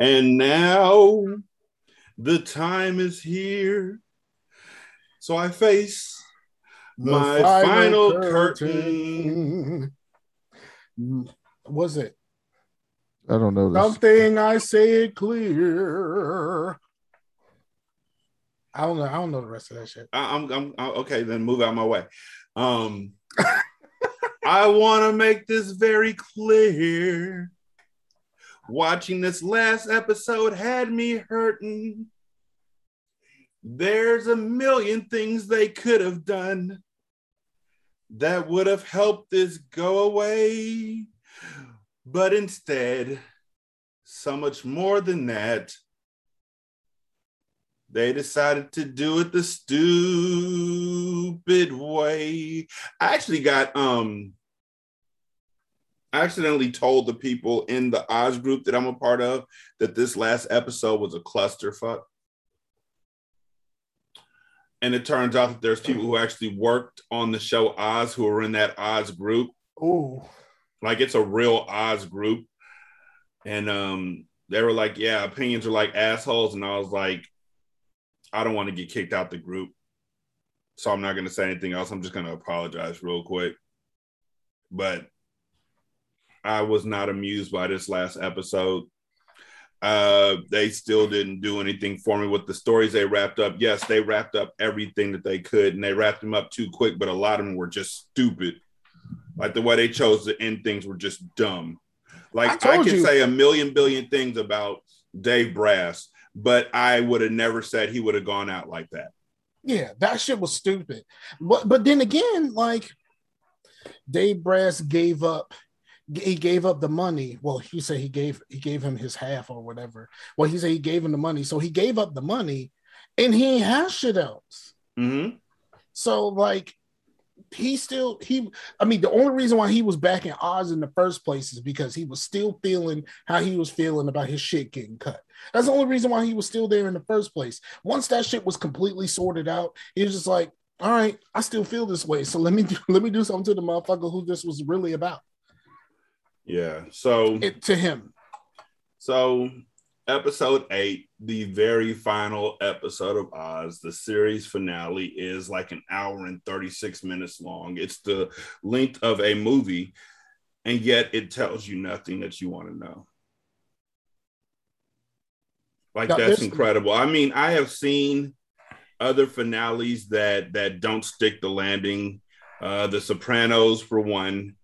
and now the time is here. So I face The my final, curtain. curtain. Was it I don't know this. something I say it clear? I don't know. I don't know the rest of that shit. I, I'm, I'm I- okay. Then move out my way. Um, I want to make this very clear. Watching this last episode had me hurting. There's a million things they could have done that would have helped this go away. But instead, so much more than that, they decided to do it the stupid way. I actually got um I accidentally told the people in the Oz group that I'm a part of that this last episode was a clusterfuck. And it turns out that there's people who actually worked on the show Oz who are in that Oz group. Ooh, Like it's a real Oz group. And um they were like, yeah, opinions are like assholes. And I was like, I don't want to get kicked out the group. So I'm not going to say anything else. I'm just going to apologize real quick. But I was not amused by this last episode. Uh, they still didn't do anything for me with the stories they wrapped up. Yes, they wrapped up everything that they could, and they wrapped them up too quick, but a lot of them were just stupid. Like the way they chose to end things were just dumb. Like I, told can you. say a million billion things about Dave Brass, but I would have never said he would have gone out like that. yeah, that shit was stupid. But but then again, like Dave Brass gave up. He gave up the money. Well, he said he gave he gave him his half or whatever. Well, he said he gave him the money, so he gave up the money, and he ain't has shit else. Mm-hmm. So like he still he I mean the only reason why he was back in Oz in the first place is because he was still feeling how he was feeling about his shit getting cut. That's the only reason why he was still there in the first place. Once that shit was completely sorted out, he was just like, all right, I still feel this way. So let me do, let me do something to the motherfucker who this was really about. Yeah. So It to him. So, episode eight, the very final episode of Oz, the series finale is like an hour and 36 minutes long. It's the length of a movie, and yet it tells you nothing that you want to know. Like Now, that's incredible. I mean, I have seen other finales that that don't stick the landing. Uh, the Sopranos, for one,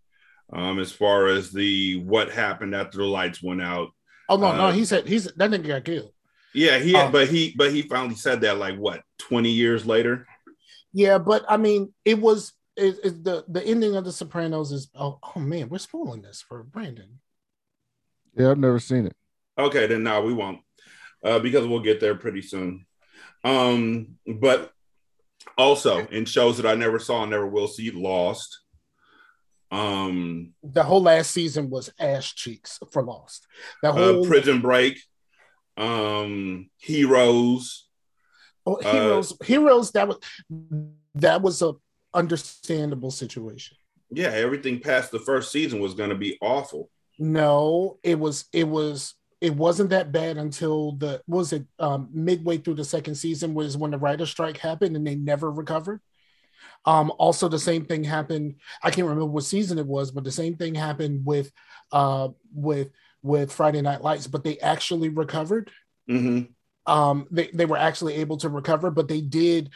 um, as far as the what happened after the lights went out. Oh no, no, Uh, he said he's that nigga got killed. Yeah, he Um, but he but he finally said that like what 20 years later. Yeah, but I mean, it was it, it, the the ending of The Sopranos is oh, oh man, we're spoiling this for Brandon. Yeah, I've never seen it. Okay, then no, we won't. Uh, because we'll get there pretty soon. Um, but also in shows that I never saw and never will see, Lost. Um The whole last season was ass cheeks for Lost. The uh, whole Prison Break, um, Heroes. oh, uh, heroes, heroes. That was that was a understandable situation. Yeah, everything past the first season was gonna be awful. No, it was it was it wasn't that bad until the was it um midway through the second season was when the writer strike happened and they never recovered. Um also the same thing happened I can't remember what season it was but the same thing happened with uh with with Friday Night Lights but they actually recovered. hmm Um they they were actually able to recover but they did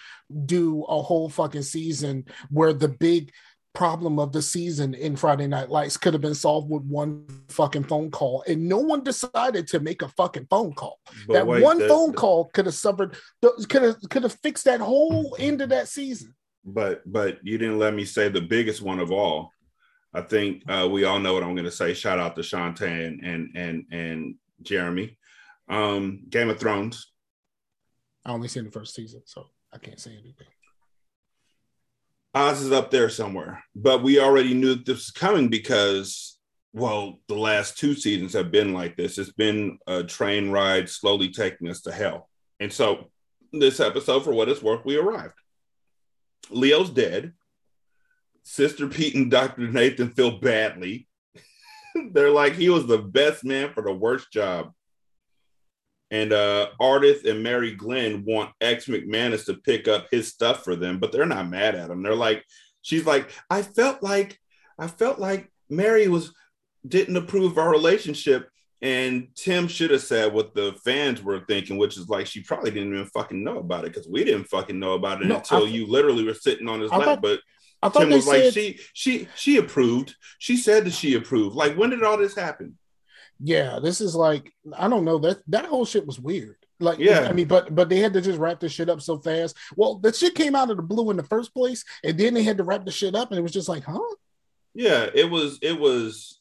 do a whole fucking season where the big problem of the season in Friday Night Lights could have been solved with one fucking phone call, and no one decided to make a fucking phone call. But that wait, one the- phone call could have suffered, could have could have fixed that whole end of that season. But but you didn't let me say the biggest one of all. I think uh, we all know what I'm going to say. Shout out to Shantae and and and, Jeremy. Um, Game of Thrones. I only seen the first season, so I can't say anything. Oz is up there somewhere, but we already knew this was coming because, well, the last two seasons have been like this. It's been a train ride slowly taking us to hell. And so, this episode, for what it's worth, we arrived. Leo's dead. Sister Pete and Dr. Nathan feel badly. they're like he was the best man for the worst job. And uh Ardith and Mary Glynn want ex McManus to pick up his stuff for them, but they're not mad at him. They're like, she's like, I felt like I felt like Mary was didn't approve of our relationship. And Tim should have said what the fans were thinking, which is like she probably didn't even fucking know about it because we didn't fucking know about it No, until I- you literally were sitting on his I lap. thought- but I thought Tim was like, she she she approved. She said that she approved. Like, when did all this happen? yeah, this is like I don't know that that whole shit was weird. Like, Yeah. I mean, but but they had to just wrap this shit up so fast. Well, the shit came out of the blue in the first place, and then they had to wrap the shit up, and it was just like, huh? Yeah, it was it was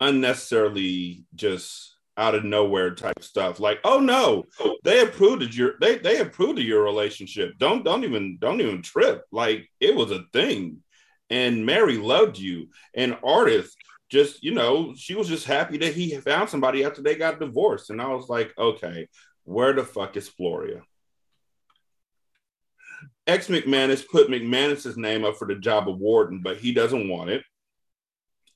unnecessarily just out of nowhere type stuff. Like, oh no, they approved of your they they approved of your relationship. Don't don't even don't even trip. Like it was a thing. And Mary loved you. And Ardith just, you know, she was just happy that he found somebody after they got divorced. And I was like, okay, where the fuck is Gloria? Ex McManus put McManus's name up for the job of warden, but he doesn't want it.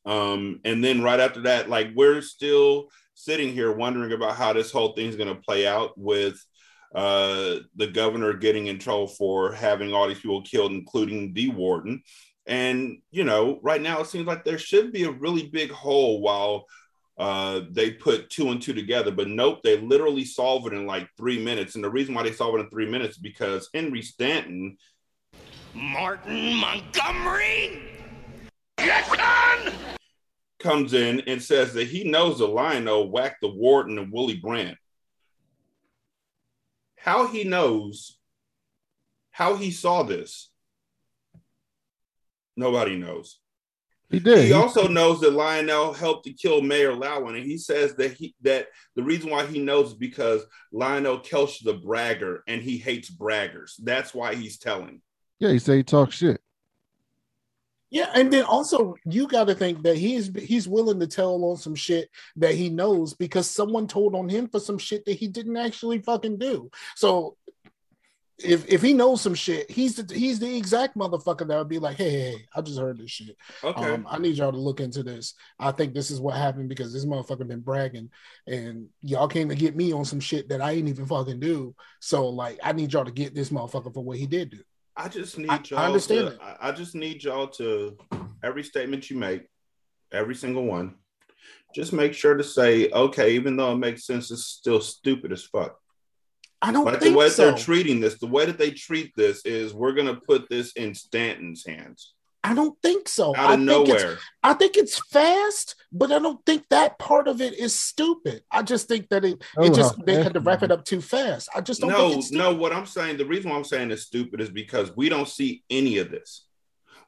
Um, and then right after that, like we're still sitting here wondering about how this whole thing's going to play out with uh, the governor getting in trouble for having all these people killed, including the warden. And you know, right now it seems like there should be a really big hole while uh, they put two and two together, but nope, they literally solve it in like three minutes. And the reason why they solve it in three minutes is because Henry Stanton Martin Montgomery? Comes in and says that he knows the Lionel whacked the warden and Willie Brandt. How he knows, how he saw this, nobody knows. He did. He also knows that Lionel helped to kill Mayor Lowen, and he says that he that the reason why he knows is because Lionel Kelch is a bragger and he hates braggers. That's why he's telling. yeah, he said he talked shit. Yeah, and then also you got to think that he's he's willing to tell on some shit that he knows because someone told on him for some shit that he didn't actually fucking do. So if if he knows some shit, he's the he's the exact motherfucker that would be like, hey, hey, hey I just heard this shit. Okay. Um, I need y'all to look into this. I think this is what happened because this motherfucker been bragging, and y'all came to get me on some shit that I ain't even fucking do. So like, I need y'all to get this motherfucker for what he did do. I just need I- I y'all. understand to. I- I just need y'all to every statement you make, every single one, just make sure to say, okay, even though it makes sense, it's still stupid as fuck. I don't Like the way so. they're treating this, the way that they treat this is we're gonna put this in Stanton's hands I don't think so. out I of think it's nowhere. I think it's fast, but I don't think that part of it is stupid. I just think that it, Oh, it just how they had to wrap it up too fast. I just don't No, think it's no. What I'm saying, the reason why I'm saying it's stupid is because we don't see any of this.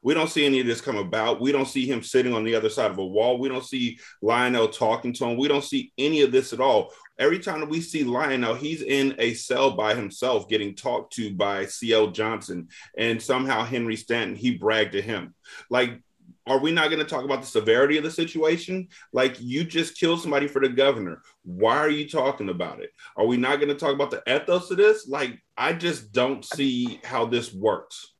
We don't see any of this come about. We don't see him sitting on the other side of a wall. We don't see Lionel talking to him. We don't see any of this at all. Every time that we see Lionel, he's in a cell by himself getting talked to by CL Johnson. And somehow Henry Stanton, he bragged to him. Like, are we not going to talk about the severity of the situation? Like, you just killed somebody for the governor. Why are you talking about it? Are we not going to talk about the ethos of this? Like, I just don't see how this works.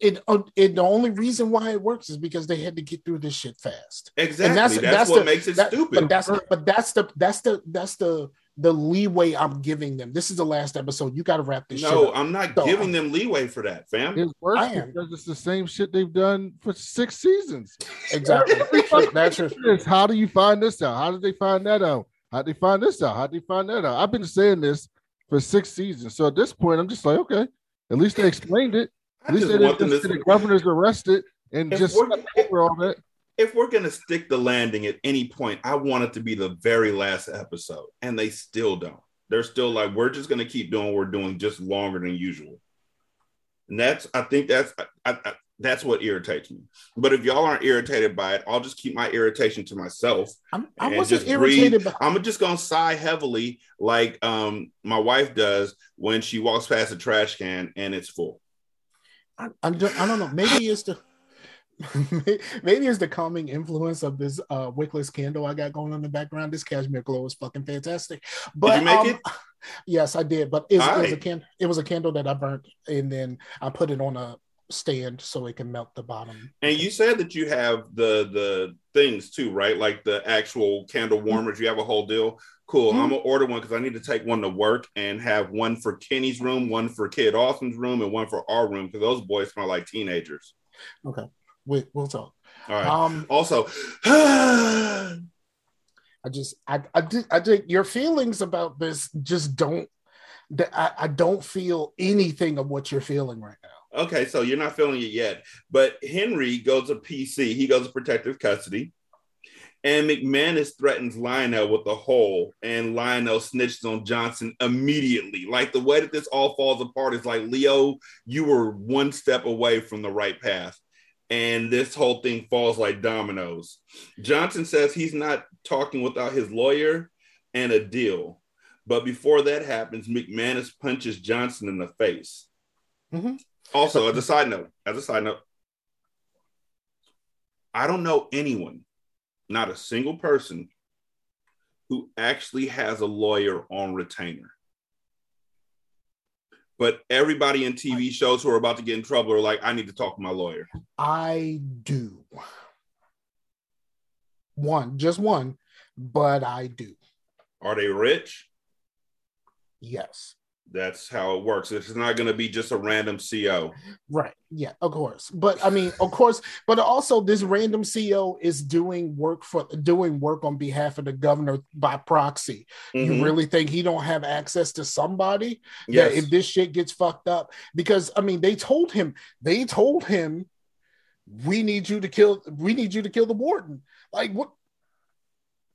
It, uh, it the only reason why it works is because they had to get through this shit fast. Exactly. And that's, that's- that's what the- makes it That- stupid. But that's but that's the that's the that's the the leeway I'm giving them. This is the last episode. You got to wrap this shit no, up. I'm not So, giving them leeway for that, fam. It's worse I am. because it's the same shit they've done for six seasons. Exactly. that's true. How do you find this out? How did they find that out? How did they find this out? How did they find that out? I've been saying this for six seasons. So at this point, I'm just like, okay, at least they explained it. I At least just they want didn't them to. the governor's arrested and If just we're- over all that. if we're gonna stick the landing at any point, I want it to be the very last episode, and they still don't. They're still like, we're just gonna keep doing what we're doing just longer than usual, and that's I think that's I, I, that's what irritates me. But if y'all aren't irritated by it, I'll just keep my irritation to myself. I'm, I wasn't just irritated by I'm just gonna sigh heavily, like um my wife does when she walks past a trash can and it's full. I, I, don't, I don't know. Maybe it's the maybe it's the calming influence of this uh wickless candle I got going on in the background. This cashmere glow is fucking fantastic. But you make um, it? Yes, I did. But it, was- it was a can it was a candle that I burnt and then I put it on a stand so it can melt the bottom. And you said that you have the the things too, right? Like the actual candle warmers. You have a whole deal. Cool. Mhm. I'm gonna order one because I need to take one to work and have one for Kenny's room, one for Kid Austin's room, and one for our room because those boys smell like teenagers. Okay, we, we'll talk. All right. Um, also, I just, I, I did, I think your feelings about this just don't. I, I don't feel anything of what you're feeling right now. okay, so you're not feeling it yet, but Henry goes to PC. He goes to protective custody. And McManus threatens Lionel with a hole, and Lionel snitches on Johnson immediately. Like the way that this all falls apart is like, Leo, you were one step away from the right path. And this whole thing falls like dominoes. Johnson says he's not talking without his lawyer and a deal. But before that happens, McManus punches Johnson in the face. Mhm. Also, as a side note, as a side note, I don't know anyone, not a single person, who actually has a lawyer on retainer. But everybody in TV shows who are about to get in trouble are like, I need to talk to my lawyer. I do. One, just one, but I do. Are they rich? Yes. That's how it works. It's not going to be just a random CO. Right. Yeah, of course. But I mean, of course, but also this random CEO is doing work for doing work on behalf of the governor by proxy. Mhm. You really think he don't have access to somebody Yeah, if this shit gets fucked up? Because I mean, they told him, they told him, we need you to kill, we need you to kill the warden. Like what?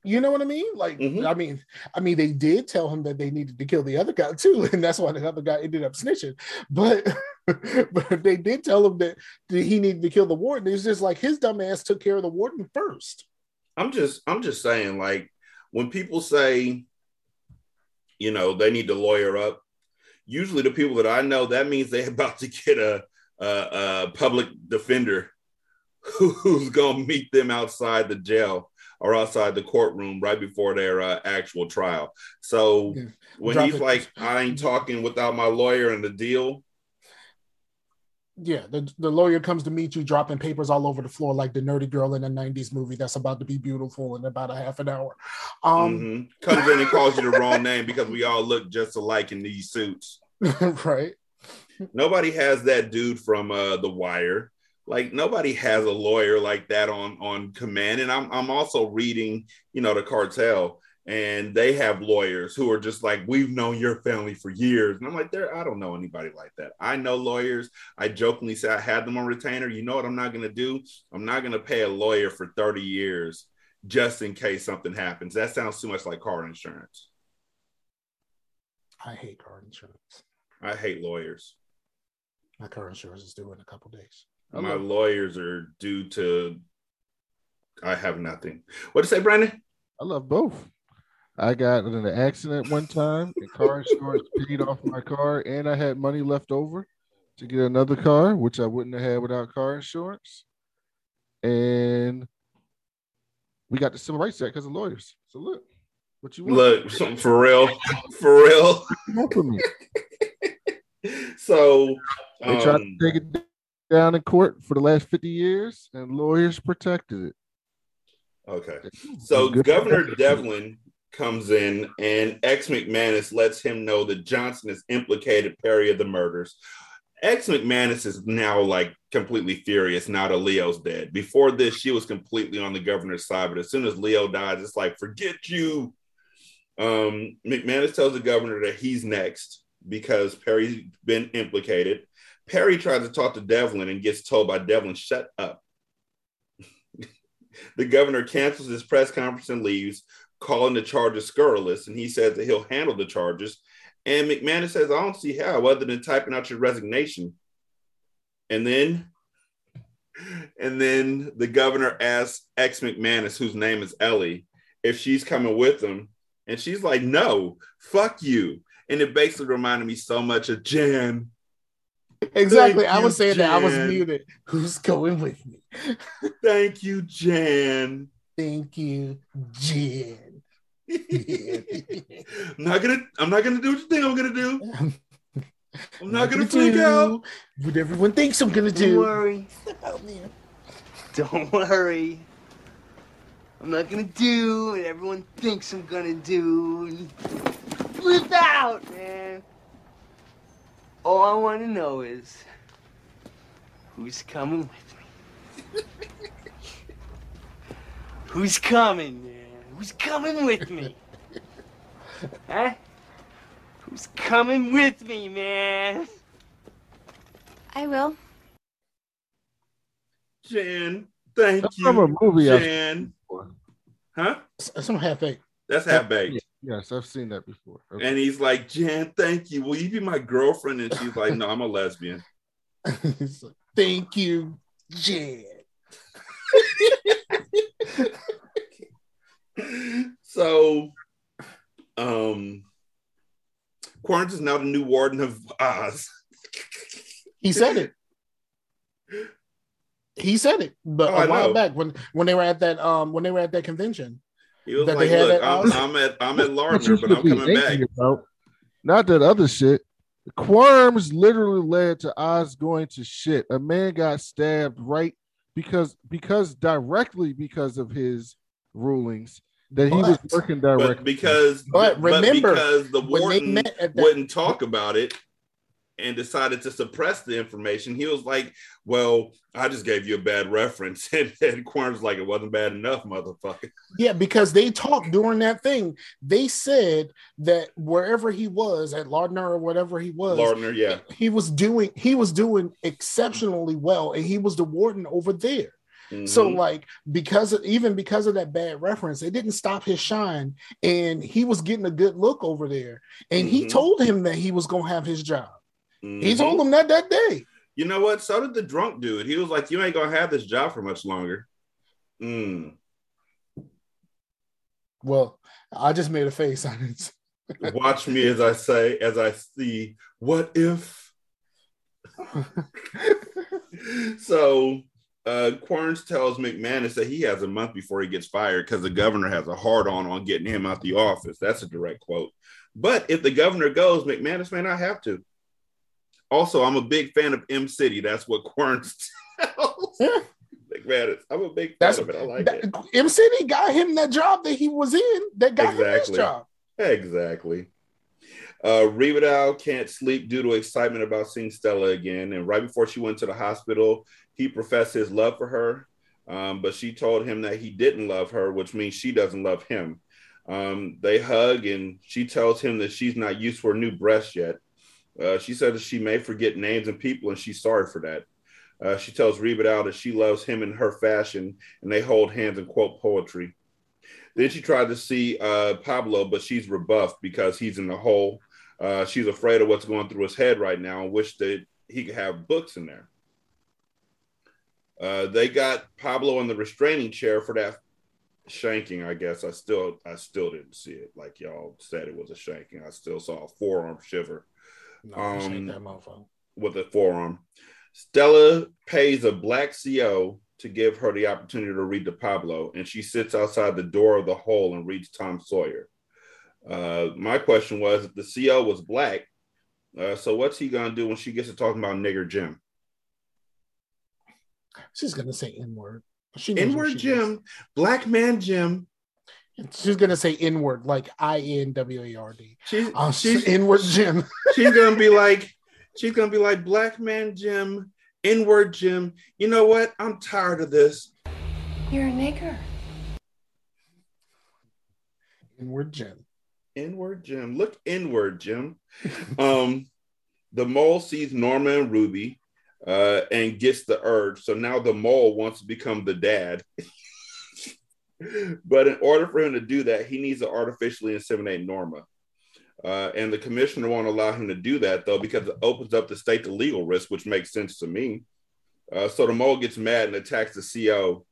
You know what I mean? Like, Mhm. I mean, I mean, they did tell him that they needed to kill the other guy too, and that's why the other guy ended up snitching. But, but they did tell him that, that he needed to kill the warden. It's just like his dumb ass took care of the warden first. I'm just I'm just saying, like when people say, you know, they need to lawyer up, usually the people that I know, that means they're about to get a a, a public defender who's gonna meet them outside the jail or outside the courtroom right before their uh, actual trial. So Yeah. when Drop he's it. like, I ain't talking without my lawyer and the deal. Yeah, the, the lawyer comes to meet you, dropping papers all over the floor like the nerdy girl in a '90s movie that's about to be beautiful in about a half an hour. Um, Mhm. Comes in and calls you the wrong name because we all look just alike in these suits. right? Nobody has that dude from uh, The Wire. Like nobody has a lawyer like that on on command. And I'm I'm also reading, you know, the cartel, and they have lawyers who are just like, we've known your family for years. And I'm like, there, I don't know anybody like that. I know lawyers. I jokingly say I had them on retainer. You know what I'm not gonna do? I'm not gonna pay a lawyer for 30 years just in case something happens. That sounds too much like car insurance. I hate car insurance. I hate lawyers. My car insurance is due in a couple days. My lawyers are due to. I have nothing. What to say, Brandon? I love both. I got in an accident one time, and car insurance paid off my car, and I had money left over to get another car, which I wouldn't have had without car insurance. And we got the Civil Rights Act because of lawyers. So look, what you want? Look, something for real, for real. What for me? So, They tried um, to take it down in court for the last 50 years, and lawyers protected it. okay. So Governor Devlin comes in, and ex McManus lets him know that Johnson has implicated Perry of the murders. Ex McManus is now like completely furious now that Leo's dead. Before this, she was completely on the governor's side, but as soon as Leo dies, it's like forget you. Um, McManus tells the governor that he's next because Perry's been implicated. Perry tries to talk to Devlin and gets told by Devlin, "Shut up." the governor cancels his press conference and leaves, calling the charges scurrilous, and he says that he'll handle the charges. And McManus says, I don't see how, other than typing out your resignation. And then, and then the governor asks ex McManus, whose name is Ellie, if she's coming with him. And she's like, no, fuck you. And it basically reminded me so much of Jan. Exactly. Thank I was saying that I was muted. Who's going with me? Thank you, Jan. Thank you, Jen. I'm not gonna I'm not gonna do what you think I'm gonna do. I'm not gonna freak do out. What everyone thinks I'm gonna do. Don't do. worry. Oh, Don't worry. I'm not gonna do what everyone thinks I'm gonna do. Flip out, man. All I want to know is who's coming with me. who's coming, man? Who's coming with me? huh? Who's coming with me, man? I will. Jan, thank That's you. from a movie I've Jan. Huh? Some half baked. That's half baked. Yes, I've seen that before. Okay. And he's like, Jan, thank you. Will you be my girlfriend? And she's like, No, I'm a lesbian. It's like, Thank you, Jan. so, um, Querns is now the new warden of Oz. He said it. He said it, but Oh, a while back when when they were at that um when they were at that convention. He was That like, they Look, I'm, I'm at I'm at What Lardner, but I'm coming back. about, Not that other shit. Querns literally led to Oz going to shit. A man got stabbed right because because directly because of his rulings that he was But- working But directly. because But remember, because the When they warden met wouldn't talk about it and decided to suppress the information, he was like, Well, I just gave you a bad reference. And, and Querns's like, It wasn't bad enough, motherfucker. yeah, because they talked during that thing. They said that wherever he was at Lardner or whatever he was, Lardner, yeah. he was doing he was doing exceptionally well, and he was the warden over there. So Mhm. like because of, even because of that bad reference, it didn't stop his shine, and he was getting a good look over there. And he Mhm. told him that he was gonna have his job. He Mhm. told him that that day. You know what? So did the drunk dude. He was like, You ain't gonna have this job for much longer. Mm. Well, I just made a face on it. Watch me as I say, as I see, what if? so uh Querns tells McManus that he has a month before he gets fired because the governor has a hard on on getting him out the office. That's a direct quote. But if the governor goes, McManus may not have to. Also, I'm a big fan of Em City. That's what Querns tells Yeah. McManus. I'm a big fan That's of it. I like that, it. Em City got him that job that he was in. That got him Exactly. his job. Exactly. Uh, Riverdale can't sleep due to excitement about seeing Stella again. And right before she went to the hospital, he professed his love for her. Um, but she told him that he didn't love her, which means she doesn't love him. Um, they hug, and she tells him that she's not used to her new breast yet. Uh, she said that she may forget names and people, and she's sorry for that. Uh, she tells Riverdale that she loves him in her fashion, and they hold hands and quote poetry. Then she tried to see uh, Pablo, but she's rebuffed because he's in the hole. Uh, she's afraid of what's going through his head right now and wish that he could have books in there. Uh, they got Pablo in the restraining chair for that shanking. I guess I still I still didn't see it like y'all said it was a shanking. I still saw a forearm shiver No, Um, that with a forearm. Stella pays a black CO to give her the opportunity to read to Pablo, and she sits outside the door of the hole and reads Tom Sawyer. Uh, my question was if the CO was black, uh, so what's he gonna do when she gets to talking about nigger Jim? She's gonna say N word. She knows what N-word she Jim, black man Jim. Is. She's gonna say N word like I N W A R D. She's Uh, she's N word Jim. she's gonna be like she's gonna be like black man Jim, N-word Jim. You know what? I'm tired of this. You're a nigger. N word Jim. Inward Jim. Look inward, Jim. um, the mole sees Norma and Ruby uh, and gets the urge. So now the mole wants to become the dad. but in order for him to do that, he needs to artificially inseminate Norma. Uh, and the commissioner won't allow him to do that, though, because it opens up the state to legal risk, which makes sense to me. Uh, so the mole gets mad and attacks the CO.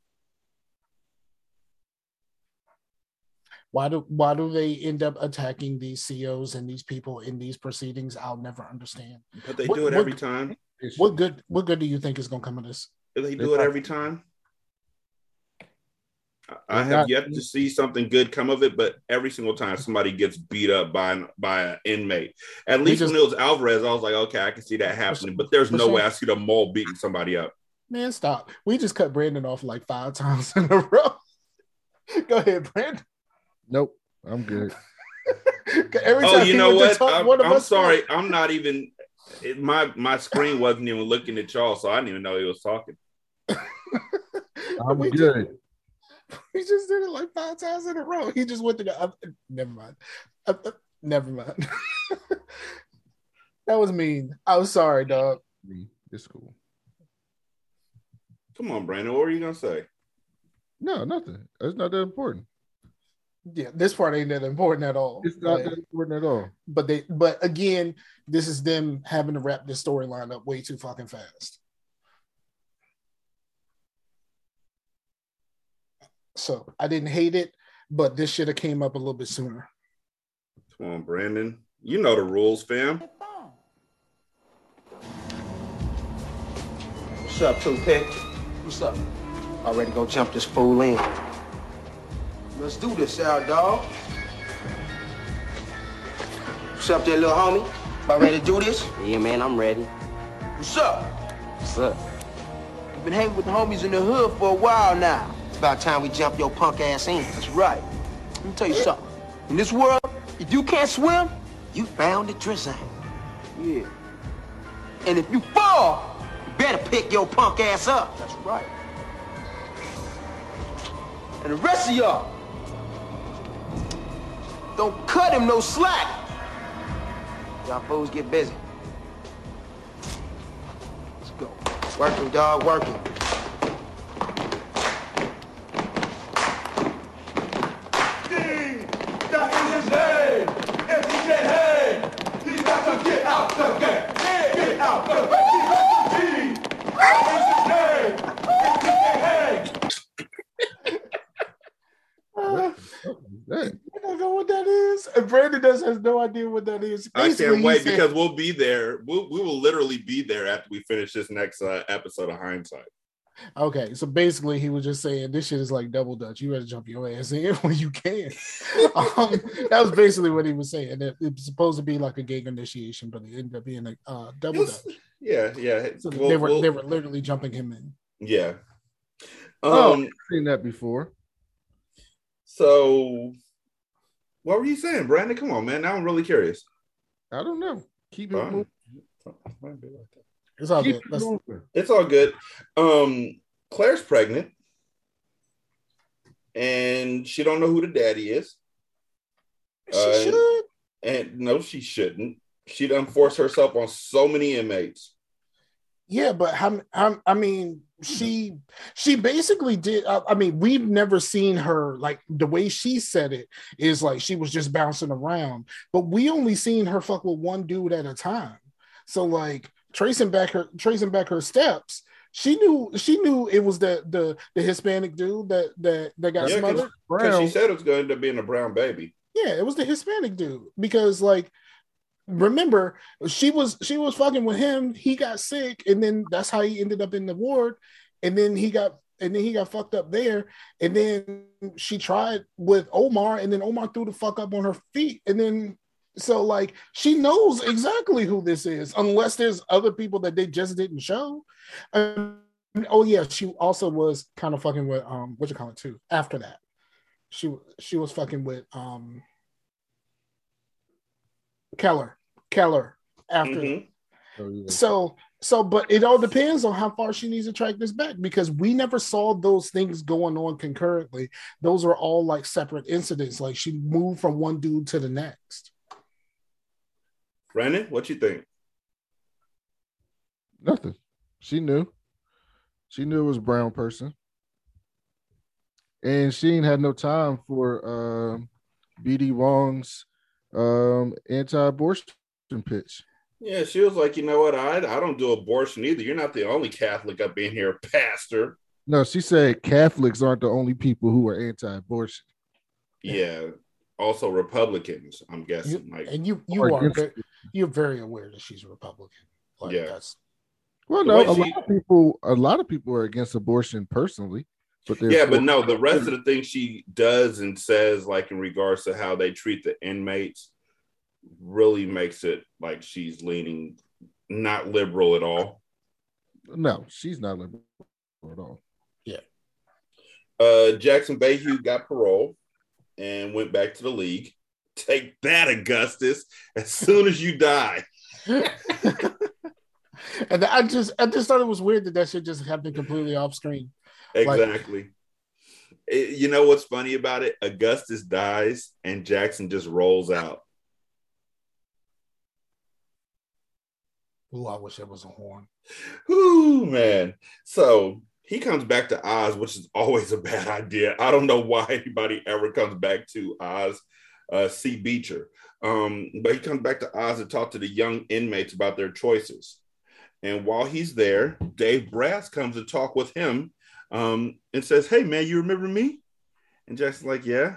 Why do why do they end up attacking these COs and these people in these proceedings? I'll never understand. But they What- do it what- every time. What good what good do you think is gonna come of this? They They do it every time. I have not- yet to see something good come of it, but every single time somebody gets beat up by an by an inmate, at least just- when it was Alvarez, I was like, okay, I can see that happening. But there's no Rashawn- way I see the mole beating somebody up. Man, stop. We just cut Brandon off like five times in a row. Go ahead, Brandon. Nope, I'm good. Every Oh, you know what? talk, I'm, one of I'm us sorry. I'm not even. It, my my screen wasn't even looking at y'all, so I didn't even know he was talking. I'm we good. Just, we just did it like five times in a row. He just went to the. Uh, never mind. Uh, uh, never mind. that was mean. I was sorry, dog. It's cool. Come on, Brandon. What were you gonna say? No, nothing. It's not that important. Yeah, this part ain't that important at all. It's not Like, that important at all. but they, but again, this is them having to wrap this storyline up way too fucking fast. So I didn't hate it, but this should have came up a little bit sooner. Come on, Brandon. You know the rules, fam. What's up, Two Toothpick? What's up? All ready to go jump this fool in. Let's do this, out dog. What's up there, little homie? About ready to do this? Yeah, man, I'm ready. What's up? What's up? You've been hanging with the homies in the hood for a while now. About time we jump your punk ass in. That's right. Let me tell you something. In this world, if you can't swim, you bound to drizzle. Yeah. And if you fall, you better pick your punk ass up. That's right. And the rest of y'all, don't cut him no slack. Y'all fools get busy. Let's go. Working, dog, working. Uh, Hey, I don't know what that is. And Brandon does has no idea what that is. I can't wait said- because we'll be there. We'll, we will literally be there after we finish this next uh, episode of Hindsight. Okay, so basically, he was just saying this shit is like double dutch. You better jump your ass in when you can. um, that was basically what he was saying. That it was supposed to be like a gang initiation, but it ended up being a uh, double Yes. dutch. Yeah, yeah. So We'll- they were we'll- they were literally jumping him in. yeah. Oh. Um. seen that before. So, what were you saying, Brandon? Come on, man. Now I'm really curious. I don't know. Keep it Fine. moving. It's all Keep good. it It's all good. Um, Claire's pregnant, and she don't know who the daddy is. she Uh, should. And no, she shouldn't. She done forced herself on so many inmates. Yeah, but how, how, I mean, she she basically did. I, I mean, we've never seen her like the way she said it is like she was just bouncing around, but we only seen her fuck with one dude at a time. So like tracing back her tracing back her steps, she knew she knew it was the the the Hispanic dude that that that got Yeah, 'cause- smothered. Because she said it was going to end up being a brown baby. Yeah, it was the Hispanic dude because like remember she was she was fucking with him. He got sick, and then that's how he ended up in the ward. And then he got and then he got fucked up there. And then she tried with Omar, and then Omar threw the fuck up on her feet. And then so like she knows exactly who this is, unless there's other people that they just didn't show. Um, oh yeah, she also was kind of fucking with um what you call it too. After that, she she was fucking with um Keller Keller after. Mhm. Oh. So so, but it all depends on how far she needs to track this back because we never saw those things going on concurrently. Those are all like separate incidents. Like she moved from one dude to the next. Brandon, what you think? Nothing. She knew. She knew it was a brown person. And she ain't had no time for um BD Wong's um anti-abortion pitch. Yeah, she was like, you know what? I I don't do abortion either. You're not the only Catholic up in here, Pastor. No, she said Catholics aren't the only people who are anti-abortion. Yeah. Also Republicans, I'm You, guessing. Like, and you you Or are very, you're very aware that she's a Republican. Like Yeah. that's Well, no, a she- lot of people, a lot of people are against abortion personally. But Yeah, but no, the rest of the things she does and says, like in regards to how they treat the inmates, really makes it like she's leaning not liberal at all. no, she's not liberal at all. Yeah. Uh, Jackson Vahue got parole and went back to the league. Take that, Augustus. As soon as you die. and I just I just thought it was weird that that shit just happened completely off screen. Like- Exactly. It- you know what's funny about it? Augustus dies and Jackson just rolls out. Ooh, I wish it was a horn. Ooh, man. So he comes back to Oz, which is always a bad idea. I don't know why anybody ever comes back to Oz, uh, C. Beecher. Um, but he comes back to Oz to talk to the young inmates about their choices. And while he's there, Dave Brass comes to talk with him um, and says, Hey, man, you remember me? And Jackson's like, Yeah.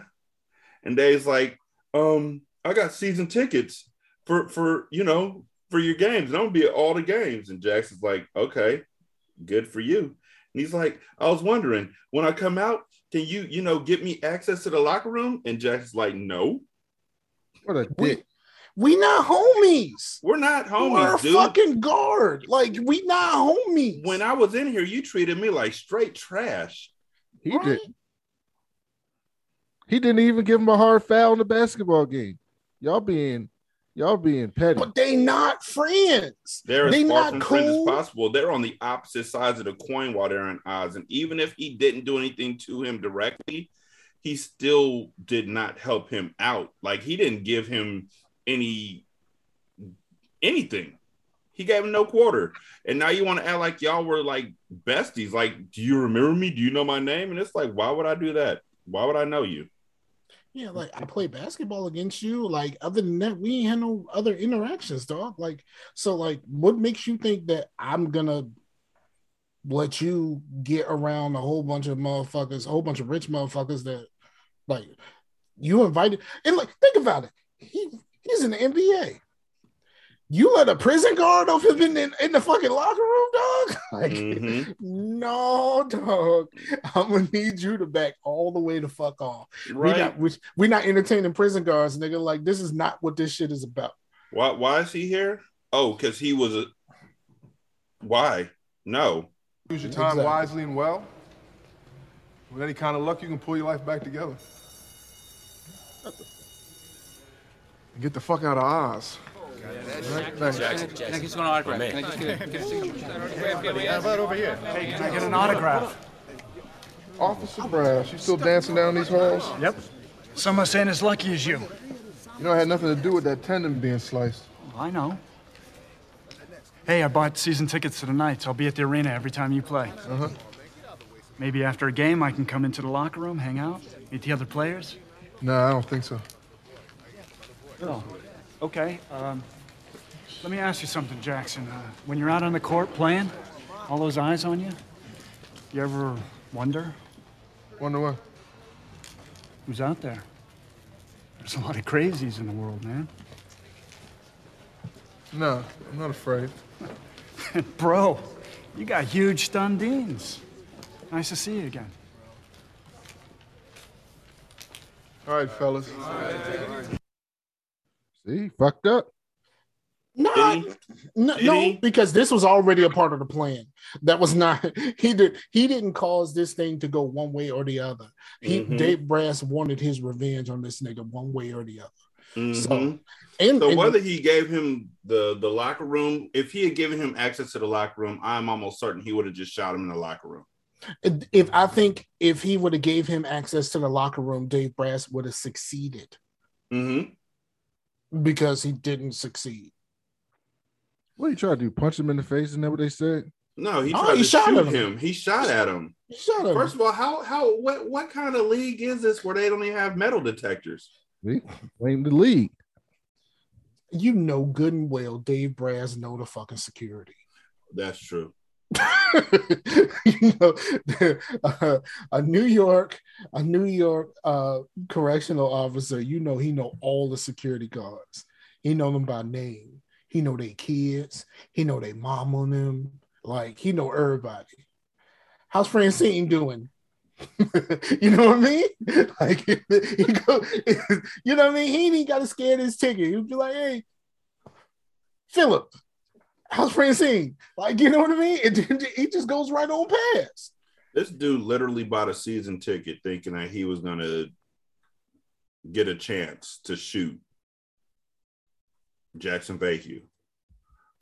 And Dave's like, um, I got season tickets for, for, you know, for your games. And I'm gonna be at all the games. And Jackson's like, Okay, good for you. And he's like, I was wondering when I come out, can you, you know, get me access to the locker room? And Jackson's like, No, What a We, dick. we not homies. we're not homies. We're a dude. fucking guard. Like we not homies. When I was in here, you treated me like straight trash. He Right? did. He didn't even give him a hard foul in the basketball game. Y'all being, y'all being petty. But they not friends. They're as They far not from friends as cool? possible. They're on the opposite sides of the coin while they're in Oz. And even if he didn't do anything to him directly, he still did not help him out. Like he didn't give him any anything. He gave him no quarter. And now you want to act like y'all were like besties. Like, do you remember me? Do you know my name? And it's like, why would I do that? Why would I know you? Yeah, like I play basketball against you. Like other than that, we ain't had no other interactions, dog. Like so, like what makes you think that I'm gonna let you get around a whole bunch of motherfuckers, a whole bunch of rich motherfuckers that like you invited and like think about it. He he's in the NBA. You let a prison guard of him in, in, in the fucking locker room, dog. Like, Mhm. no, dog. I'm gonna need you to back all the way to fuck off. We Right? not we, we not entertaining prison guards, nigga. Like this is not what this shit is about. Why? Why is he here? Oh, because he was a. Why? No. Use your time Exactly. wisely and well. With any kind of luck, you can pull your life back together. And get the fuck out of Oz. Get an autograph. Officer Brass, you still dancing down these halls? Yep. Some must ain't as lucky as you. You know, I had nothing to do with that tendon being sliced. I know. Hey, I bought season tickets to the Knights. I'll be at the arena every time you play. Uh-huh. Maybe after a game, I can come into the locker room, hang out, meet the other players. No, I don't think so. Oh, okay. Um, let me ask you something, Jackson. Uh, when you're out on the court playing, all those eyes on you, you ever wonder Wonder what? who's out there? There's a lot of crazies in the world, man. No, I'm not afraid. Bro, you got huge Stundines. Nice to see you again. All right, fellas. See, fucked up. No, Did no, Did no, because this was already a part of the plan. That was not he did he didn't cause this thing to go one way or the other. He Mhm. Dave Brass wanted his revenge on this nigga one way or the other. Mhm. So and, So and- whether he gave him the the locker room, if he had given him access to the locker room, I'm almost certain he would have just shot him in the locker room. if I think if he would have gave him access to the locker room, Dave Brass would have succeeded hmm because he didn't succeed. What you try to do? Punch him in the face? Isn't that what they said? No, he Oh, tried he to shot shoot at him. him. He shot at him. Shut up. First of all, how how what what kind of league is this where they don't even have metal detectors? See, blame the league. you know good and well Dave Brass know the fucking security. That's true. you know, uh, a New York, a New York uh, correctional officer. You know, he know all the security guards. He know them by name. He know their kids. He know their mom on them. Like he know everybody. How's Francine doing? you know what I mean? Like, he go, you know what I mean? He ain't even got to scan his ticket. He'd be like, "Hey, Philip, how's Francine?" Like, you know what I mean? It, he just goes right on past. This dude literally bought a season ticket thinking that he was gonna get a chance to shoot Jackson Vahue,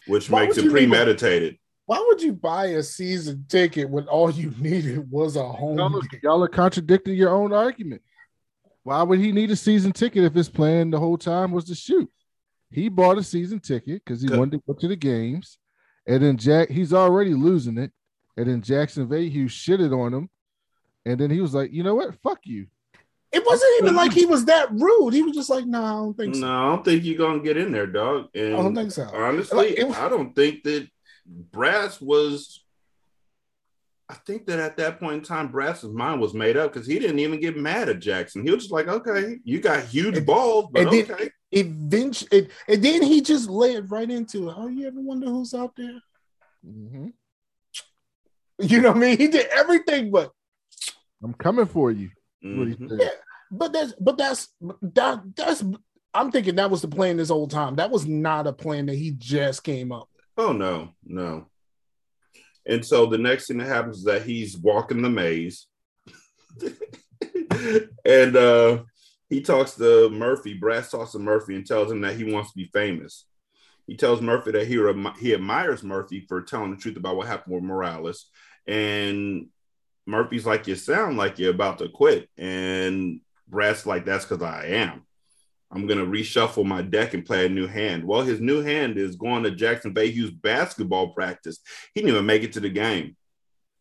which Why makes it you even- premeditated. Why would you buy a season ticket when all you needed was a home Y'all are, game? y'all are contradicting your own argument. Why would he need a season ticket if his plan the whole time was to shoot? He bought a season ticket because he Good. wanted to go to the games, and then Jack he's already losing it, and then Jackson Vahue shitted on him, and then he was like, you know what, fuck you. It wasn't even like he was that rude. He was just like, "No, I don't think so. No, I don't think you're gonna get in there, dog. And I don't think so." honestly, Like, was- I don't think that Brass was. I think that at that point in time, Brass's mind was made up because he didn't even get mad at Jackson. He was just like, "Okay, you got huge And- balls, but and then- okay." Eventually, and then he just led right into, "Oh, you ever wonder who's out there?" Mm-hmm. You know what I mean? He did everything, but I'm coming for you. Is what he Mhm. Yeah. but that's but that's that that's I'm thinking that was the plan this whole time. That was not a plan that he just came up. with. Oh no, no. And so the next thing that happens is that he's walking the maze, and uh, he talks to Murphy. Brass talks to Murphy and tells him that he wants to be famous. He tells Murphy that he he admires Murphy for telling the truth about what happened with Morales, and Murphy's like, "You sound like you're about to quit," and Brass like, "That's because I am." I'm gonna reshuffle my deck and play a new hand. Well, his new hand is going to Jackson Vahue's basketball practice. He didn't even make it to the game.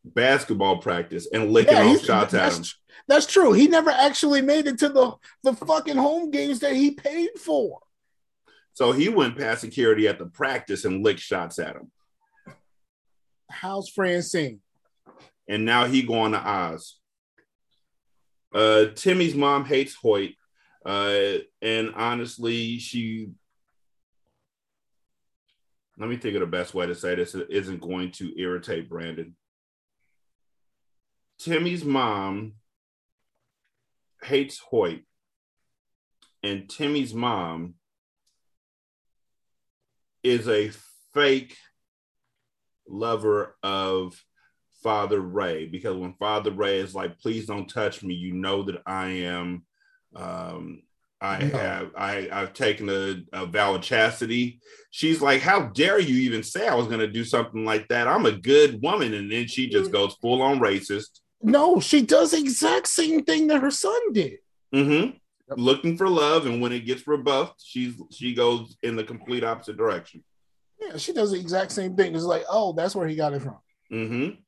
Basketball practice and licking Yeah, off shots at that's, him. that's true. He never actually made it to the the fucking home games that he paid for. So he went past security at the practice and licked shots at him. How's Francine? And now he going to Oz. Uh, Timmy's mom hates Hoyt. Uh, and honestly, she let me think of the best way to say this. It isn't going to irritate Brandon. Timmy's mom hates Hoyt, and Timmy's mom is a fake lover of Father Ray because when Father Ray is like, please don't touch me, you know that I am um I No. have I I've taken a, a vow of chastity. She's like, How dare you even say I was gonna do something like that? I'm a good woman, and then she just goes full on racist. No, she does the exact same thing that her son did. Mm-hmm. Looking for love, and when it gets rebuffed, she's she goes in the complete opposite direction. Yeah, she does the exact same thing. It's like, oh, that's where he got it from. Mm-hmm.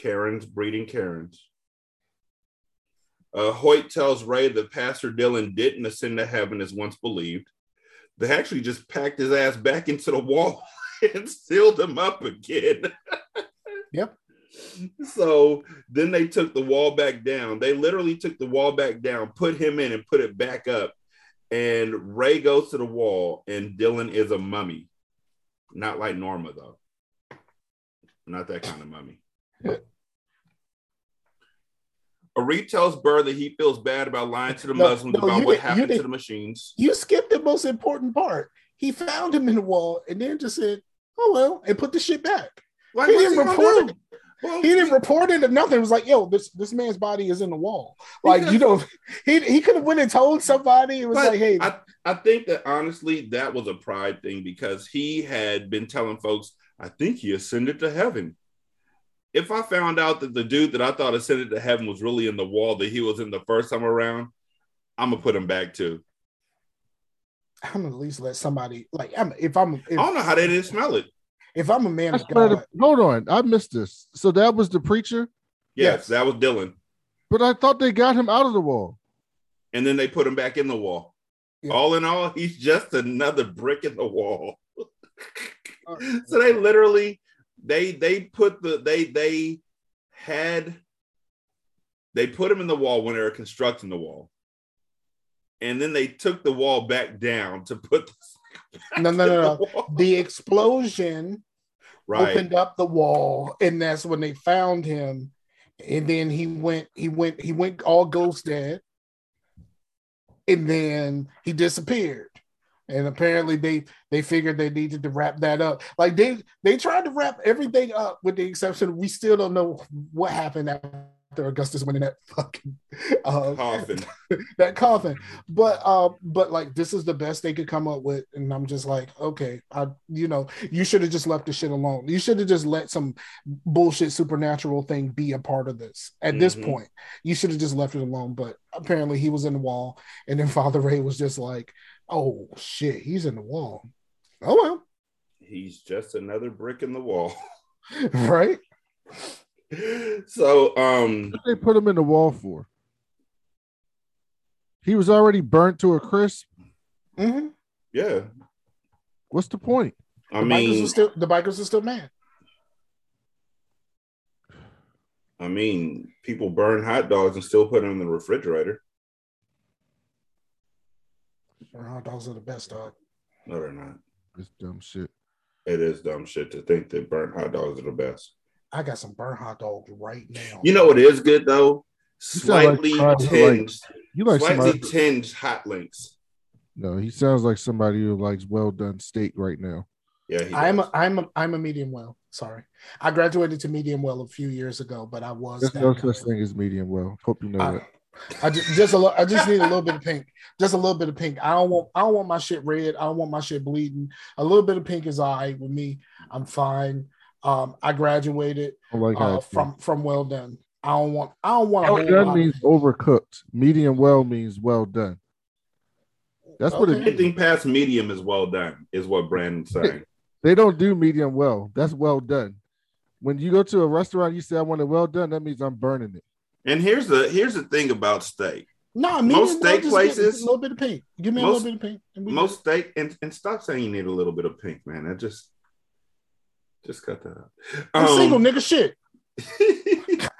Karen's breeding Karens. Uh, Hoyt tells Ray that Pastor Dylan didn't ascend to heaven as once believed. They actually just packed his ass back into the wall and sealed him up again. Yep. So then they took the wall back down. They literally took the wall back down, put him in, and put it back up. And Ray goes to the wall, and Dylan is a mummy. Not like Norma, though. Not that kind of mummy. Arif tells Burr that he feels bad about lying to the No, Muslims no, about what did- happened to the machines. You skipped the most important part. He found him in the wall and then just said, "Oh well," and put the shit back. Like, he didn't gonna report it. Well, He didn't report it or nothing. It was like, "Yo, this this man's body is in the wall." Like you know, he he could have went and told somebody. It was like, "Hey, I, I think that honestly, that was a pride thing because he had been telling folks, I think he ascended to heaven. If I found out that the dude that I thought ascended to heaven was really in the wall that he was in the first time around, I'm gonna put him back too. I'm gonna at least let somebody like I'm if I'm if, I don't know how they didn't smell it. if I'm a man That's of God, the- hold on, I missed this. So that was the preacher, Yes, Yes. that was Dylan. but I thought they got him out of the wall. And then they put him back in the wall. Yeah. All in all, he's just another brick in the wall. Uh, so they literally they they put the they they had they put him in the wall when they were constructing the wall. And then they took the wall back down to put the no, no, no, no. the. The explosion right. opened up the wall, and that's when they found him. And then he went he went he went all ghost dad and then he disappeared and apparently they they figured they needed to wrap that up. Like they they tried to wrap everything up with the exception we still don't know what happened after augustus went in that fucking uh, Coffin. that coffin. But uh but like this is the best they could come up with. And i'm just like okay i you know you should have just left the shit alone. You should have just let some bullshit supernatural thing be a part of this at this Mhm. point. You should have just left it alone. But apparently he was in the wall. And then father ray was just like oh shit he's in the wall oh well. He's just another brick in the wall. right so um What they put him in the wall for? He was already burnt to a crisp. hmm yeah. What's the point? I the mean are still the bikers are still mad I mean people burn hot dogs and still put them in the refrigerator. Hot dogs are the best dog No, they're not. It's dumb shit. It is dumb shit to think that burnt hot dogs are the best. i got some burnt hot dogs right now You know what is good though? You like Slightly somebody who tinged, likes- You like slightly somebody? tinged hot links. No, he sounds like somebody who likes well done steak right now. Yeah, he I'm does. a, I'm a, I'm a medium well. Sorry, I graduated to medium well a few years ago, but I was There's no guy. such thing as medium well. Hope you know I, that. I just, just a little, I just need a little bit of pink, just a little bit of pink. I don't want I don't want my shit red. I don't want my shit bleeding. A little bit of pink is all right with me. I'm fine. Um, I graduated I like how uh, from from well done. I don't want I don't want well done means overcooked. Medium well means well done. That's what it Okay. Anything past medium is well done, is what Brandon's saying. They don't do medium well. That's well done. When you go to a restaurant, you say I want it well done. That means I'm burning it. And here's the here's the thing about steak. No, Most steak places- a little bit of pink. Give me a most- little bit of pink. Most steak and, and stop saying you need a little bit of pink, man. That just just cut that out. I'm Um, single, nigga. Shit.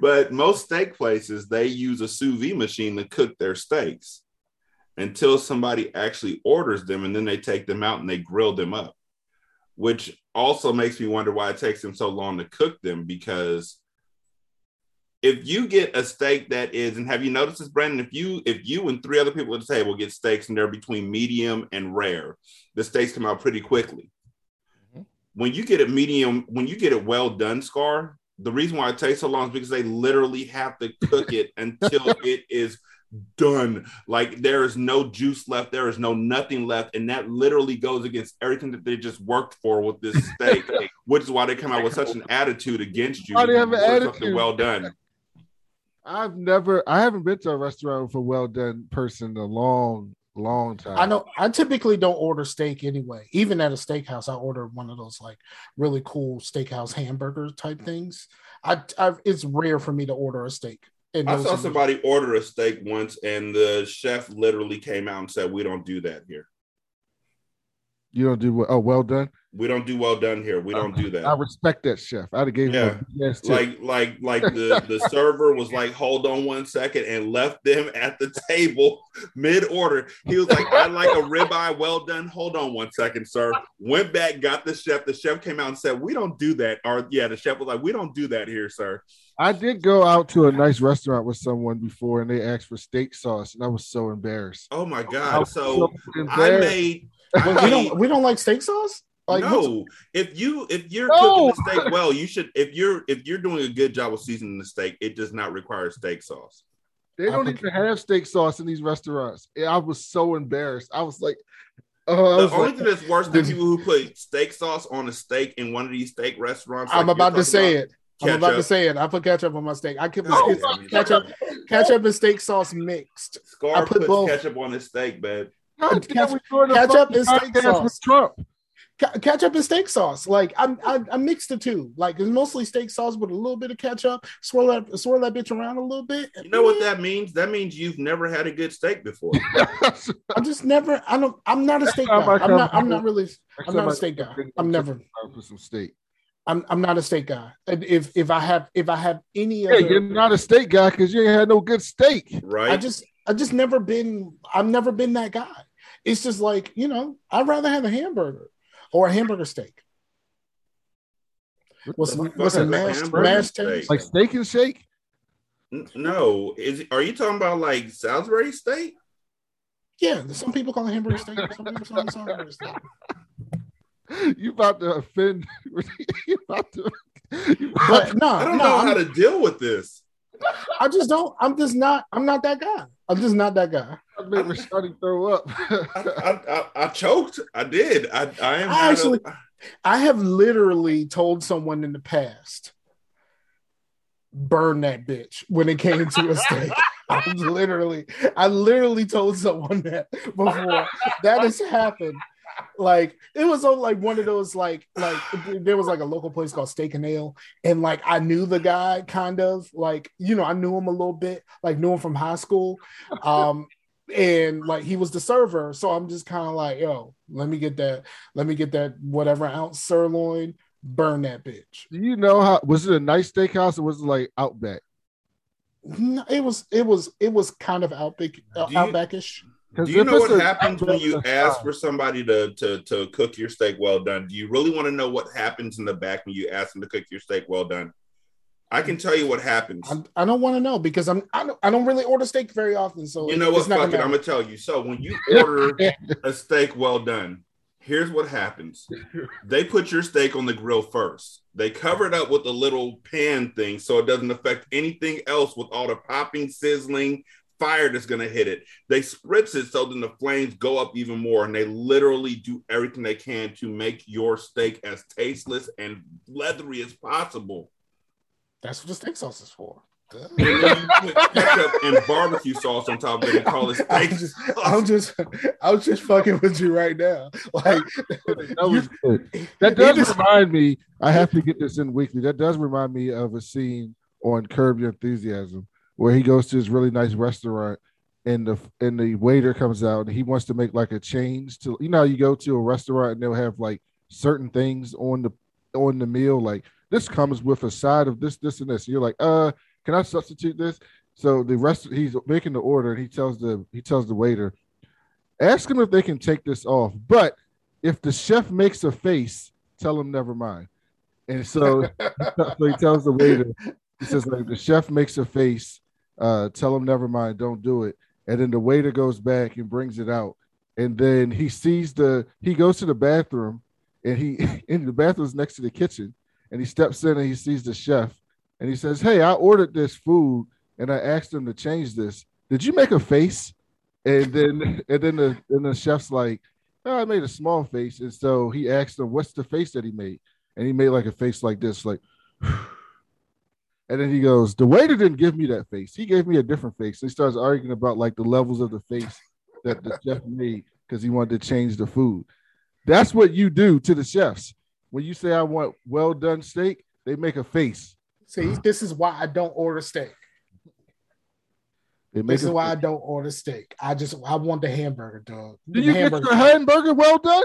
but most steak places they use a sous vide machine to cook their steaks until somebody actually orders them and then they take them out and they grill them up which also makes me wonder why it takes them so long to cook them because if you get a steak that is and have you noticed this brandon if you if you and three other people at the table get steaks and they're between medium and rare the steaks come out pretty quickly mm-hmm. when you get it medium when you get it well done scar the reason why it takes so long is because they literally have to cook it until it is done. Like there is no juice left, there is no nothing left, and that literally goes against everything that they just worked for with this steak, which is why they come out with such an attitude against you. Why they have an attitude? Well done. I've never, I haven't been to a restaurant with a well done person in a long, long time. I know. I typically don't order steak anyway. Even at a steakhouse, I order one of those like really cool steakhouse hamburger type things. I, I it's rare for me to order a steak. And I saw somebody order a steak once, and the chef literally came out and said, "We don't do that here. You don't do well. Oh, well done. We don't do well done here. We don't do that." I respect that chef. I'd have gave Yeah. yes like like like the the server was like hold on one second and left them at the table mid order he was like i like a ribeye well done hold on one second sir went back got the chef the chef came out and said we don't do that or yeah the chef was like we don't do that here sir I did go out to a nice restaurant with someone before, and they asked for steak sauce, and I was so embarrassed. oh my god was so i made Well, we don't we don't like steak sauce. Like no, if you if you're No. cooking the steak well, you should if you're if you're doing a good job of seasoning the steak, it does not require steak sauce. They don't even have steak sauce in these restaurants. I was so embarrassed. I was like, oh, I The was only like, thing that's worse than people who put steak sauce on a steak in one of these steak restaurants. I'm like about to say talking it. I'm about to say it. I put ketchup on my steak. I keep Oh, it's my ketchup, ketchup and steak sauce mixed. I Scar put puts both. ketchup on his steak, man. God damn, ketchup- we doing a ketchup fucking and steak sauce. with Trump. Ke- ketchup and steak sauce. Like I'm, I, I mix the two. Like it's mostly steak sauce with a little bit of ketchup. Swirl that, swirl that bitch around a little bit. You know what that means? That means you've never had a good steak before. I just never. I don't. I'm not a steak guy. I I'm not. I'm not really. I'm not a steak time I guy. bring I'm them never. chicken for some steak. I'm. I'm not a steak guy. If if I have if I have any Yeah, other, you're not a steak guy because you ain't had no good steak. Right? I just I just never been. I've never been that guy. It's just like you know. I'd rather have a hamburger or a hamburger steak. What's The what's a fuck is mash steak? Like steak and shake. No, is are you talking about like Salisbury steak? Yeah, some people call it hamburger steak. Some people call it hamburger steak. You about to offend? you about to? You about But no, I don't no, know I'm- how to deal with this. I just don't. I'm just not. I'm not that guy. I'm just not that guy. to make Rashani throw up. I, I, I, I choked. I did. I, I am I actually- I have literally told someone in the past, burn that bitch when it came to a steak. I literally, I literally told someone that before. That has happened. Like it was on like one of those like like there was like a local place called Steak and Ale, and like I knew the guy kind of like you know I knew him a little bit, like knew him from high school, um, and like he was the server, so I'm just kind of like yo, let me get that, let me get that whatever ounce sirloin, burn that bitch. Do you know how? Was it a nice steakhouse or was it like Outback? No, it was it was it was kind of outback uh, Do you- outbackish. Do you know what a- happens when you ask for somebody to, to to cook your steak well done? Do you really want to know what happens in the back when you ask them to cook your steak well done? I can tell you what happens. I, I don't want to know because I'm I don't, I don't really order steak very often. So You know what? Fuck it. I'm gonna tell you. So when you order a steak well done, here's what happens. They put your steak on the grill first. They cover it up with a little pan thing so it doesn't affect anything else with all the popping, sizzling fire that's gonna hit it. They spritz it so then the flames go up even more, and they literally do everything they can to make your steak as tasteless and leathery as possible. That's what the steak sauce is for. And then you put ketchup and barbecue sauce on top of it and call it I'm steak. just, I'm just, I'm just fucking with you right now. Like, That was good. you That does just- remind me. I have to get this in weekly. That does remind me of a scene on Curb Your Enthusiasm where he goes to this really nice restaurant and the and the waiter comes out and he wants to make like a change to you know you go to a restaurant and they'll have like certain things on the on the meal like this comes with a side of this this and this. And you're like uh can I substitute this? So the rest he's making the order and he tells the he tells the waiter ask him if they can take this off. But if the chef makes a face tell him never mind. And so so he tells the waiter he says like the chef makes a face uh tell him never mind don't do it. And then the waiter goes back and brings it out. And then he sees the he goes to the bathroom and he in the bathroom's next to the kitchen. And he steps in and he sees the chef and he says hey i ordered this food and i asked him to change this. Did you make a face? And then and then the and the chef's like oh, i made a small face. And so he asked him what's the face that he made? And he made like a face like this like and then he goes, The waiter didn't give me that face. He gave me a different face. So he starts arguing about like the levels of the face that the chef made because he wanted to change the food. That's what you do to the chefs. When you say I want well done steak, they make a face. see, this is why I don't order steak. They make This is why I don't order steak. I just, I want the hamburger, dog. Do The you get hamburger. your hamburger well done?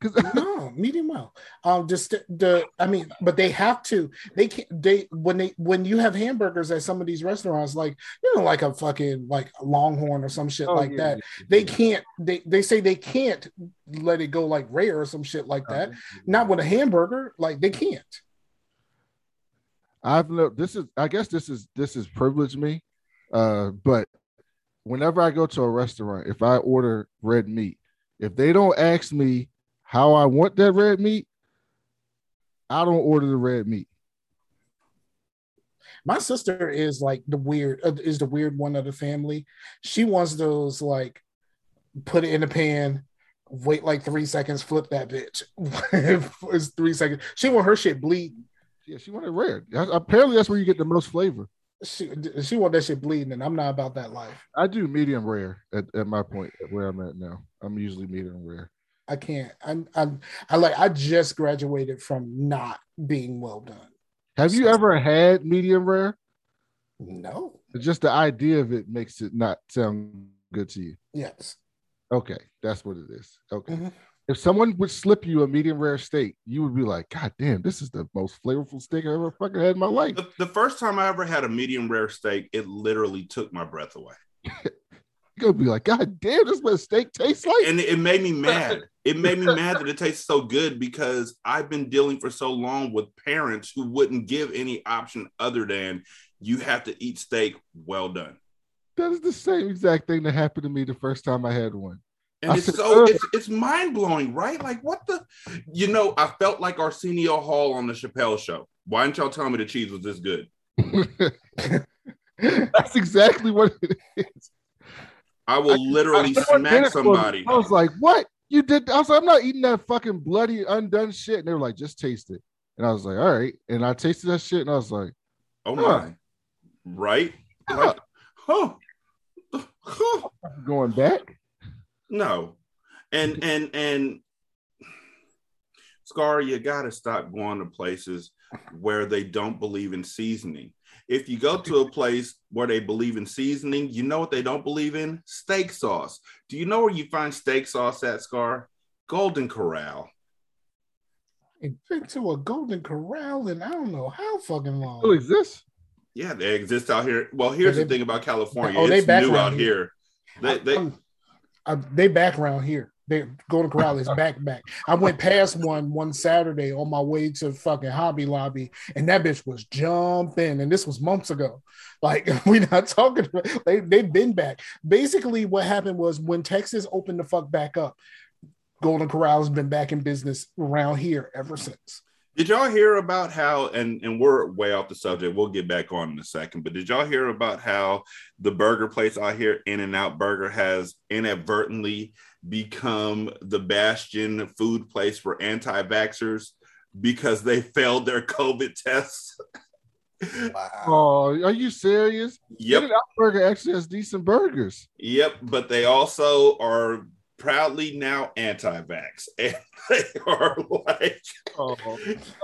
Because no, medium well. Um, just the, the, I mean, but they have to. They can't. They when they when you have hamburgers at some of these restaurants, like you know, like a fucking like Longhorn or some shit Oh, like that. They can't. They they say they can't let it go like rare or some shit like that. Not with a hamburger. Like they can't. I've no this is I guess this is this is privilege me. Uh, but whenever I go to a restaurant, if I order red meat, if they don't ask me how I want that red meat, I don't order the red meat. My sister is like the weird uh, is the weird one of the family. She wants those like put it in the pan, wait like three seconds, flip that bitch. it's three seconds. She want her shit bleeding. Yeah, she wanted rare. That's- Apparently, that's where you get the most flavor. She she want that shit bleeding, and I'm not about that life. I do medium rare at, at my point where I'm at now. I'm usually medium rare. I can't. I'm I'm I like I just graduated from not being well done. Have you ever had medium rare? No. Just the idea of it makes it not sound good to you. Yes. Okay, that's what it is. Okay. Mhm. If someone would slip you a medium rare steak, you would be like, God damn, this is the most flavorful steak I ever fucking had in my life. The, the first time I ever had a medium rare steak, it literally took my breath away. You're gonna be like, God damn, this is what steak tastes like. And it made me mad. It made me mad that it tastes so good because I've been dealing for so long with parents who wouldn't give any option other than you have to eat steak well done. That is the same exact thing that happened to me the first time I had one. And I it's said, so it's it's mind blowing, right? Like what the you know, I felt like Arsenio Hall on the Chappelle show. Why didn't y'all tell me the cheese was this good? That's exactly what it is. I will literally Someone did smack it for me. somebody. I was like, "What you did?" I was like, "I'm not eating that fucking bloody undone shit." And they were like, "Just taste it." And I was like, "All right." And I tasted that shit, and I was like, Oh Huh. my. Right? Like, huh. Huh. "Going back." No. And and and Scar, you gotta stop going to places where they don't believe in seasoning. If you go to a place where they believe in seasoning, you know what they don't believe in? Steak sauce. Do you know where you find steak sauce at, Scar? Golden Corral. I've been to a Golden Corral and I don't know how fucking long. Still exists. Yeah, they exist out here. Well, here's they- the thing about California. Oh, they it's back new around out here. here. They, they, I'm- I- they back around here. They Golden Corral is back back. I went past one one Saturday on my way to fucking Hobby Lobby, and that bitch was jumping. And this was months ago. Like we're not talking. About, they they've been back. Basically, what happened was when Texas opened the fuck back up, Golden Corral has been back in business around here ever since. Did y'all hear about how and and we're way off the subject. We'll get back on in a second. But did y'all hear about how the burger place out here, In and Out Burger, has inadvertently become the bastion food place for anti-vaxxers because they failed their COVID tests? Wow. Oh, are you serious? Yep. In-N-Out Burger actually has decent burgers. Yep, but they also are proudly now anti-vax, and they are like Oh,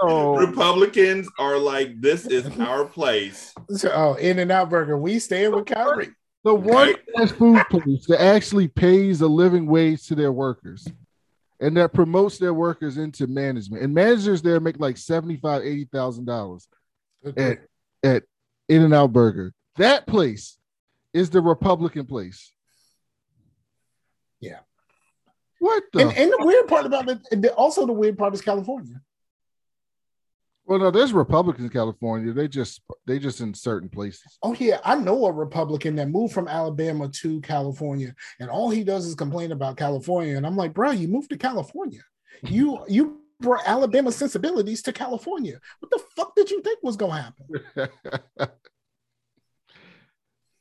oh. Republicans are like, this is our place. So, oh, In and Out Burger, we stand with Kyrie. The one Right. fast food place that actually pays a living wage to their workers and that promotes their workers into management. And managers there make like seventy-five, eighty thousand dollars at at In and Out Burger. That place is the Republican place. Yeah. What the? And, and the weird part about it, and the- also the weird part is California. well, no, there's Republicans in California. They just they just in certain places. Oh yeah, I know a Republican that moved from Alabama to California, and all he does is complain about California. And I'm like, bro, you moved to California. You you brought Alabama sensibilities to California. What the fuck did you think was gonna happen?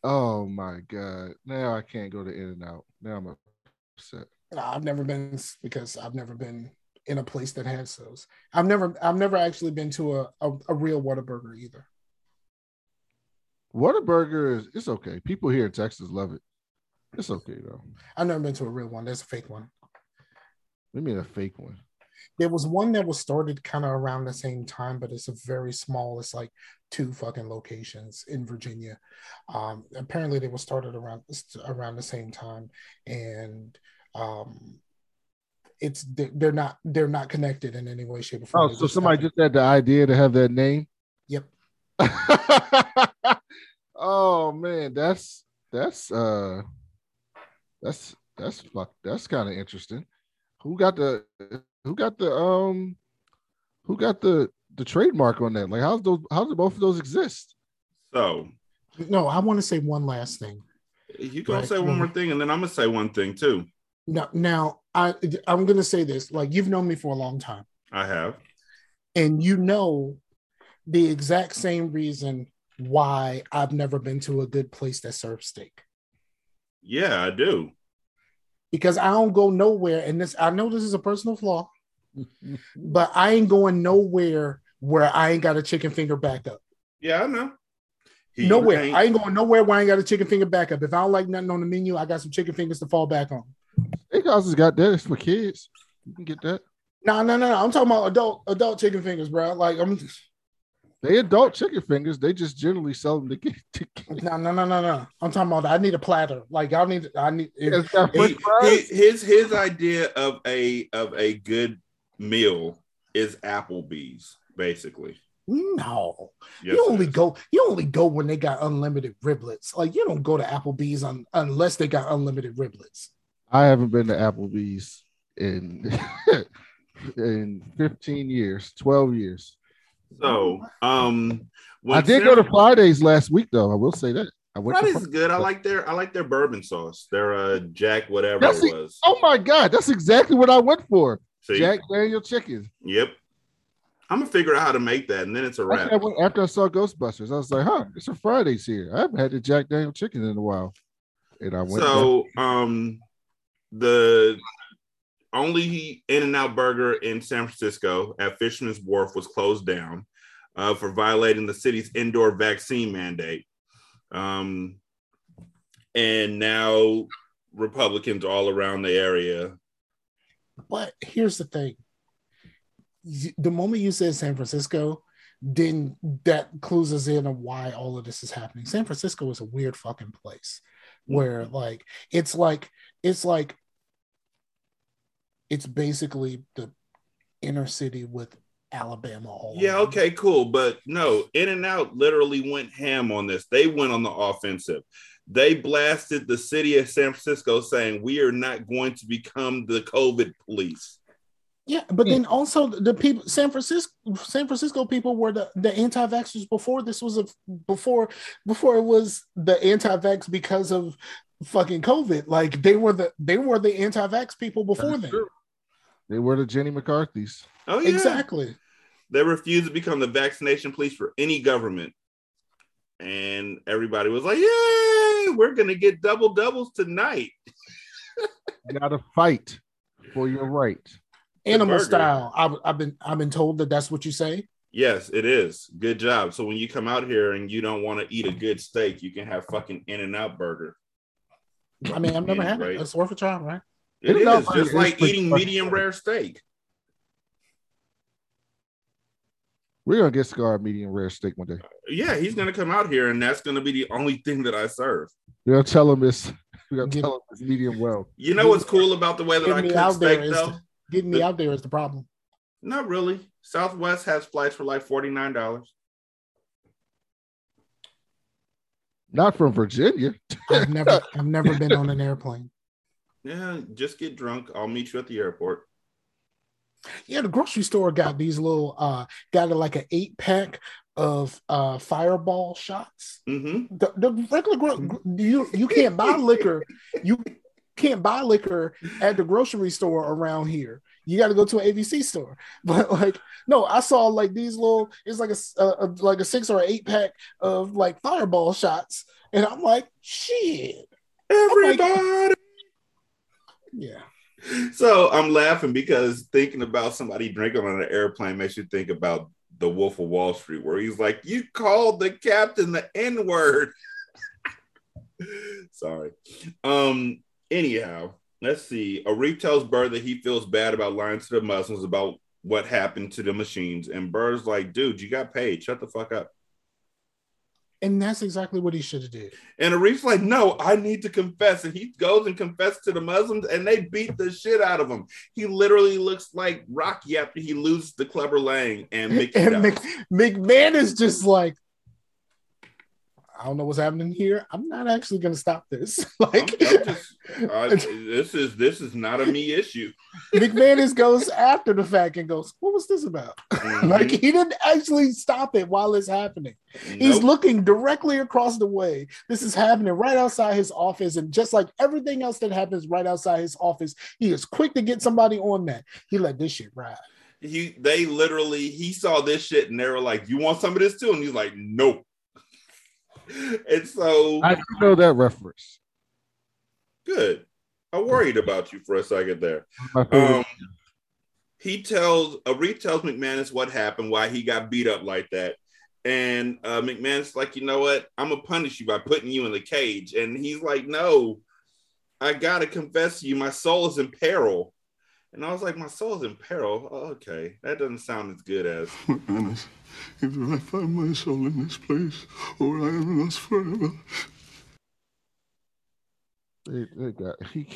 oh my god! Now I can't go to In and Out. Now I'm upset. I've never been because I've never been in a place that has those. I've never I've never actually been to a a, a real Whataburger either. Whataburger is it's okay. People here in Texas love it. It's okay though. I've never been to a real one. There's a fake one. I mean a fake one. There was one that was started kind of around the same time, but it's a very small. It's like two fucking locations in Virginia. Um, apparently, they were started around around the same time, and um, it's they're they're not they're not connected in any way, shape, or form. Oh, They so somebody happened- just had the idea to have that name. Yep. oh man, that's that's uh that's that's fuck that's kind of interesting. Who got the who got the um who got the the trademark on that? Like how's those how do both of those exist? So No, I want to say one last thing. you gonna Right. say one more thing, and then I'm gonna say one thing too. Now, now I I'm gonna say this. Like you've known me for a long time. I have. and you know the exact same reason why I've never been to a good place that serves steak. Yeah, I do. Because I don't go nowhere, and this I know this is a personal flaw, but I ain't going nowhere where I ain't got a chicken finger backup. Yeah, I know. He nowhere. ain't- I ain't going nowhere where I ain't got a chicken finger backup. If I don't like nothing on the menu, I got some chicken fingers to fall back on. Steakhouses got that. It's for kids. You can get that. No, no, no, no. I'm talking about adult adult chicken fingers, bro. Like I'm They adult chicken fingers. They just generally sell them to get. To kids. no, no, no, no, no. I'm talking about I need a platter. Like y'all need I need It's He- he- his his idea of a of a good meal is Applebee's, basically. no. Yes, you only go you only go when they got unlimited riblets. Like you don't go to Applebee's on, unless they got unlimited riblets. I haven't been to Applebee's in in 15 years, 12 years. So, um, I did Sam- go to Fridays last week, though. I will say that. I went Friday's is good. I like their I like their bourbon sauce. Their uh Jack whatever That's it was. Oh my god, that's exactly what I went for. See? Jack Daniel chicken. Yep. I'm gonna figure out how to make that, and then it's a wrap. Actually, I went- after I saw Ghostbusters, I was like, "Huh, it's a Fridays here. I haven't had the Jack Daniel chicken in a while." And I went. So, um, the only In and Out Burger in San Francisco at Fisherman's Wharf was closed down uh, for violating the city's indoor vaccine mandate. Um, and now Republicans all around the area. But here's the thing: the moment you said San Francisco, then that clues us in on why all of this is happening. San Francisco is a weird fucking place where, like, it's like it's like it's basically the inner city with Alabama all. Yeah, over. okay, cool. But no, In and Out literally went ham on this. They went on the offensive. They blasted the city of San Francisco saying, We are not going to become the COVID police. Yeah, but then also the people San Francisco San Francisco people were the, the anti-vaxxers before this was a before before it was the anti-vax because of fucking COVID. Like they were the they were the anti-vax people before That's then. They were the Jenny McCarthy's. Oh, yeah. Exactly. They refused to become the vaccination police for any government. And everybody was like, Yay, we're going to get double doubles tonight. You gotta fight for your right. Animal style. I've, I've been I've been told that that's what you say. Yes, it is. Good job. So when you come out here and you don't want to eat a good steak, you can have fucking In and Out burger. I mean, I've never had Right. it. It's worth a try, right? It In-N-Out is just like eating medium rare steak. We're gonna get Scar medium rare steak one day. Yeah, he's gonna come out here, and that's gonna be the only thing that I serve. We're gonna tell him it's we're gonna Get- tell him it's medium well. You know what's cool about the way that I Getting me cook steak, is though? the, getting me out there is the problem. Not really. Southwest has flights for like forty nine dollars. Not from Virginia. I've never I've never been on an airplane. Yeah, just get drunk. I'll meet you at the airport. Yeah, the grocery store got these little uh got like an eight pack of uh fireball shots. Mm-hmm. The, the regular gro- you you can't buy liquor. You can't buy liquor at the grocery store around here. You got to go to an ABC store. But like, no, I saw like these little. It's like a, a- a- like a six or an eight pack of like fireball shots, and I'm like, shit. Everybody. Yeah. So I'm laughing because thinking about somebody drinking on an airplane makes you think about the Wolf of Wall Street, where he's like, "You called the captain the N word." Sorry. Um. Anyhow, let's see. Arif tells Burr that he feels bad about lying to the Muslims about what happened to the machines, and Burr's like, "Dude, you got paid. Shut the fuck up." And that's exactly what he should have did. And Arif's like, no, I need to confess. And he goes and confesses to the Muslims, and they beat the shit out of him. He literally looks like Rocky after he loses the Clubber Lang and Mickey. And Mc, McMahon is just like, I don't know what's happening here. I'm not actually going to stop this. like, I'm just- I- this is this is not a me issue. McManus goes after the fact and goes, "What was this about?" Mhm. like he didn't actually stop it while it's happening. He's looking directly across the way. This is happening right outside his office, and just like everything else that happens right outside his office, he is quick to get somebody on that. He let this shit ride. he they literally he saw this shit and they were like, "You want some of this too?" And he's like, "Nope." and so I know that reference. good. I worried about you for a second there. Um, he tells Arif tells McManus what happened, why he got beat up like that. And uh, McManus like, you know what? I'm gonna punish you by putting you in the cage. And he's like, no, I gotta confess to you, my soul is in peril. And I was like, my soul is in peril. Oh, okay, that doesn't sound as good as. McManus, either I find my soul in this place or I am lost forever. They, they got he,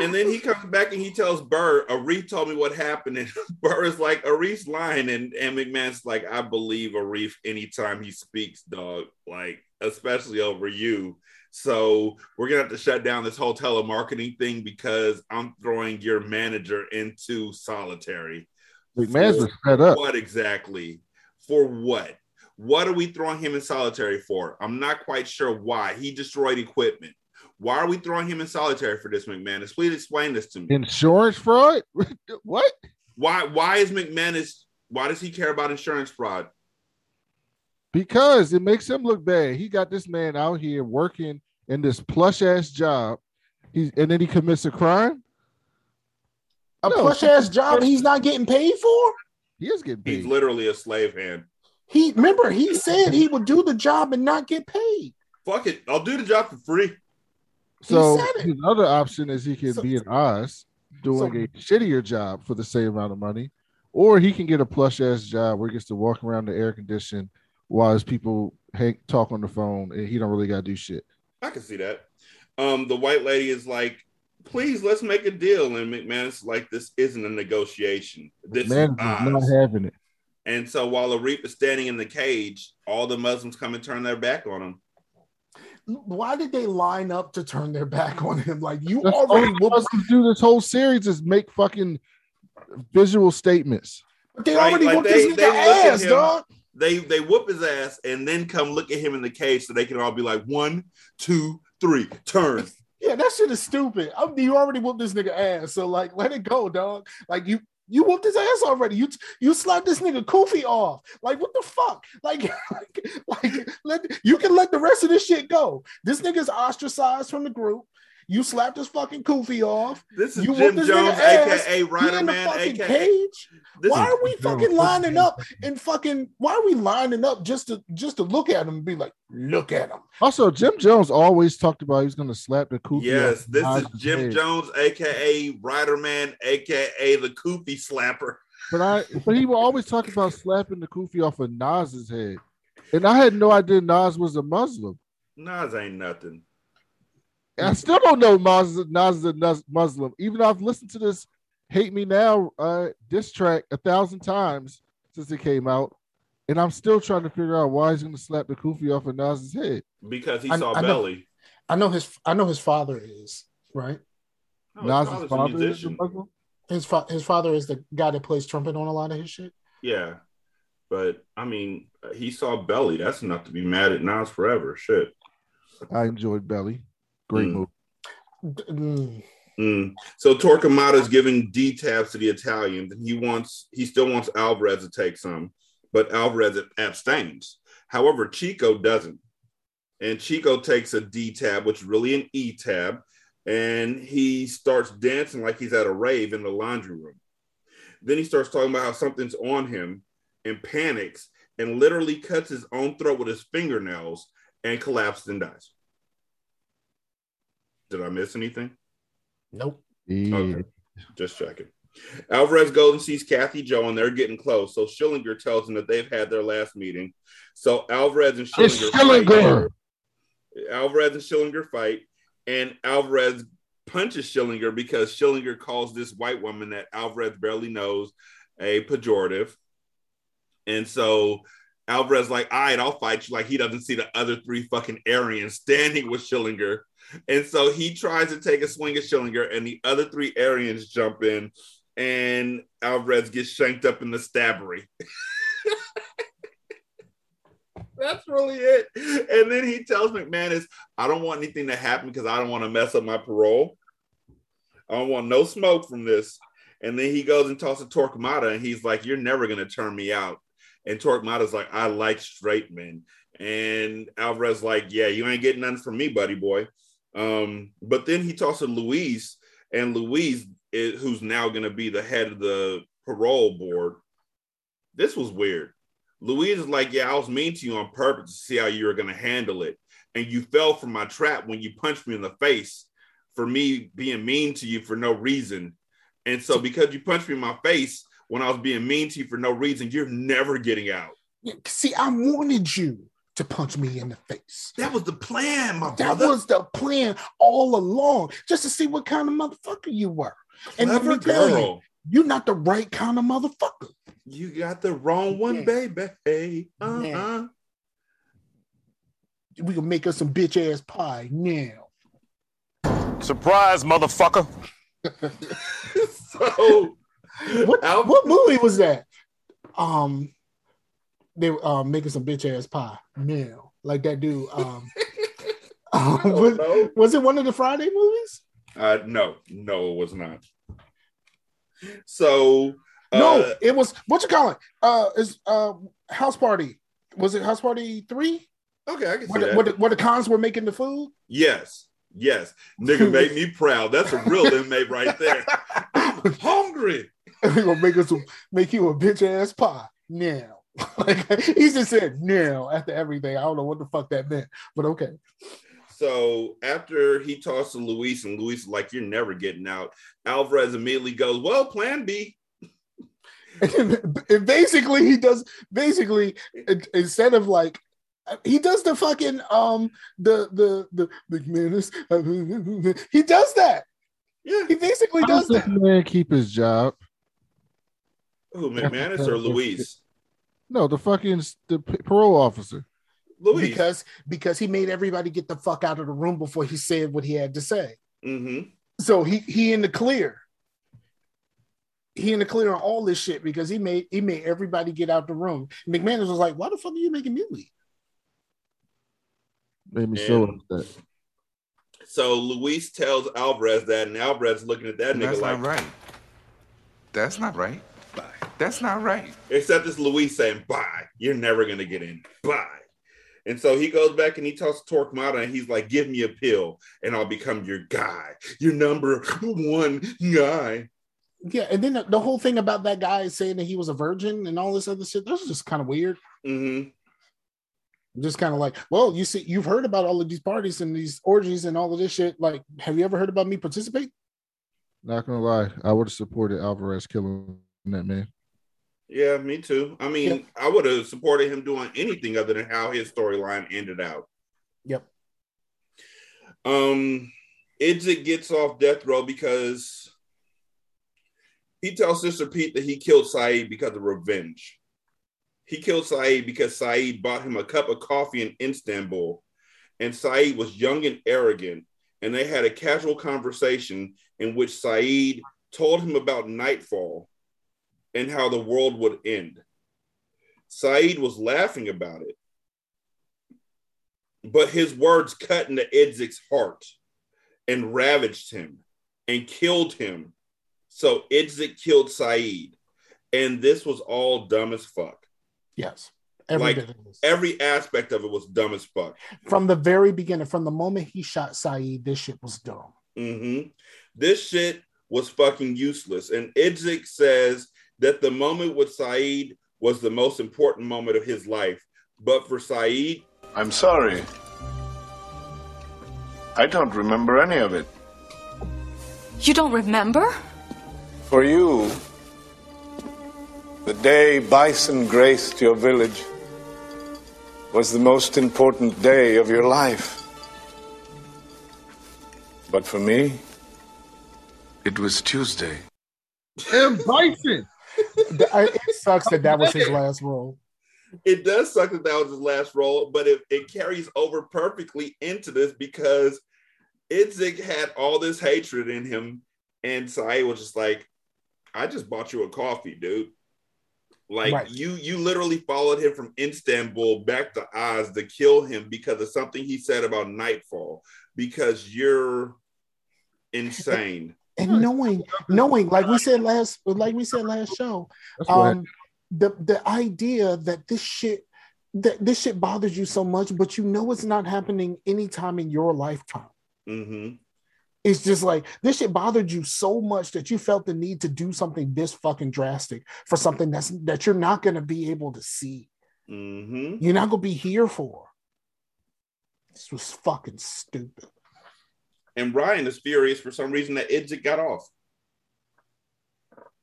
And then he comes back and he tells Burr, Arif told me what happened. And Burr is like, Arif's lying. And, and McMahon's like, I believe Arif anytime he speaks, dog. Like, especially over you. So we're gonna have to shut down this whole telemarketing thing because I'm throwing your manager into solitary. McMahon's For was fed up. What exactly? For what? What are we throwing him in solitary for? I'm not quite sure why. He destroyed equipment. Why are we throwing him in solitary for this, McManus? Please explain this to me. Insurance fraud? what? Why why is McManus why does he care about insurance fraud? Because it makes him look bad. He got this man out here working in this plush ass job. He's and then he commits a crime. A No. plush ass job he's not getting paid for. He is getting He's literally a slave hand. He remember he said he would do the job and not get paid. Fuck it. I'll do the job for free. So said his other option is he can So- be an Oz doing So- a shittier job for the same amount of money, or he can get a plush ass job where he gets to walk around the air condition while his people hang, talk on the phone and he don't really gotta do shit. I can see that. Um, the white lady is like, please let's make a deal. And McManus is like, this isn't a negotiation. This Man is is not having it. And so while Arif is standing in the cage, all the Muslims come and turn their back on him. Why did they line up to turn their back on him? Like you That's already he whooped, wants to do this whole series is make fucking visual statements. But they Like- already like whooped they- this they nigga ass, him. dog. They they whoop his ass and then come look at him in the cage so they can all be like, one, two, three, turn. Yeah, that shit is stupid. I mean, you already whooped this nigga ass, so like, let it go, dog. Like you, you whooped his ass already. You, you slapped this nigga kufi off. Like what the fuck? Like, like, like let you can let the rest of this shit go. This nigga's ostracized from the group. You slapped his fucking kufi off. This is You Jim whooped this Jones, nigga ass. aka He Rider in the Man, fucking aka cage. this Why is are we fucking lining up and fucking? Why are we lining up just to just to look at him and be like, look at him? Also, Jim Jones always talked about he was gonna slap the kufi. Yes, off this is Jim head. Jones, aka Rider Man, aka the Kufi Slapper. But I but he will always talk about slapping the kufi off of Nas's head. And I had no idea Nas was a Muslim. Nas ain't nothing. And I still don't know Nas, Nas is a Muslim. Even though I've listened to this Hate Me Now uh, diss track a thousand times since it came out. And I'm still trying to figure out why he's going to slap the kufi off of Nas's head. Because he I- saw I know. belly. I know his. I know his father is right. No, his Nas's a father is a. Muslim? His fa- his father is the guy that plays trumpet on a lot of his shit. Yeah. But I mean, he saw belly. That's enough to be mad at Nas forever. Shit. I enjoyed Belly. Great Mm. movie. Mm. Mm. So Torquemada is giving D tabs to the Italians, and he wants he still wants Alvarez to take some, but Alvarez abstains. However, Chico doesn't, and Chico takes a D tab, which is really an E tab, and he starts dancing like he's at a rave in the laundry room. Then he starts talking about how something's on him, and panics, and literally cuts his own throat with his fingernails, and collapses and dies. Did I miss anything? Nope. Yeah. Okay. Just checking. Alvarez goes and sees Kathy Joe, and they're getting close. So Schillinger tells him that they've had their last meeting. So Alvarez and It's Schillinger, Schillinger. Fight. Alvarez and Schillinger fight, and Alvarez punches Schillinger because Schillinger calls this white woman that Alvarez barely knows a pejorative. And so Alvarez like, all right, I'll fight you. Like he doesn't see the other three fucking Aryans standing with Schillinger. And so he tries to take a swing at Schillinger, and the other three Aryans jump in, and Alvarez gets shanked up in the stabbery. That's really it. And then he tells McManus, I don't want anything to happen because I don't want to mess up my parole. I don't want no smoke from this. And then he goes and talks to Torquemada, and he's like, You're never going to turn me out. And Torquemada's like, I like straight men. And Alvarez like, Yeah, you ain't getting nothing from me, buddy boy. Um, but then he talks to Louise, and Louise, is, who's now going to be the head of the parole board. This was weird. Louise is like, Yeah, I was mean to you on purpose to see how you were going to handle it. And you fell from my trap when you punched me in the face for me being mean to you for no reason. And so, because you punched me in my face when I was being mean to you for no reason, you're never getting out. See, I wanted you to punch me in the face. That was the plan, my That brother. was the plan all along, just to see what kind of motherfucker you were. And let Clever me tell you, you're not the right kind of motherfucker. You got the wrong one, baby. Hey, uh-uh. We can make us some bitch ass pie now. Surprise, motherfucker. so what, what movie was that? Um, they were um, making some bitch ass pie now, like that dude. Um, um, was, was it one of the Friday movies? Uh, no, no, it was not. So uh, no, it was what you call it? Uh, is uh House Party? Was it House Party three? Okay, I can see Where the, that. where, the, where the cons were making the food. Yes, yes, nigga made me proud. That's a real inmate right there. I'm hungry. we gonna make us make you a bitch ass pie now. like he just said now after everything. I don't know what the fuck that meant, but okay. So after he talks to Luis, and Luis is like, "You're never getting out," Alvarez immediately goes, "Well, Plan B." and basically he does basically instead of like he does the fucking um the the the McManus he does that yeah he basically How does does that this man keep his job? Who McManus or Luis? No, the fucking the parole officer. Luis. because because he made everybody get the fuck out of the room before he said what he had to say Mm-hmm. so he he in the clear he in the clear on all this shit because he made he made everybody get out the room McManus was like why the fuck are you making me leave Made me so And- upset. So Luis tells Alvarez that, and Alvarez looking at that nigga That's like, not right. That's not right. That's not right. except it's Luis saying, "Bye, you're never gonna get in. Bye." And so he goes back and he talks to Torquemada, and he's like, "Give me a pill, and I'll become your guy, your number one guy." Yeah, and then the, the whole thing about that guy saying that he was a virgin and all this other shit, that's just kind of weird. Mm-hmm. Just kind of like, well, you see, you've heard about all of these parties and these orgies and all of this shit. Like, have you ever heard about me participate? Not gonna lie, I would have supported Alvarez killing that man. Yeah, me too. I mean, I would have supported him doing anything other than how his storyline ended out. Yep. Um, Idzik gets off death row because he tells Sister Pete that he killed Saeed because of revenge. He killed Saeed because Saeed bought him a cup of coffee in Istanbul, and Saeed was young and arrogant, and they had a casual conversation in which Saeed told him about nightfall and how the world would end. Saeed was laughing about it, but his words cut into Idzik's heart and ravaged him and killed him. So Idzik killed Saeed, and this was all dumb as fuck. Yes. Every like bit of this. every aspect of it was dumb as fuck. From the very beginning, from the moment he shot Saeed, this shit was dumb. hmm This shit was fucking useless. And Idzik says that the moment with Saeed was the most important moment of his life. But for Saeed, I'm sorry. I don't remember any of it. You don't remember? For you, the day bison graced your village was the most important day of your life. But for me, it was Tuesday. M. Bison. It sucks that that was his last role. it does suck that that was his last role, but it, it carries over perfectly into this because Idzik had all this hatred in him, and Saeed was just like, I just bought you a coffee, dude. Like Right. you you literally followed him from Istanbul back to Oz to kill him because of something he said about Nightfall, because you're insane. And knowing knowing like we said last like we said last show um the the idea that this shit that this shit bothers you so much but you know it's not happening anytime in your lifetime. Mm-hmm. it's just like this shit bothered you so much that you felt the need to do something this fucking drastic for something that's that you're not going to be able to see. Hmm you're not going to be here for. This was fucking stupid And Ryan is furious for some reason that Idzik got off.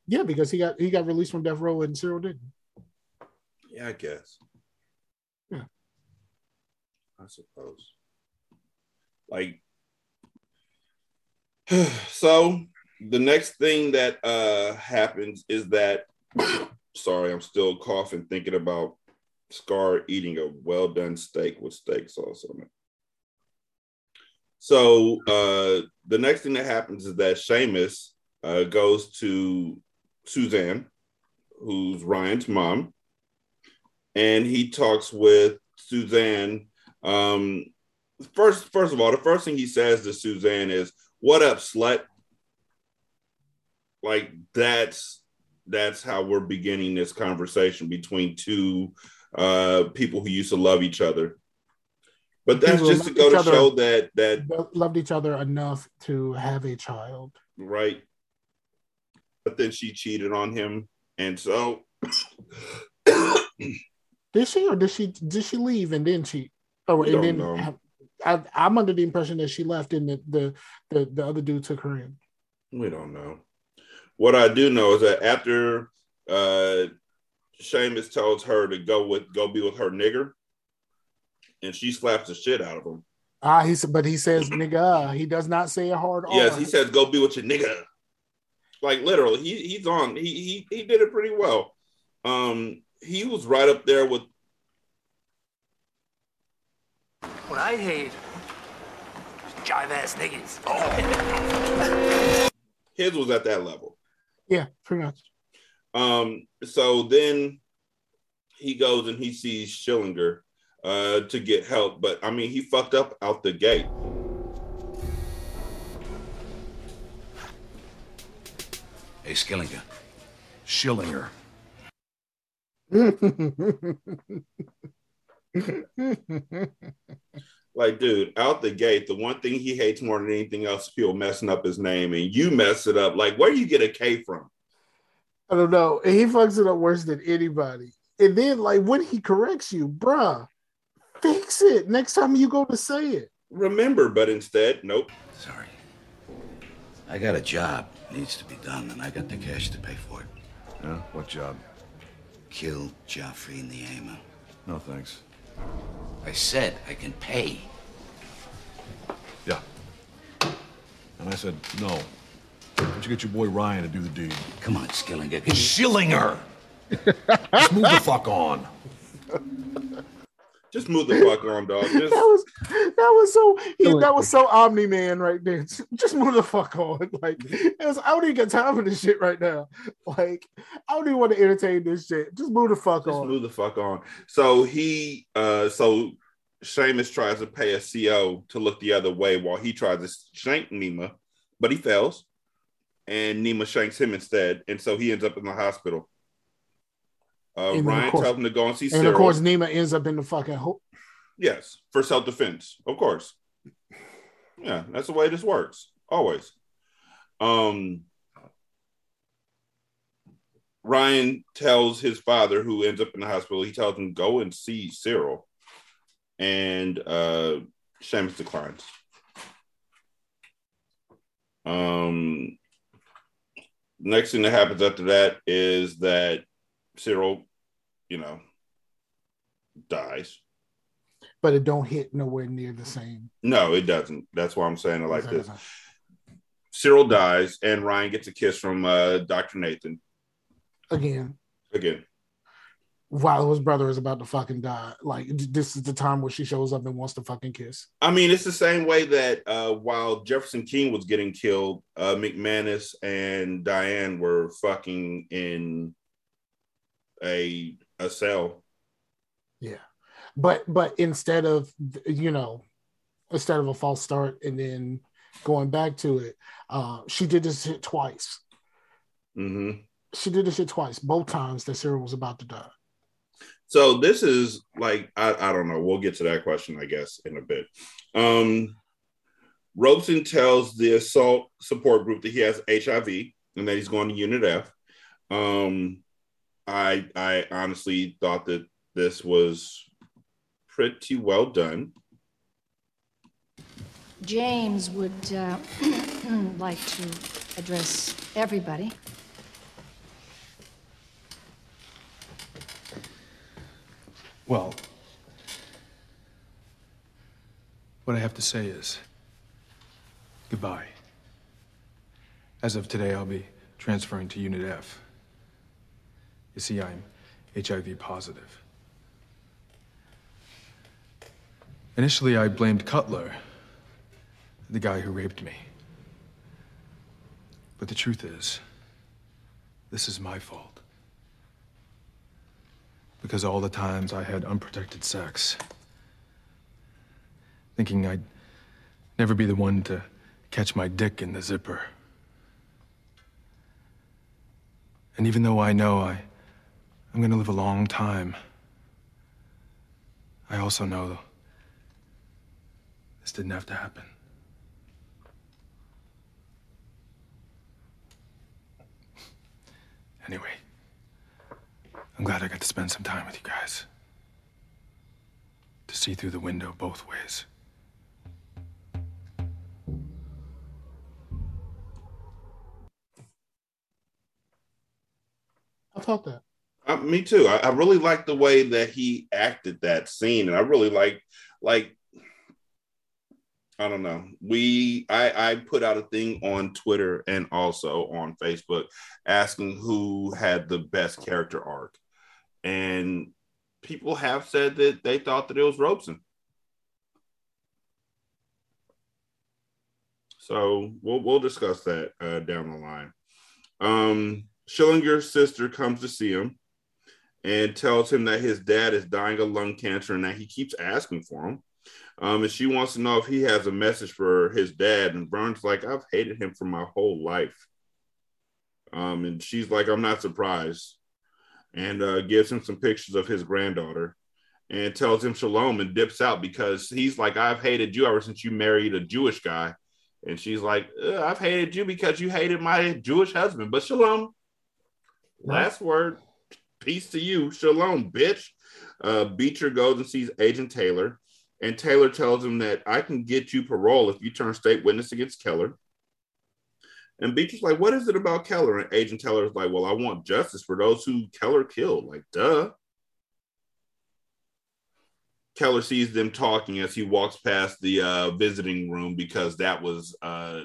yeah because he got he got released from death row and cyril didn't Yeah, I guess. Yeah. I suppose. Like, so the next thing that uh happens is that sorry, I'm still coughing thinking about Scar eating a well done steak with steak sauce on it. So uh the next thing that happens is that Seamus uh, goes to Suzanne, who's Ryan's mom, and he talks with Suzanne. Um, first, first of all, the first thing he says to Suzanne is, "What up, slut?" Like that's that's how we're beginning this conversation between two uh, people who used to love each other. But that's just to go to other. show that that loved each other enough to have a child. right. But then she cheated on him, and so Did she or did she did she leave and then cheat? Oh, and don't then know. I, I'm under the impression that she left and the, the the the other dude took her in. We don't know. What I do know is that after uh Seamus tells her to go with go be with her nigger, and she slaps the shit out of him. Ah, he said, but he says nigga. He does not say a hard R. Yes, he says go be with your nigga. Like literally, he he's on. He he he did it pretty well. Um, he was right up there with What I hate is jive ass niggas. Oh. his was at that level. Yeah, pretty much. Um, so then he goes and he sees Schillinger uh to get help, but I mean he fucked up out the gate. Hey, Skillinger. Schillinger. Like, dude, out the gate, the one thing he hates more than anything else is people messing up his name, and you mess it up. Like, where do you get a K from? I don't know. And he fucks it up worse than anybody. And then, like, when he corrects you, bruh, fix it next time you go to say it. Remember, but instead, nope. Sorry. I got a job. Needs to be done, and I got the cash to pay for it. Yeah? What job? Kill Joffrey and the Aemon. No, thanks. I said I can pay. Yeah. And I said, no. Why don't you get your boy Ryan to do the deed? Come on, Skillinger. Schillinger! Just move the fuck on. Just move the fuck on, dog. Just, That was that was so that was so Omni Man right there. Just move the fuck on. Like it was, I don't even got time for this shit right now. Like I don't even want to entertain this shit. Just move the fuck on. just on. move the fuck on. So he, uh, so Seamus tries to pay a CO to look the other way while he tries to shank Nima, but he fails, and Nima shanks him instead, and so he ends up in the hospital. Uh, Ryan course- tells him to go and see Cyril. And Cyril. of course, Nima ends up in the fucking hole. Yes, for self defense, of course. Yeah, that's the way this works. Always. Um Ryan tells his father, who ends up in the hospital, he tells him go and see Cyril. And uh Seamus declines. Um next thing that happens after that is that Cyril, you know, dies. but it don't hit nowhere near the same. No, it doesn't. That's why I'm saying it like Exactly. this. Cyril dies, and Ryan gets a kiss from uh, Dr. Nathan Again, again. while his brother is about to fucking die, like this is the time where she shows up and wants to fucking kiss. I mean, it's the same way that uh, while Jefferson King was getting killed, uh, McManus and Diane were fucking in a a cell. Yeah, but but instead of you know, instead of a false start and then going back to it, uh, she did this shit twice. hmm She did this shit twice, both times that Sarah was about to die. So this is like I, I don't know. We'll get to that question, I guess, in a bit. Um, Robson tells the assault support group that he has HIV and that he's going to Unit F. Um, I I honestly thought that this was pretty well done. James would uh, like to address everybody. Well, What I have to say is goodbye. As of today, I'll be transferring to Unit F. You see, I'm HIV positive. Initially, I blamed Cutler, the guy who raped me. But the truth is, this is my fault. Because all the times I had unprotected sex, thinking I'd never be the one to catch my dick in the zipper. And even though I know I, I'm gonna live a long time, I also know this didn't have to happen. Anyway, I'm glad I got to spend some time with you guys. To see through the window both ways. I thought that. Uh, me too. I, I really like the way that he acted that scene, and I really like like I don't know. We I I put out a thing on Twitter and also on Facebook asking who had the best character arc, and people have said that they thought that it was Robson. So we'll we'll discuss that uh, down the line. Um, Schillinger's sister comes to see him and tells him that his dad is dying of lung cancer and that he keeps asking for him. Um, and she wants to know if he has a message for his dad. And Vern's like, I've hated him for my whole life. Um, and she's like, I'm not surprised. And uh, gives him some pictures of his granddaughter and tells him shalom and dips out because he's like, I've hated you ever since you married a Jewish guy. And she's like, "Uh, I've hated you because you hated my Jewish husband. But shalom. Last word. Peace to you. Shalom, bitch. Uh, Beecher goes and sees Agent Taylor. And Taylor tells him that I can get you parole if you turn state witness against Keller. And Beecher's like, What is it about Keller? And Agent Taylor's like, Well, I want justice for those who Keller killed. Like, duh. Keller sees them talking as he walks past the uh, visiting room because that was uh,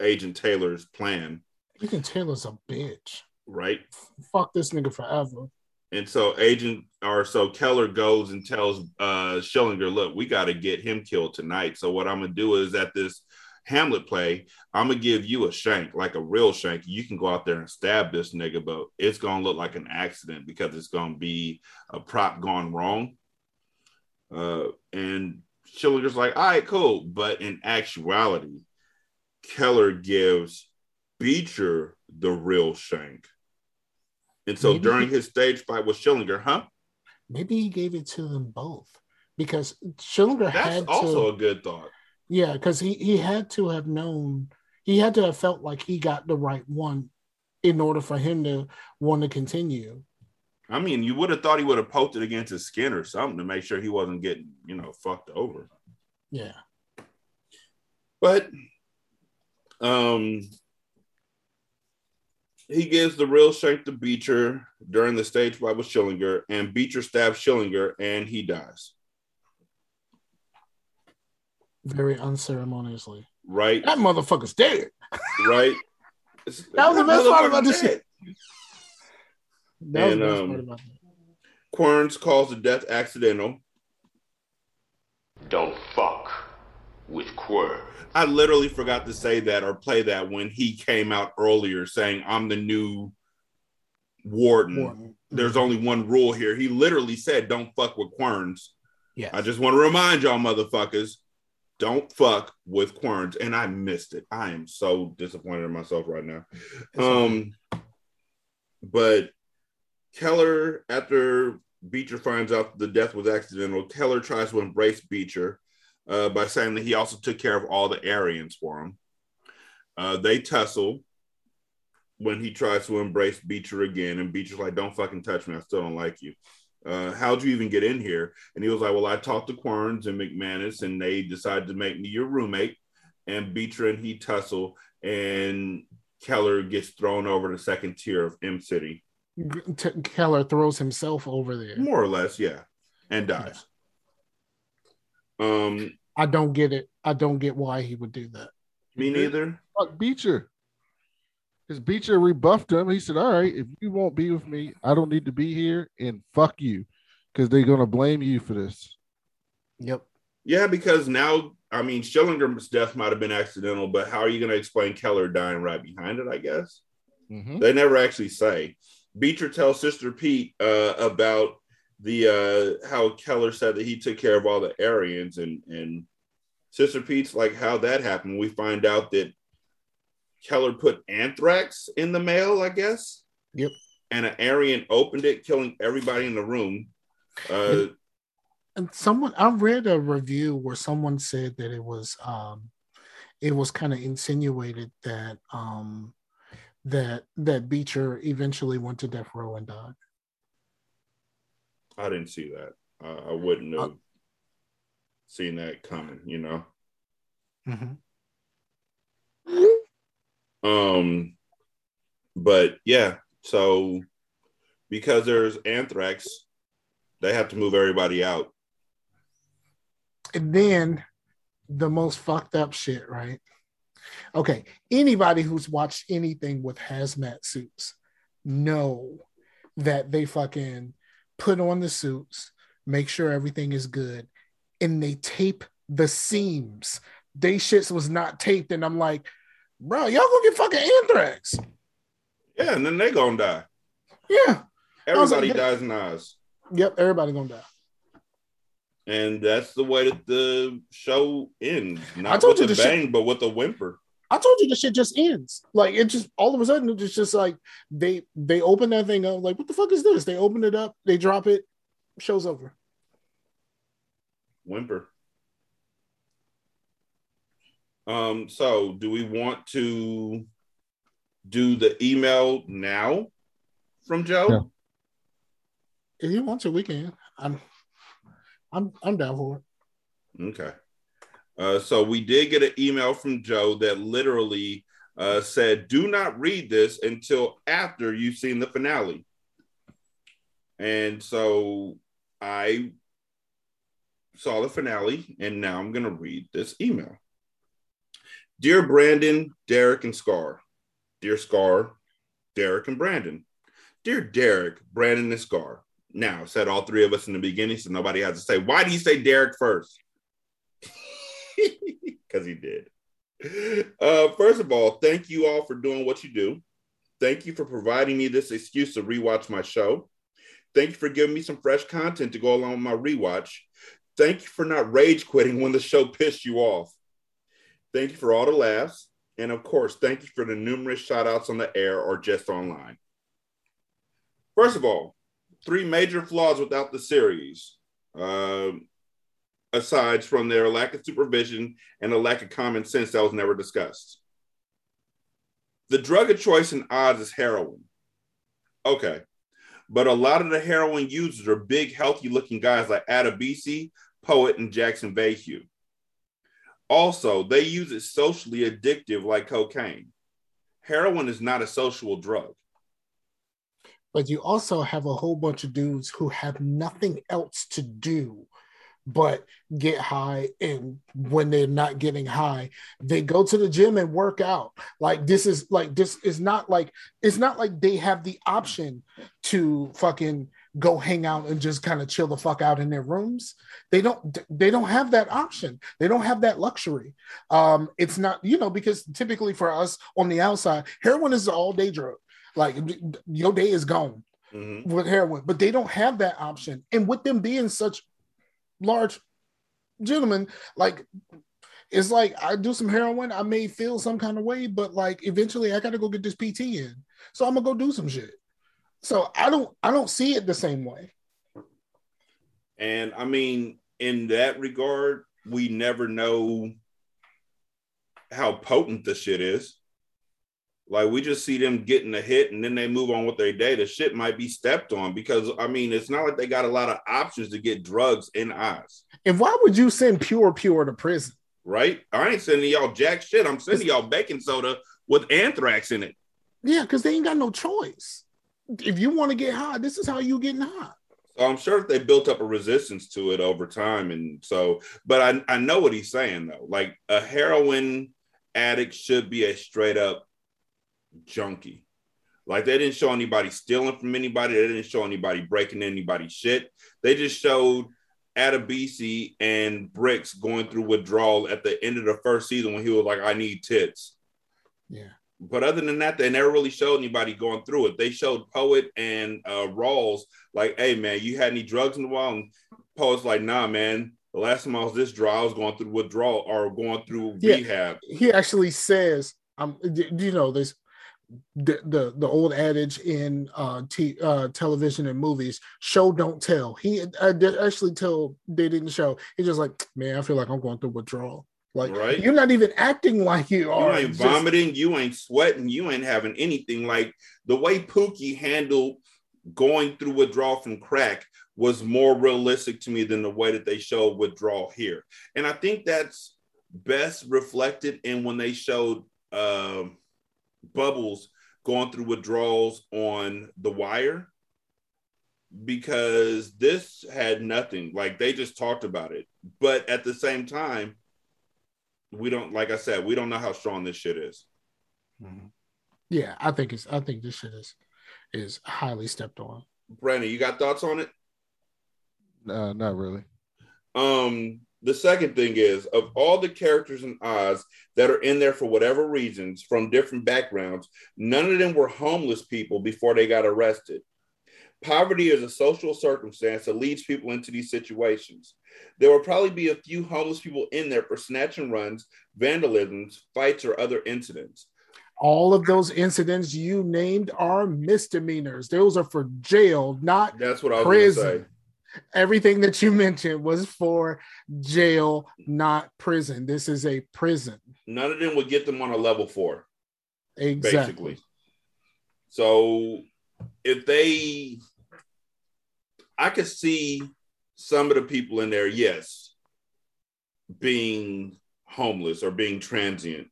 Agent Taylor's plan, Agent Taylor's a bitch. Right? Fuck this nigga forever. And so Agent or so Keller goes and tells uh Schillinger, look, we got to get him killed tonight. So what I'm gonna do is at this Hamlet play, I'm gonna give you a shank, like a real shank. You can go out there and stab this nigga, but it's gonna look like an accident because it's gonna be a prop gone wrong. Uh, and Schillinger's like, all right, cool. But in actuality, Keller gives Beecher the real shank. And so Maybe during he- his stage fight with Schillinger, huh? Maybe he gave it to them both because Schillinger That's had also to. a good thought. Yeah, because he he had to have known. He had to have felt like he got the right one in order for him to want to continue. I mean, you would have thought he would have poked it against his skin or something to make sure he wasn't getting, you know, fucked over. Yeah. But um he gives the real shank to Beecher during the stage fight with Schillinger, and Beecher stabs Schillinger and he dies. Very unceremoniously. Right? That motherfucker's dead. Right? That was the best part about this shit. That was And the best um, part about it. Querns calls the death accidental. Don't fuck with Quirr. I literally forgot to say that or play that when he came out earlier saying, I'm the new warden. Warden. There's only one rule here. He literally said, Don't fuck with Querns. Yeah. I just want to remind y'all, motherfuckers, don't fuck with Querns. And I missed it. I am so disappointed in myself right now. Um, but Keller, after Beecher finds out the death was accidental, Keller tries to embrace Beecher uh, by saying that he also took care of all the Aryans for him. Uh, they tussle when he tries to embrace Beecher again, and Beecher's like, "Don't fucking touch me. I still don't like you." Uh, how'd you even get in here? And he was like, "Well, I talked to Querns and McManus, and they decided to make me your roommate." And Beecher and he tussle, and Keller gets thrown over the second tier of Em City, T- Keller throws himself over there. more or less, yeah, and dies. Um, I don't get it. I don't get why he would do that. Me neither. Fuck Beecher. Because Beecher rebuffed him. He said, All right, if you won't be with me, I don't need to be here, and fuck you. Because they're gonna blame you for this. Yep. Yeah, because now, I mean, Schillinger's death might have been accidental, but how are you going to explain Keller dying right behind it? I guess Mhm. they never actually say. Beecher tells Sister Pete uh, about the uh, how Keller said that he took care of all the Aryans, and and Sister Pete's like, how that happened. We find out that Keller put anthrax in the mail, I guess. Yep. And an Aryan opened it, killing everybody in the room. Uh, and someone I read a review where someone said that it was um it was kind of insinuated that um that that Beecher eventually went to death row and died. I didn't see that. Uh, I wouldn't have seen that coming, you know. Um, but yeah, so because there's anthrax, they have to move everybody out. And then the most fucked up shit, right? Okay, anybody who's watched anything with hazmat suits know that they fucking put on the suits, make sure everything is good, and they tape the seams. They shits was not taped, and I'm like, bro, y'all gonna get fucking anthrax. Yeah, and then they gonna die. Yeah. I was like, Everybody dies in Oz. Yep, everybody gonna die. And that's the way that the show ends. Not told with you a the shit- bang, but with a whimper. I told you the shit just ends. Like it just all of a sudden it's just like they they open that thing up. Like what the fuck is this? They open it up, they drop it, show's over. Whimper. Um, so do we want to do the email now from Joe? If you want to, we can. I'm I'm I'm down for it. Okay. Uh, so we did get an email from Joe that literally uh, said, "Do not read this until after you've seen the finale." And so I saw the finale, and now I'm going to read this email. Dear Brandon, Derek, and Scar. Dear Scar, Derek, and Brandon. Dear Derek, Brandon, and Scar. Now, said all three of us in the beginning, so nobody has to say, why do you say Derek first? Because he did. Uh, first of all, thank you all for doing what you do. Thank you for providing me this excuse to rewatch my show. Thank you for giving me some fresh content to go along with my rewatch. Thank you for not rage quitting when the show pissed you off. Thank you for all the laughs. And of course, thank you for the numerous shout outs on the air or just online. First of all, three major flaws without the series, um, aside from their lack of supervision and a lack of common sense that was never discussed. The drug of choice in Oz is heroin. Okay. But a lot of the heroin users are big, healthy looking guys like Adebisi, Poet, and Jackson Vahue. Also, they use it socially addictive like cocaine. Heroin is not a social drug. But you also have a whole bunch of dudes who have nothing else to do but get high and when they're not getting high they go to the gym and work out. Like this is like this is not like it's not like they have the option to fucking go hang out and just kind of chill the fuck out in their rooms. They don't they don't have that option. They don't have that luxury. Um it's not you know because typically for us on the outside heroin is an all day drug. Like your day is gone with heroin but they don't have that option. And with them being such large gentlemen like it's like i do some heroin i may feel some kind of way but like eventually i gotta go get this pt in. So i'm gonna go do some shit. So i don't i don't see it the same way. And I mean, in that regard, we never know how potent the shit is. Like we just see them getting a hit and then they move on with their day. The shit might be stepped on because I mean it's not like they got a lot of options to get drugs in Oz, and why would you send pure pure to prison right? I ain't sending y'all jack shit. I'm sending y'all baking soda with anthrax in it. yeah because they ain't got no choice if you want to get high this is how you getting high So I'm sure they built up a resistance to it over time. And so, but I, I know what he's saying though. Like a heroin addict should be a straight up junkie. Like they didn't show anybody stealing from anybody. They didn't show anybody breaking anybody's shit. They just showed Adebisi and Bricks going through withdrawal at the end of the first season when he was like, I need tits. Yeah. But other than that, they never really showed anybody going through it. They showed Poet and uh, Rawls like, "Hey man, you had any drugs in the while?" And Poet's like, "Nah, man. The last time I was this dry, I was going through withdrawal or going through Yeah. rehab." He actually says, "Um, do do you know this?" The, the the old adage in uh, t- uh television and movies show don't tell he did actually tell they didn't show he's just like man i feel like i'm going through withdrawal like Right. you're not even acting like you are. You ain't just- vomiting, you ain't sweating, you ain't having anything. Like the way Pookie handled going through withdrawal from crack was more realistic to me than the way that they showed withdrawal here. And I think that's best reflected in when they showed um, Bubbles going through withdrawals on The Wire because this had nothing. Like they just talked about it. But at the same time, we don't, like I said, we don't know how strong this shit is. yeah i think it's i think this shit is is highly stepped on Brandon, you got thoughts on it? Uh, not really. Um, the second thing is of all the characters in Oz that are in there for whatever reasons from different backgrounds, none of them were homeless people before they got arrested. Poverty is a social circumstance that leads people into these situations. There will probably be a few homeless people in there for snatch and runs, vandalisms, fights, or other incidents. all of those incidents you named are misdemeanors those are for jail not That's what I was prison say. Everything that you mentioned was for jail not prison this is a prison None of them would get them on a level four. exactly basically. So if they, I could see some of the people in there, yes, being homeless or being transient,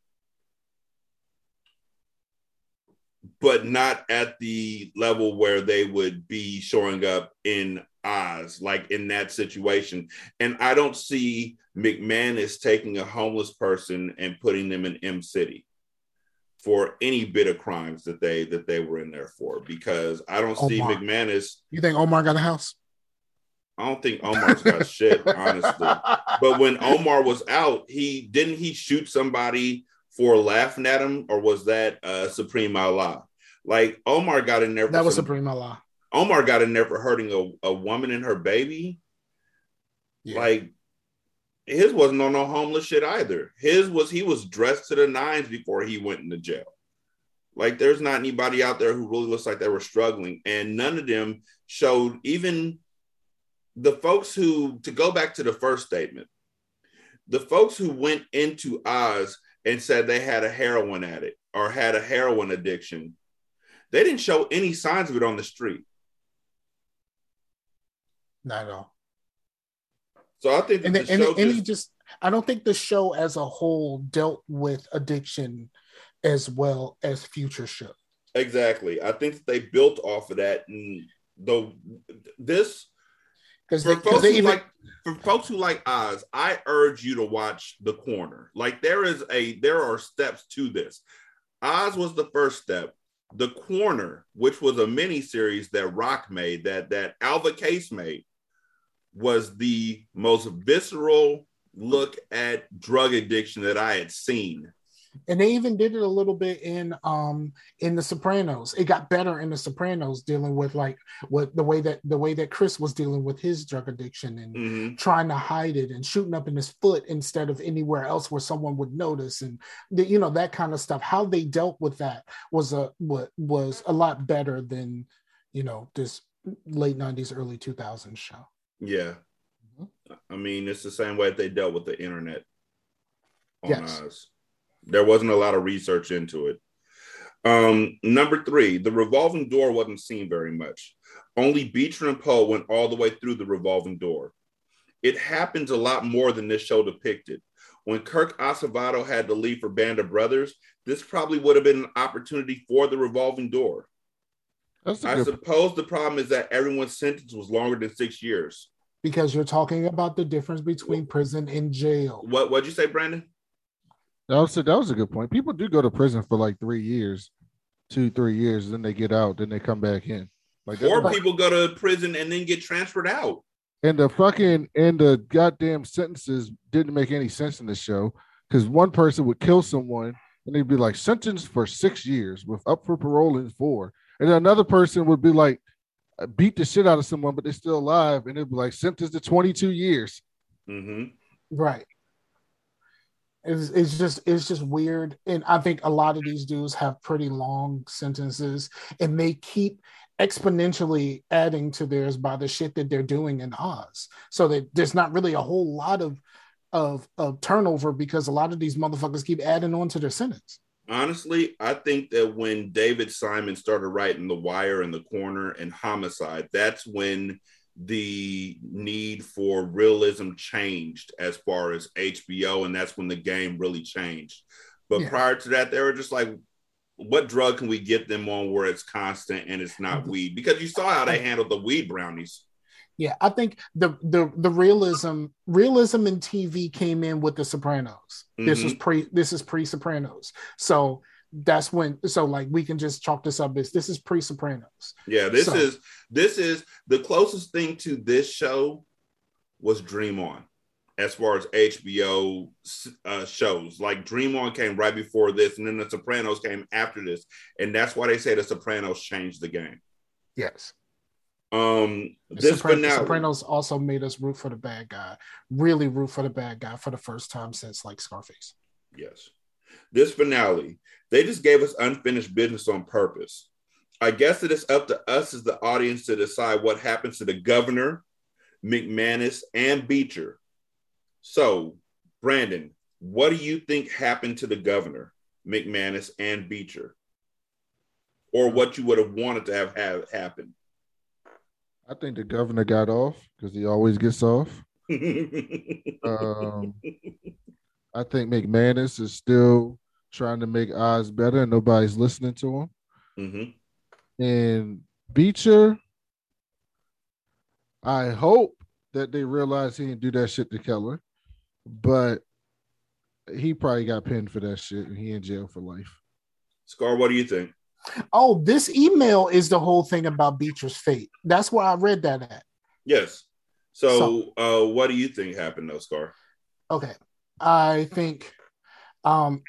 but not at the level where they would be showing up in Oz, like in that situation. And I don't see McManus taking a homeless person and putting them in Em City for any bit of crimes that they that they were in there for because I don't see Omar. McManus. you think omar got a house I don't think Omar's got shit, honestly. But when Omar was out, he didn't he shoot somebody for laughing at him, or was that uh Supreme Allah? Like Omar got in there. That was some- supreme allah Omar got in there for hurting a, a woman and her baby. Like his wasn't on no homeless shit either. His was he was dressed to the nines before he went into jail. Like there's not anybody out there who really looks like they were struggling, and none of them showed even the folks who to go back to the first statement, the folks who went into Oz and said they had a heroin addict or had a heroin addiction, they didn't show any signs of it on the street. Not at all So I think and, the and, show and he just- just i don't think the show as a whole dealt with addiction as well as future show Exactly. I think they built off of that, and the this because for folks they who even like for folks who like Oz, I urge you to watch The Corner. Like there is a there are steps to this. Oz was the first step. The Corner, which was a mini series that Rock made, that that Alva Case made, was the most visceral look at drug addiction that I had seen. and they even did it a little bit in um in the sopranos it got better in the sopranos dealing with like what the way that the way that chris was dealing with his drug addiction and Mm-hmm. trying to hide it and shooting up in his foot instead of anywhere else where someone would notice and the, you know that kind of stuff how they dealt with that was a what was a lot better than you know this late 90s early 2000s show Yeah. I mean, it's the same way that they dealt with the internet on Yes. Oz. There wasn't a lot of research into it. Um, number three, the revolving door wasn't seen very much. Only Beecher and Poe went all the way through the revolving door. It happens a lot more than this show depicted. When Kirk Acevedo had to leave for Band of Brothers, this probably would have been an opportunity for the revolving door. That's a I good- suppose the problem is that everyone's sentence was longer than six years. because you're talking about the difference between prison and jail. What what'd you say, Brandon? That was, that was a good point. People do go to prison for like three years, two, three years, then they get out, then they come back in. Like that's Or not- people go to prison and then get transferred out. and the fucking and the goddamn sentences didn't make any sense in the show because one person would kill someone and they'd be like sentenced for six years with up for parole in four, and then another person would be like beat the shit out of someone, but they're still alive, and it'd be like sentenced to twenty two years. Mm-hmm. Right. It's, it's just it's just weird, and I think a lot of these dudes have pretty long sentences, and they keep exponentially adding to theirs by the shit that they're doing in Oz. So that there's not really a whole lot of of of turnover because a lot of these motherfuckers keep adding on to their sentence. Honestly, I think that when David Simon started writing The Wire and The Corner and Homicide, that's when the need for realism changed as far as HBO, and that's when the game really changed. But Yeah. prior to that, they were just like, what drug can we get them on where it's constant and it's not mm-hmm. weed? Because you saw how they handled the weed brownies. Yeah, I think the the the realism realism in TV came in with the Sopranos. This was Mhm. pre this is pre Sopranos. So that's when so like we can just chalk this up as this is pre Sopranos. Yeah, this So- is this is the closest thing to this show was Dream On, as far as HBO uh, shows. Like Dream On came right before this, and then The Sopranos came after this, and that's why they say The Sopranos changed the game. Yes. Um, this Sopran- finale, Sopranos also made us root for the bad guy, really root for the bad guy for the first time since like Scarface. yes, this finale, they just gave us unfinished business on purpose. I guess it is up to us as the audience to decide what happens to the governor, McManus, and Beecher. So, Brandon, what do you think happened to the governor, McManus, and Beecher? Or what you would have wanted to have, have happen? I think the governor got off because he always gets off. Um, I think McManus is still trying to make Oz better, and nobody's listening to him. hmm And Beecher, I hope that they realize he didn't do that shit to Keller, but he probably got pinned for that shit, and he in jail for life. Scar, what do you think? Oh, this email is the whole thing about Beecher's fate. That's where I read that at. Yes. So, uh, what do you think happened, though, Scar? Okay. I think um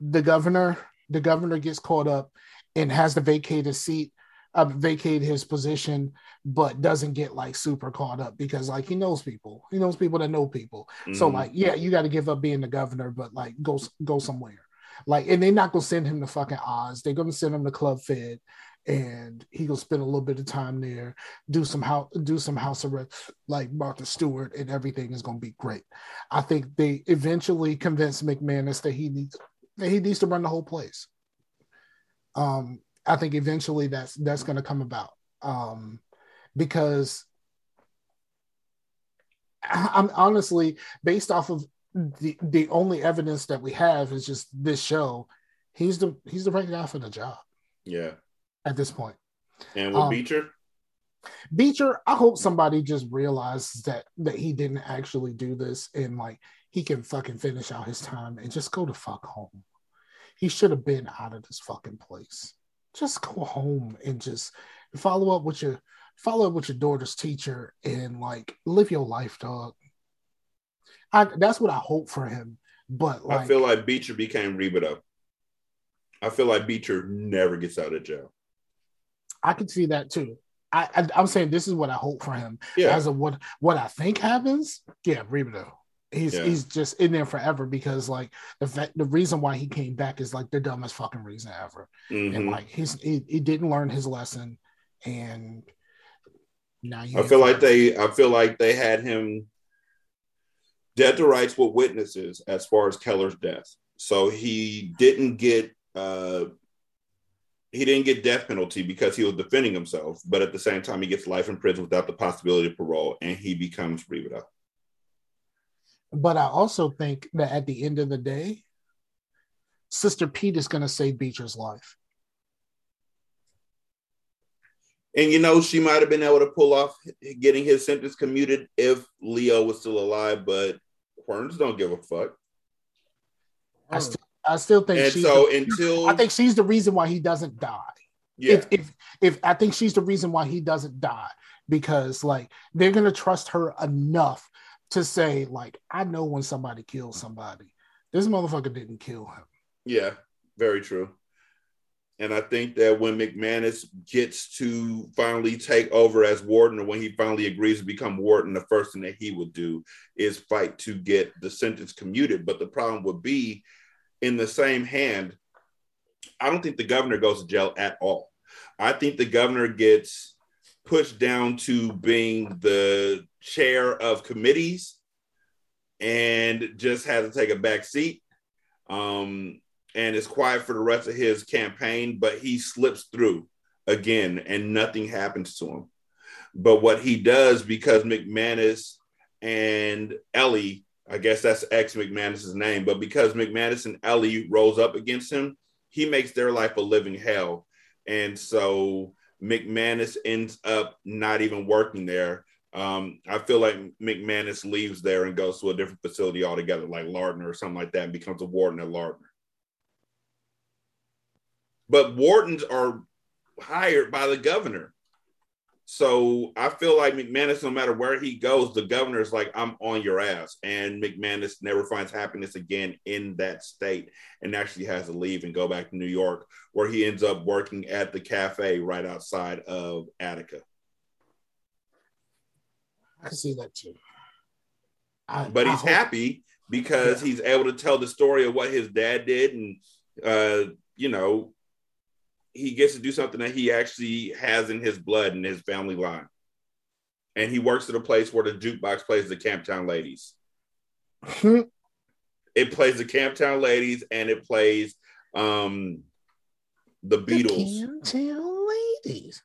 the governor the governor gets caught up and has to vacate his seat, uh, vacate his position, but doesn't get like super caught up because like he knows people. He knows people that know people. So Mhm. like, yeah, you got to give up being the governor, but like go go somewhere. Like, and they're not gonna send him to fucking Oz. They're gonna send him to Club Fed, and he gonna spend a little bit of time there, do some house, do some house arrest, like Martha Stewart, and everything is gonna be great. I think they eventually convince McManus that he needs that he needs to run the whole place. Um, I think eventually that's that's gonna come about. Um, because I'm honestly based off of the the only evidence that we have is just this show. He's the he's the right guy for the job Yeah. at this point. And with Um, Beecher? Beecher, I hope somebody just realizes that that he didn't actually do this and like he can fucking finish out his time and just go to fuck home. He should have been out of this fucking place. Just go home and just follow up with your follow up with your daughter's teacher and like live your life, dog. I, that's what I hope for him. But like I feel like Beecher became Rebadow. I feel like Beecher never gets out of jail. I can see that too. I, I I'm saying this is what I hope for him. Yeah. As of what what I think happens, yeah, Rebadow. He's Yeah. he's just in there forever because like the fact the reason why he came back is like the dumbest fucking reason ever. And Mhm. like he's he, he didn't learn his lesson and now you I feel like they I feel like they had him dead to rights with witnesses as far as Keller's death. So he didn't get uh he didn't get death penalty because he was defending himself, but at the same time he gets life in prison without the possibility of parole and he becomes Rebadow. but I also think that at the end of the day, Sister Pete is gonna save Beecher's life. And you know, she might have been able to pull off getting his sentence commuted if Leo was still alive, but Querns don't give a fuck. I hmm. still, I still think And she's so the, until- I think she's the reason why he doesn't die. Yeah. If, if if I think she's the reason why he doesn't die because like they're gonna trust her enough to say like I know when somebody kills somebody. This motherfucker didn't kill him. Yeah, very true. And I think that when McManus gets to finally take over as warden, or when he finally agrees to become warden, the first thing that he would do is fight to get the sentence commuted. But the problem would be in the same hand, I don't think the governor goes to jail at all. I think the governor gets pushed down to being the chair of committees and just has to take a back seat. Um, and is quiet for the rest of his campaign, but he slips through again and nothing happens to him. But what he does, because McManus and Ellie, I guess that's ex McManus's name, but because McManus and Ellie rose up against him, he makes their life a living hell. And so McManus ends up not even working there. Um, I feel like McManus leaves there and goes to a different facility altogether, like Lardner or something like that, and becomes a warden at Lardner. But wardens are hired by the governor. So I feel like McManus, no matter where he goes, the governor is like, I'm on your ass. And McManus never finds happiness again in that state and actually has to leave and go back to New York, where he ends up working at the cafe right outside of Attica. I see that too. I, But he's happy because he's able to tell the story of what his dad did. And, uh, you know, he gets to do something that he actually has in his blood and his family line. And he works at a place where the jukebox plays the Camptown Ladies. it plays the Camptown Ladies and it plays um the Beatles. Camptown ladies.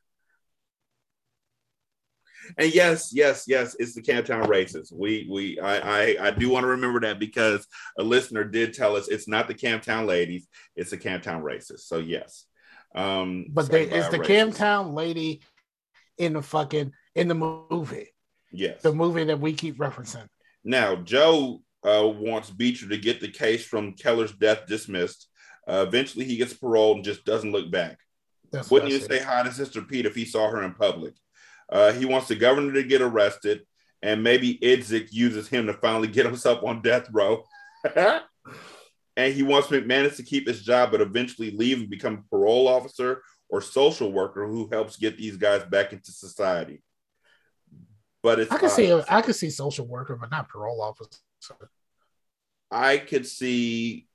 And yes, yes, yes, it's the Camptown Races. We we I I, I do want to remember that because a listener did tell us it's not the Camptown Ladies, it's the Camptown Races. So yes. Um But they, it's the Races. Camptown lady in the fucking in the movie. Yes. The movie that we keep referencing. Now, Joe uh, wants Beecher to get the case from Keller's death dismissed. Uh, eventually, he gets paroled and just doesn't look back. That's Wouldn't what I even said. say hi to Sister Pete if he saw her in public. Uh, he wants the governor to get arrested, and maybe Idzik uses him to finally get himself on death row. and he wants McManus to keep his job, but eventually leave and become a parole officer or social worker who helps get these guys back into society. But it's I can see. I can see social worker, but not parole officer. I could see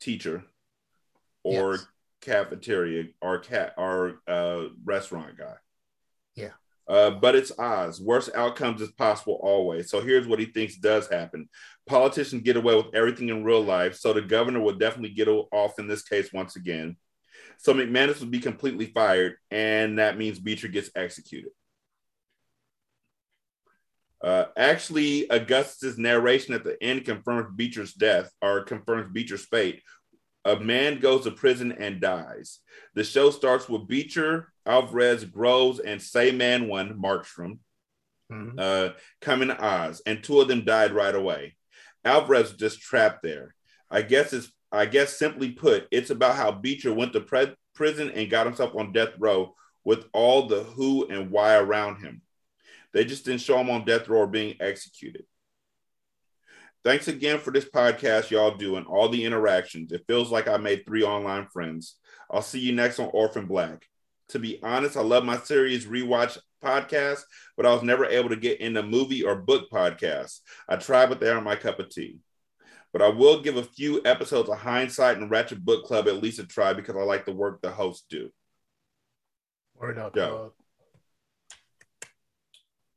teacher or Yes. cafeteria or cat or uh, restaurant guy. Yeah. Uh, but it's odds. Worst outcomes is possible always. So here's what he thinks does happen. Politicians get away with everything in real life. So the governor will definitely get off in this case once again. So McManus will be completely fired, and that means Beecher gets executed. Uh, actually, Augustus' narration at the end confirms Beecher's death or confirms Beecher's fate. A man goes to prison and dies. The show starts with Beecher, Alvarez, Groves, and Say Man One, Markstrom, uh, coming to Oz, and two of them died right away. Alvarez was just trapped there. I guess it's I guess simply put, it's about how Beecher went to pre- prison and got himself on death row with all the who and why around him. They just didn't show him on death row or being executed. Thanks again for this podcast, y'all do, and all the interactions. It feels like I made three online friends. I'll see you next on Orphan Black. To be honest, I love my series rewatch podcast, but I was never able to get into movie or book podcasts. I tried, but they aren't my cup of tea. But I will give a few episodes of Hindsight and Ratchet Book Club at least a try because I like the work the hosts do. Word up, Yo.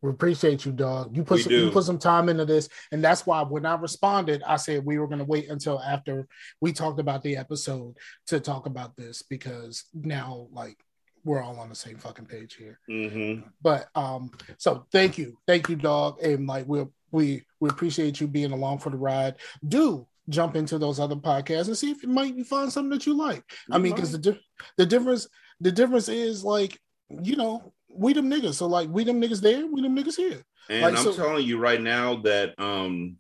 We appreciate you, dog. You put some, you put some time into this, and that's why when I responded, I said we were going to wait until after we talked about the episode to talk about this because now, like, we're all on the same fucking page here. Mm-hmm. But um, so thank you, thank you, dog, and like we we we appreciate you being along for the ride. Do jump into those other podcasts and see if you might you find something that you like. I mean, because the the difference the difference is like you know we them niggas. So like we them niggas there, we them niggas here. And Like, I'm so- telling you right now that um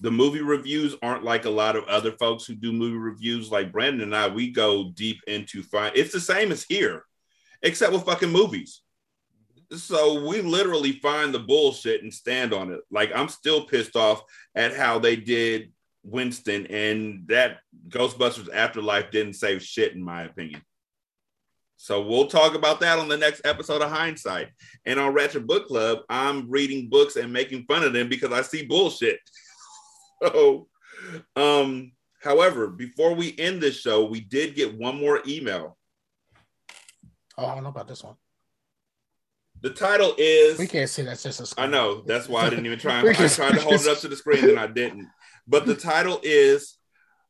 the movie reviews aren't like a lot of other folks who do movie reviews. Like Brandon and I, we go deep into find. It's the same as here, except with fucking movies. So we literally find the bullshit and stand on it. Like I'm still pissed off at how they did Winston, and that Ghostbusters Afterlife didn't save shit, in my opinion. So we'll talk about that on the next episode of Hindsight. And on Ratchet Book Club, I'm reading books and making fun of them because I see bullshit. So, um, however, before we end this show, we did get one more email. Oh, I don't know about this one. The title is We can't see that's just I know that's why I didn't even try. I tried to hold it up to the screen and I didn't. But the title is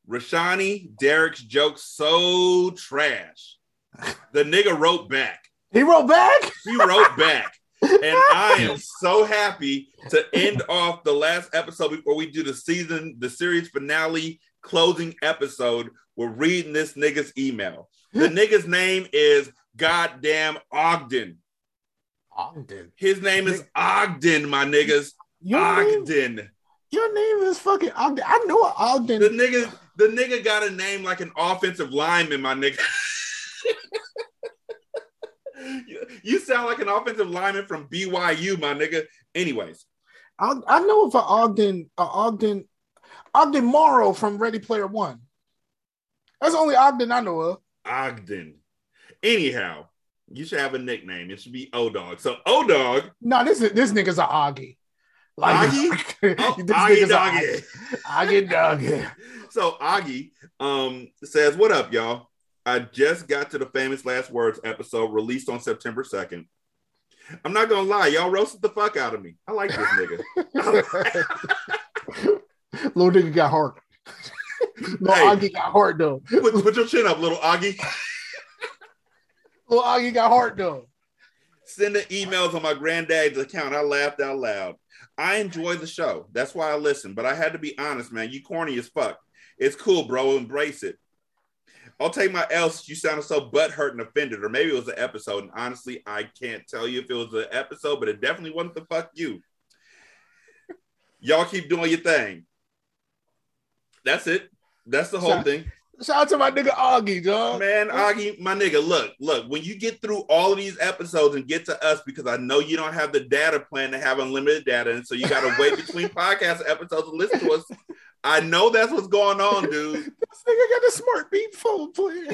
Rashani Derek's jokes so trash. The nigga wrote back. He wrote back. He wrote back. And I am so happy to end off the last episode before we do the season, the series finale closing episode. We're reading this nigga's email. The nigga's name is goddamn Ogden. Ogden. His name is Ogden, my niggas. Your name- Ogden. Your name is fucking Ogden. I know Ogden. The nigga, the nigga got a name like an offensive lineman, my nigga. You- you sound like an offensive lineman from BYU, my nigga. Anyways, I, I know of an Ogden, a Ogden, Ogden Morrow from Ready Player One. That's the only Ogden I know of. Ogden. Anyhow, you should have a nickname. It should be O Dog. So O Dog, No, this is this nigga's a Augie. Augie? Oh, this Augie Doggy. Augie Doggy. So Augie um says, "What up, y'all? I just got to the famous last words episode released on September 2nd. I'm not gonna lie, y'all roasted the fuck out of me. I like this nigga. Little nigga got heart. No, Hey. Augie got heart though. put, put your chin up, little Augie. Little Augie got heart though. Sending emails on my granddad's account. I laughed out loud. I enjoy the show. That's why I listen. But I had to be honest, man. You corny as fuck. It's cool, bro. Embrace it. I'll take my else. You sounded so butthurt and offended, or maybe it was an episode. And honestly, I can't tell you if it was an episode, but it definitely wasn't the fuck you. Y'all keep doing your thing. That's it. That's the whole Shout- thing. Shout out to my nigga Augie, dog. Man, Augie, my nigga, look, look, when you get through all of these episodes and get to us, because I know you don't have the data plan to have unlimited data, and so you got to wait between podcast episodes to listen to us. I know that's what's going on, dude. This nigga got a smart beat phone playing.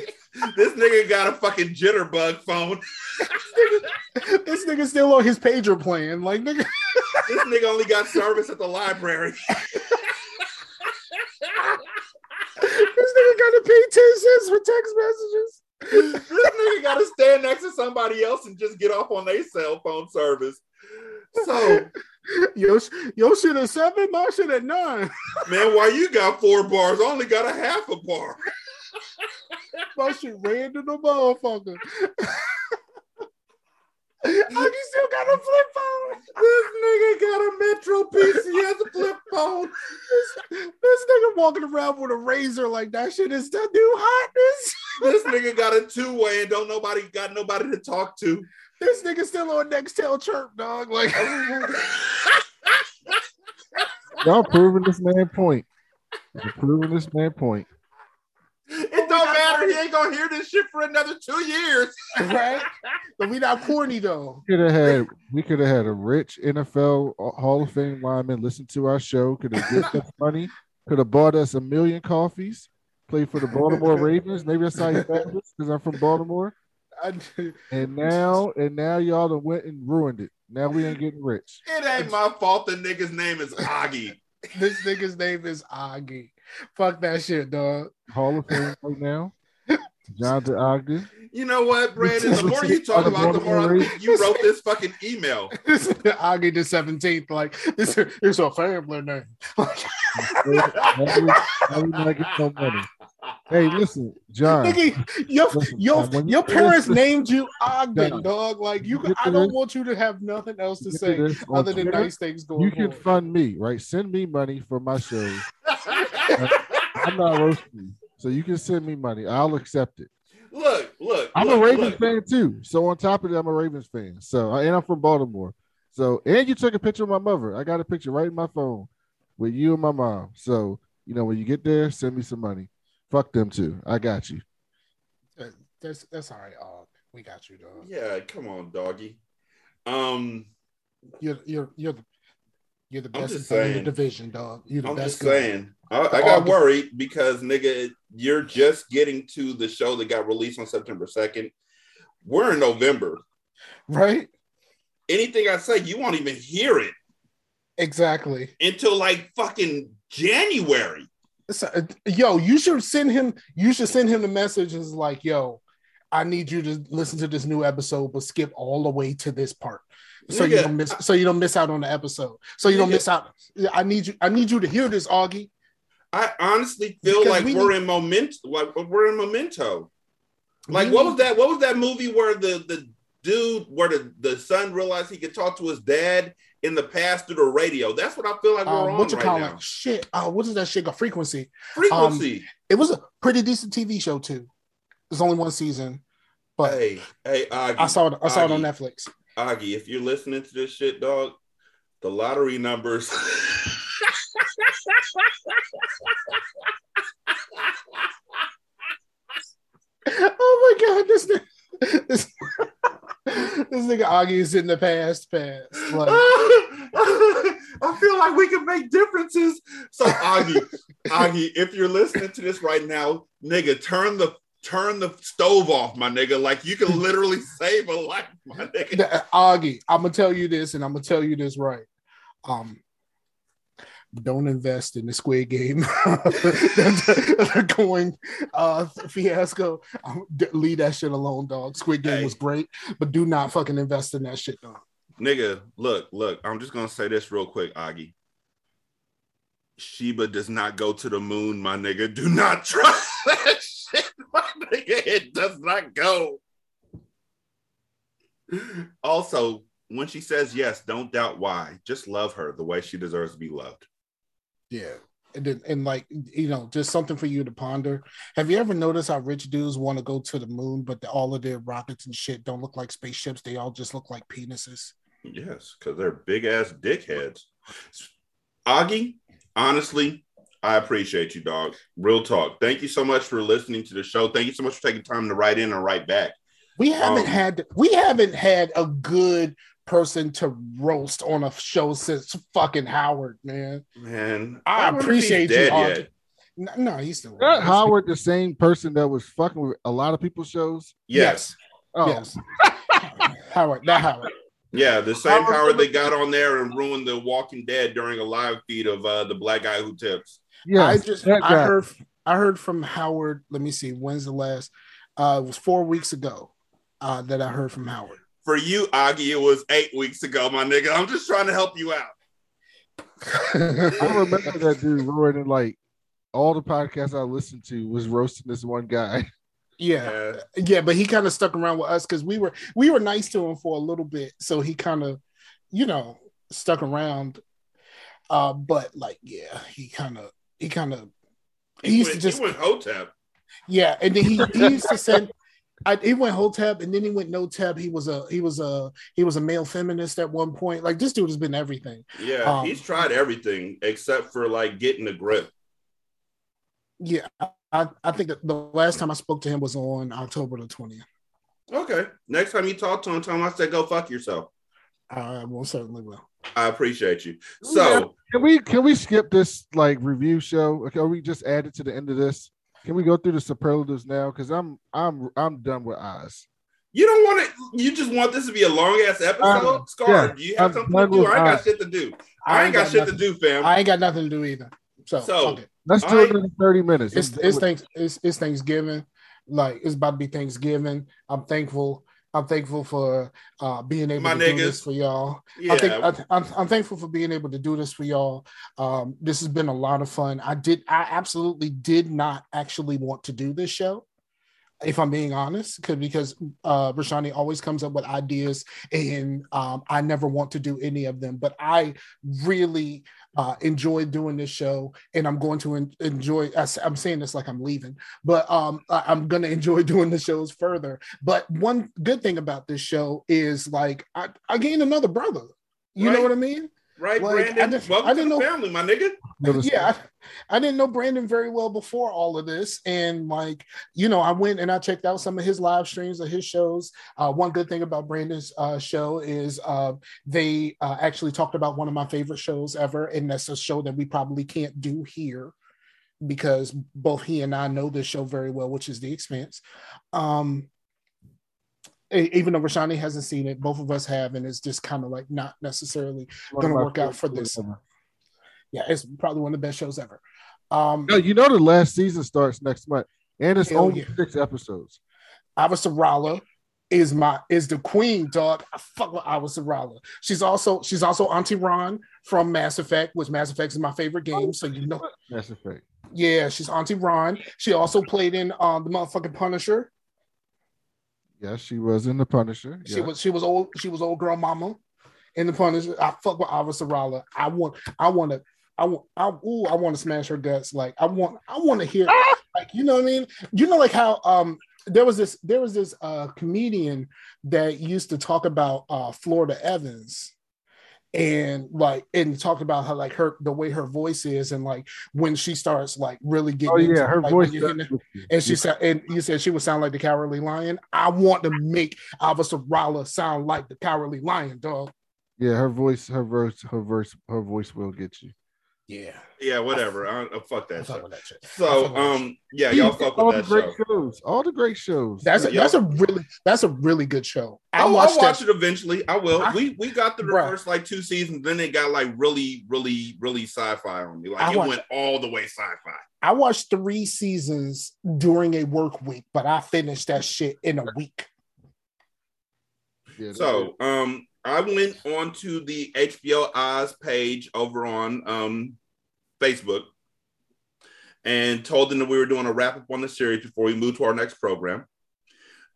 This nigga got a fucking jitterbug phone. this nigga still on his pager plan. Like nigga, This nigga only got service at the library. this nigga got to pay 10 cents for text messages. this nigga got to stand next to somebody else and just get off on their cell phone service. So, Yo, yo shit at seven, my shit at nine. man, why you got four bars? I only got a half a bar. My shit ran to the motherfucker. Oh, Augie still got a flip phone. This nigga got a Metro PCS. He has a flip phone. This, this nigga walking around with a razor like that shit is the new hotness. This nigga got a two way and don't nobody got nobody to talk to. This nigga still on Nextel chirp, dog. Like Y'all proving this man point. You're proving this man point. It don't matter. He ain't gonna hear this shit for another two years. right? But we not corny though. Could have had we could have had a rich NFL uh, Hall of Fame lineman listen to our show. Could have given us money. Could have bought us a million coffees. Played for the Baltimore Ravens. Maybe that's how you found this because I'm from Baltimore. I, And now and now y'all done went and ruined it. Now we ain't getting rich. It ain't my fault the nigga's name is Augie. this nigga's name is Augie. Fuck that shit, dog. Hall of Fame right now. Jonathan Ogden. You know what, Brandon? The more you talk about, the more I think you wrote this fucking email. Augie the 17th. Like this is a family name. Now we- now we might get some money. Hey, listen, John. Nigga, your Listen, your, John, your parents this- named you Ogden, John, dog. Like you, you I don't this- want you to have nothing else to say other than Twitter, nice things going You can forward. fund me, right? Send me money for my shows. I'm not roasting you. So you can send me money. I'll accept it. Look, look, I'm look, a Ravens look. fan too. So on top of that, I'm a Ravens fan. So and I'm from Baltimore. So and you took a picture of my mother. I got a picture right in my phone with you and my mom. So you know when you get there, send me some money. Fuck them too. I got you. That's that's all right. Uh, we got you, dog. Yeah, come on, doggy. Um, You're you're you're the you're the best just in the division, dog. You're the I'm best. just saying. I, I got August- worried because nigga, you're just getting to the show that got released on September 2nd. We're in November. right? Anything I say, you won't even hear it Exactly. until like fucking January. So, yo, you should send him. You should send him the messages like, "Yo, I need you to listen to this new episode, but skip all the way to this part, so you don't miss. So you don't miss out on the episode. So you don't miss out. I need you. I need you to hear this, Augie. I honestly feel Because like we are in memento. Like we're in memento. Like what was that? What was that movie where the the dude where the, the son realized he could talk to his dad in the past through the radio? That's what I feel like we're Um, on what you right call now. it? Shit. Uh, what is that shit? called? frequency. Frequency. Um, it was a pretty decent TV show too. There's only one season, but hey, hey, Augie, I saw it. I saw it on Netflix. Augie, if you're listening to this shit, dog, the lottery numbers. oh my god, this this, this nigga Augie is in the past past. Like, I feel like we can make differences. So Augie, Augie, if you're listening to this right now, nigga, turn the turn the stove off, my nigga. Like you can literally save a life, my nigga. Augie, I'm gonna tell you this, and I'm gonna tell you this right. Um, don't invest in the Squid Game. They're going uh fiasco. Leave that shit alone, dog. Squid Game Hey. was great, but do not fucking invest in that shit, dog. Nigga, look, look, I'm just gonna say this real quick, Augie. Shiba does not go to the moon, my nigga. Do not trust that shit, my nigga. It does not go. Also, when she says yes, don't doubt why. Just love her the way she deserves to be loved. Yeah. And then, and like you know, just something for you to ponder. Have you ever noticed how rich dudes want to go to the moon, but the, all of their rockets and shit don't look like spaceships? They all just look like penises. Yes, because they're big ass dickheads. Augie, honestly, I appreciate you, dog. Real talk. Thank you so much for listening to the show. Thank you so much for taking time to write in and write back. We haven't Um, had we haven't had a good person to roast on a show since fucking Howard, man. Man, I, wonder if he's appreciate you. yet. No, no, he's still That Howard, the same person that was fucking with a lot of people's shows. Yes. Oh, Yes. Howard, that Howard. Yeah, the same Howard Howard they got on there and ruined the Walking Dead during a live feed of uh, the black guy who tips. Yeah, I just I heard I heard from Howard. Let me see. When's the last? Uh, it was four weeks ago uh, that I heard from Howard. For you, Augie, it was eight weeks ago, my nigga. I'm just trying to help you out. I remember that dude ruining like all the podcasts I listened to was roasting this one guy. Yeah, yeah, but he kind of stuck around with us because we were we were nice to him for a little bit, so he kind of, you know, stuck around. Uh, but like, yeah, he kind of he kind of he used to just he went Hotep. yeah, and then he, he used to send. I, he went Hotep and then he went No Tab. He was a he was a he was a male feminist at one point. Like this dude has been everything. Yeah, Um, he's tried everything except for like getting a grip. Yeah, I, I think that the last time I spoke to him was on October the twentieth. Okay. Next time you talk to him, tell him I said go fuck yourself. I will certainly will. I appreciate you. So can we can we skip this like review show? Okay, or we just add it to the end of this? Can we go through the superlatives now? Because I'm I'm I'm done with Oz. you don't want to. You just want this to be a long ass episode. Um, Scar, yeah, do you have I'm something to do? I ain't got Oz. shit to do. I, ain't got, shit nothing- to do, fam. I ain't got nothing to do either. So, So, fuck. Let's do I- it in 30 minutes. it's it's thanks it's, it's Thanksgiving. Like it's about to be Thanksgiving. I'm thankful. I'm thankful for uh, being able My to do this for y'all. Yeah. I think I, I'm, I'm thankful for being able to do this for y'all. Um, this has been a lot of fun. I did. I absolutely did not actually want to do this show. If I'm being honest, because because uh, Rashani always comes up with ideas, and um, I never want to do any of them. But I really uh, enjoy doing this show, and I'm going to en- enjoy. I, am saying this like I'm leaving, but um, I- I'm going to enjoy doing the shows further. But one good thing about this show is like I, I gained another brother. You know what I mean? Right, Like, Brandon. I didn't- Welcome I didn't to the know- family, my nigga. yeah I, I didn't know brandon very well before all of this and like you know i went and i checked out some of his live streams of his shows uh, one good thing about brandon's uh, show is uh, they uh, actually talked about one of my favorite shows ever and that's a show that we probably can't do here because both he and i know this show very well which is the expanse um even though Rashani hasn't seen it, both of us have, and it's just kind of like not necessarily One going to work out for this. shows ever. Yeah, it's probably one of the best shows ever. Um, No, you know the last season starts next month, and it's only yeah. six episodes. Avasarala is my is the queen, dog. I fuck with Avasarala. She's also she's also Auntie Ron from Mass Effect, which Mass Effect is my favorite game. So you know, Mass Effect. yeah, she's Auntie Ron. She also played in um the motherfucking Punisher. Yes, she was in the Punisher. She yeah. was she was old she was old girl mama in the Punisher. I fuck with Avasarala. I want I want to I want I ooh I want to smash her guts. Like I want I want to hear like you know what I mean. You know like how um there was this there was this uh comedian that used to talk about uh Florida Evans and like and talked about how like her the way her voice is and like when she starts like really getting Oh, yeah, into, her like, voice when you're does hitting- with you. and she said and you said she would sound like the cowardly lion i want to make Avasarala sound like the cowardly lion dog Yeah, her voice, her verse, her verse, her voice will get you. Yeah Yeah, whatever. I, I fuck that fuck shit. with that shit. I So, fuck with that um, yeah, y'all fuck all with the that great show. shows, all the great shows. that's a, Yeah. that's a really that's a really good show i I'll, I'll watched watch it eventually. I will. I- we we got through the Bruh. first like two seasons, then it got like really, really, really sci-fi on me. Like I it watched- went all the way sci-fi. i watched three seasons during a work week but i finished that shit in a week Yeah, So, um, I went on to the HBO Oz page over on um Facebook and told them that we were doing a wrap up on the series before we move to our next program.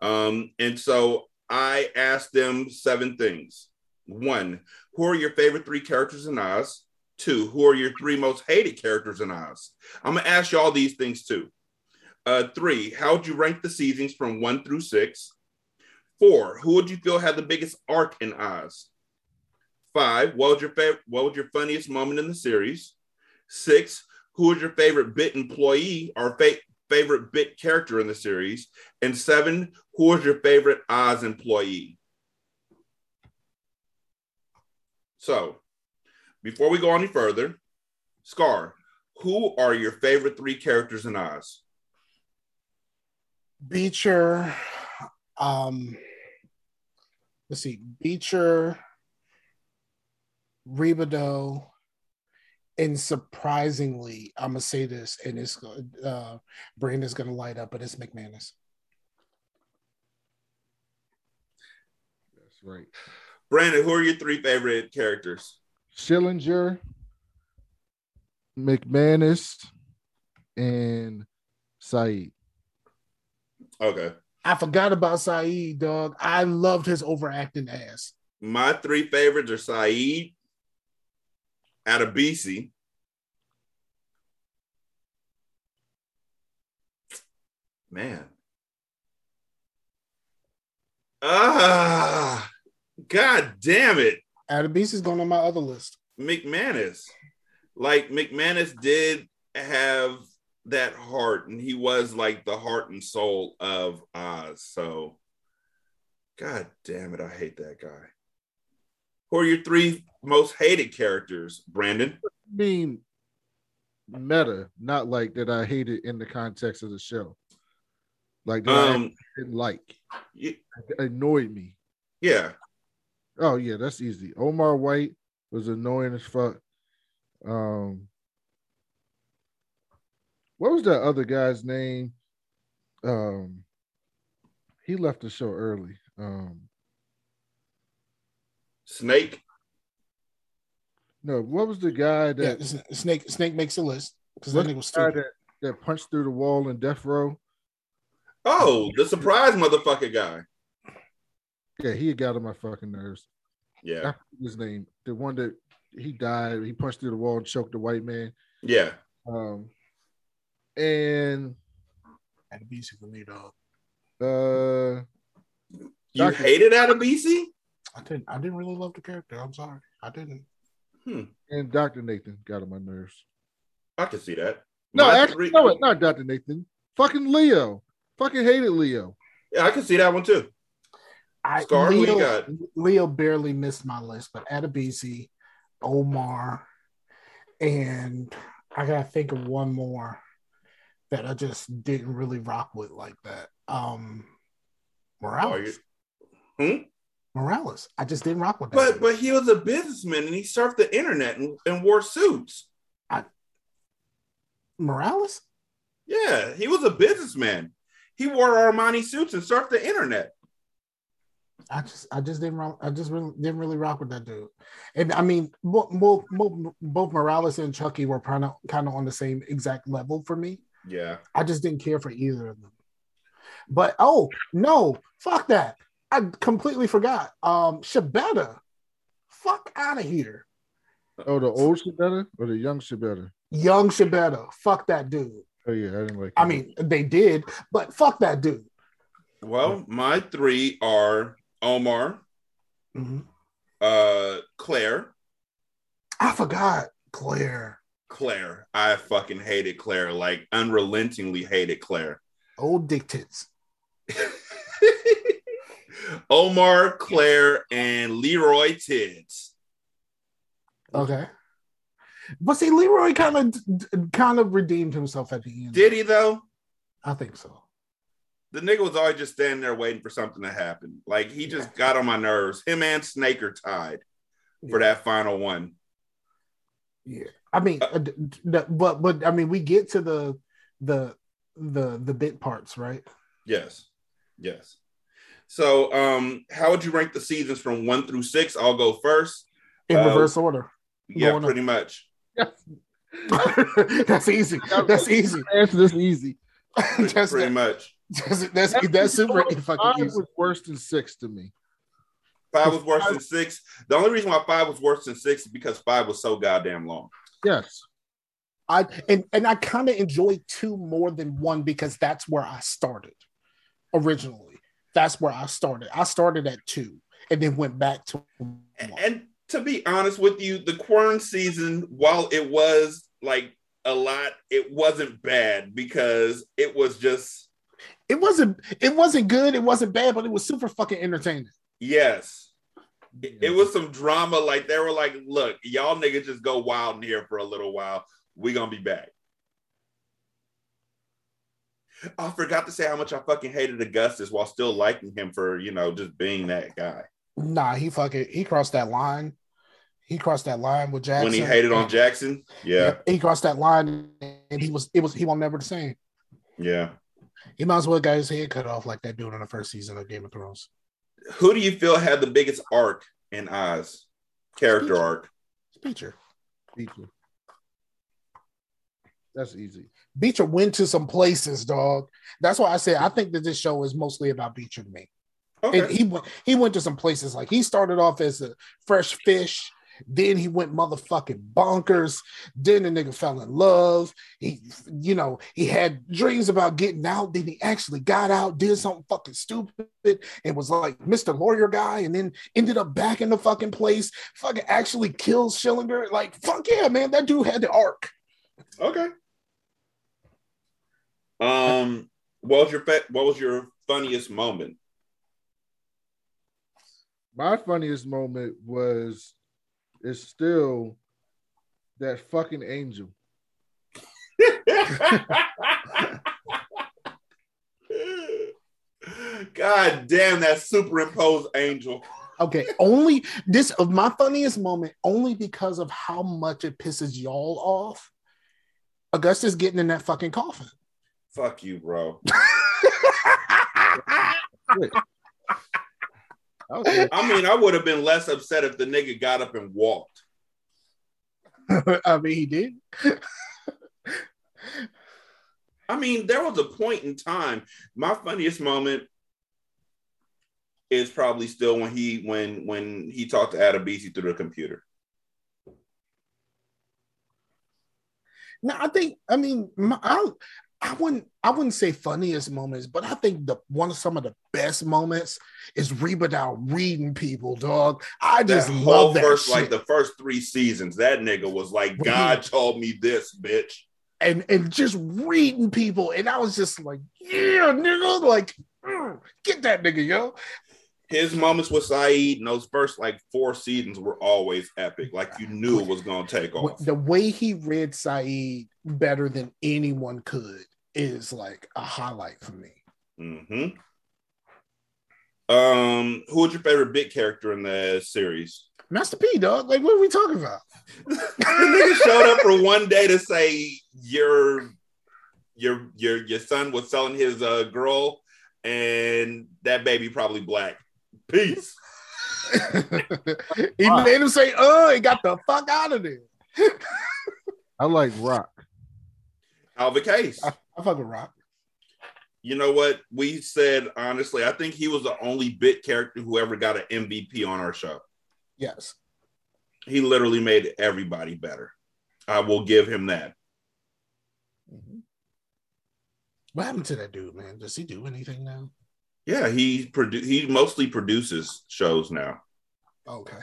Um, and so I asked them seven things. One, who are your favorite three characters in Oz? Two, who are your three most hated characters in Oz? I'm gonna ask you all these things too. Uh, three, how would you rank the seasons from one through six? Four, who would you feel had the biggest arc in Oz? Five, what was your favorite? What was your funniest moment in the series? Six, who was your favorite bit employee or fa- favorite bit character in the series? And seven, who was your favorite Oz employee? So, before we go any further, Scar, who are your favorite three characters in Oz? beecher um let's see beecher Rebadow, and surprisingly, I'm gonna say this, and it's uh, is gonna light up, but it's McManus. That's right. Brandon, who are your three favorite characters? Schillinger, McManus, and Saeed. Okay. I forgot about Saeed, dog. I loved his overacting ass. My three favorites are Saeed, Adebisi, man. Ah, god damn it. Adebisi is going on my other list. McManus. Like McManus did have that heart, and he was like the heart and soul of Oz. So, god damn it, I hate that guy. Who are your three most hated characters, Brandon? I mean, meta, not like that I hate it in the context of the show. Like that I Um, didn't like. It annoyed me. Yeah. Oh yeah, that's easy. Omar White was annoying as fuck. Um, what was that other guy's name? Um, he left the show early. Um, Snake. no, what was the guy that S- Snake Snake makes a list because that nigga was stupid. that, that punched through the wall in death row? Oh, the surprise motherfucker guy. Yeah, he got on my fucking nerves. Yeah. forget his name, the one that he died, he punched through the wall and choked the white man. Yeah. Um, and Adebisi for me, dog. uh, You Dr. hated Adebisi? I didn't. I didn't really love the character. I'm sorry. I didn't. and Dr. Nathan got on my nerves. I can see that. No, My actually, three- no, not Dr. Nathan. Fucking Leo. Fucking hated Leo. Yeah, I can see that one too. I, Scar, who you Leo, got? Leo barely missed my list, but Adebisi, Omar, and I gotta think of one more that I just didn't really rock with like that. Um Morales. Hmm? Morales. I just didn't rock with that. But but he was a businessman and he surfed the internet and, and wore suits. I Morales? Yeah, he was a businessman. He wore Armani suits and surfed the internet. I just I just didn't rock, I just really didn't really rock with that dude. And I mean both both, both, both Morales and Chucky were kind of kind of on the same exact level for me. Yeah. I just didn't care for either of them. But oh no, fuck that. I completely forgot. Um Schibetta. Fuck out of here. Oh, the old Schibetta or the young Schibetta? Young Schibetta. Fuck that dude. Oh yeah, I didn't like. I him. mean, they did, but fuck that dude. Well, my three are Omar, Mhm. uh, Claire. I forgot Claire. Claire. I fucking hated Claire, like unrelentingly hated Claire. Old dick tits. Omar, Claire, and Leroy Tids. Okay. But see, Leroy kind of kind of redeemed himself at the end. Did he though? I think so. The nigga was always just standing there waiting for something to happen. Like he just got on my nerves. Him and Snake are tied for that final one. Yeah. I mean, uh, d- d- but but I mean, we get to the the the the bit parts, right? Yes. Yes. So um, how would you rank the seasons from one through six? I'll go first. In Uh, reverse order. Yeah, Going up. pretty much. That's easy. That's easy. Answer this easy. that's, pretty much. that's that's that's super Five fucking easy. was worse than six to me. Five was worse than six. The only reason why five was worse than six is because five was so goddamn long. Yes. I and and I kind of enjoy two more than one because that's where I started originally. That's where I started. I started at two and then went back to one. And to be honest with you, the Quern season, while it was like a lot, it wasn't bad because it was just It wasn't it wasn't good, it wasn't bad, but it was super fucking entertaining. yes. It, it was some drama. Like they were like, look, y'all niggas just go wild in here for a little while. we gonna be back. I forgot to say how much I fucking hated Augustus while still liking him for, you know, just being that guy. Nah, he fucking he crossed that line. He crossed that line with Jackson. When he hated on Jackson. Yeah. He crossed that line and he was it was he was never the same. Yeah. He might as well got his head cut off like that dude in the first season of Game of Thrones. Who do you feel had the biggest arc in Oz? Character Speech. arc. Beecher. Beecher. That's easy. Beecher went to some places, dog. That's why I said I think that this show is mostly about Beecher to me. Okay. And he went he went to some places like he started off as a fresh fish, then he went motherfucking bonkers. Then the nigga fell in love. He, you know, he had dreams about getting out. Then he actually got out, did something fucking stupid, and was like Mr. Lawyer guy, and then ended up back in the fucking place. Fucking actually kills Schillinger. Like, fuck yeah, man. That dude had the arc. Okay. Um, what was your fa- what was your funniest moment? My funniest moment was is still that fucking angel. God damn that superimposed angel. Okay, only this of my funniest moment, only because of how much it pisses y'all off. Augustus getting in that fucking coffin. Fuck you, bro. I mean, I would have been less upset if the nigga got up and walked. I mean, he did. I mean, there was a point in time. My funniest moment is probably still when he when when he talked to Adebisi through the computer. No, I think I mean my, I I wouldn't I wouldn't say funniest moments, but I think the one of some of the best moments is Rebadow reading people, dog. I just that love that first shit. like the first three seasons. That nigga was like, God told me this, bitch. and and just reading people, and I was just like, yeah, nigga, like mm, get that nigga, yo. His moments with Saeed in those first like four seasons were always epic. Like you knew it was gonna take off. The way he read Saeed better than anyone could is like a highlight for me. hmm Um, who was your favorite big character in the series? Master P, dog. Like, what are we talking about? the nigga showed up for one day to say your your your your son was selling his uh girl and that baby probably black. Peace. he made him say, "Uh," and got the fuck out of there. I like Rock. Alva Case. I, I fuck with Rock. You know what? We said honestly, I think he was the only bit character who ever got an MVP on our show. Yes. He literally made everybody better. I will give him that. What happened to that dude, man? Does he do anything now? Yeah, he produ- he mostly produces shows now. Okay.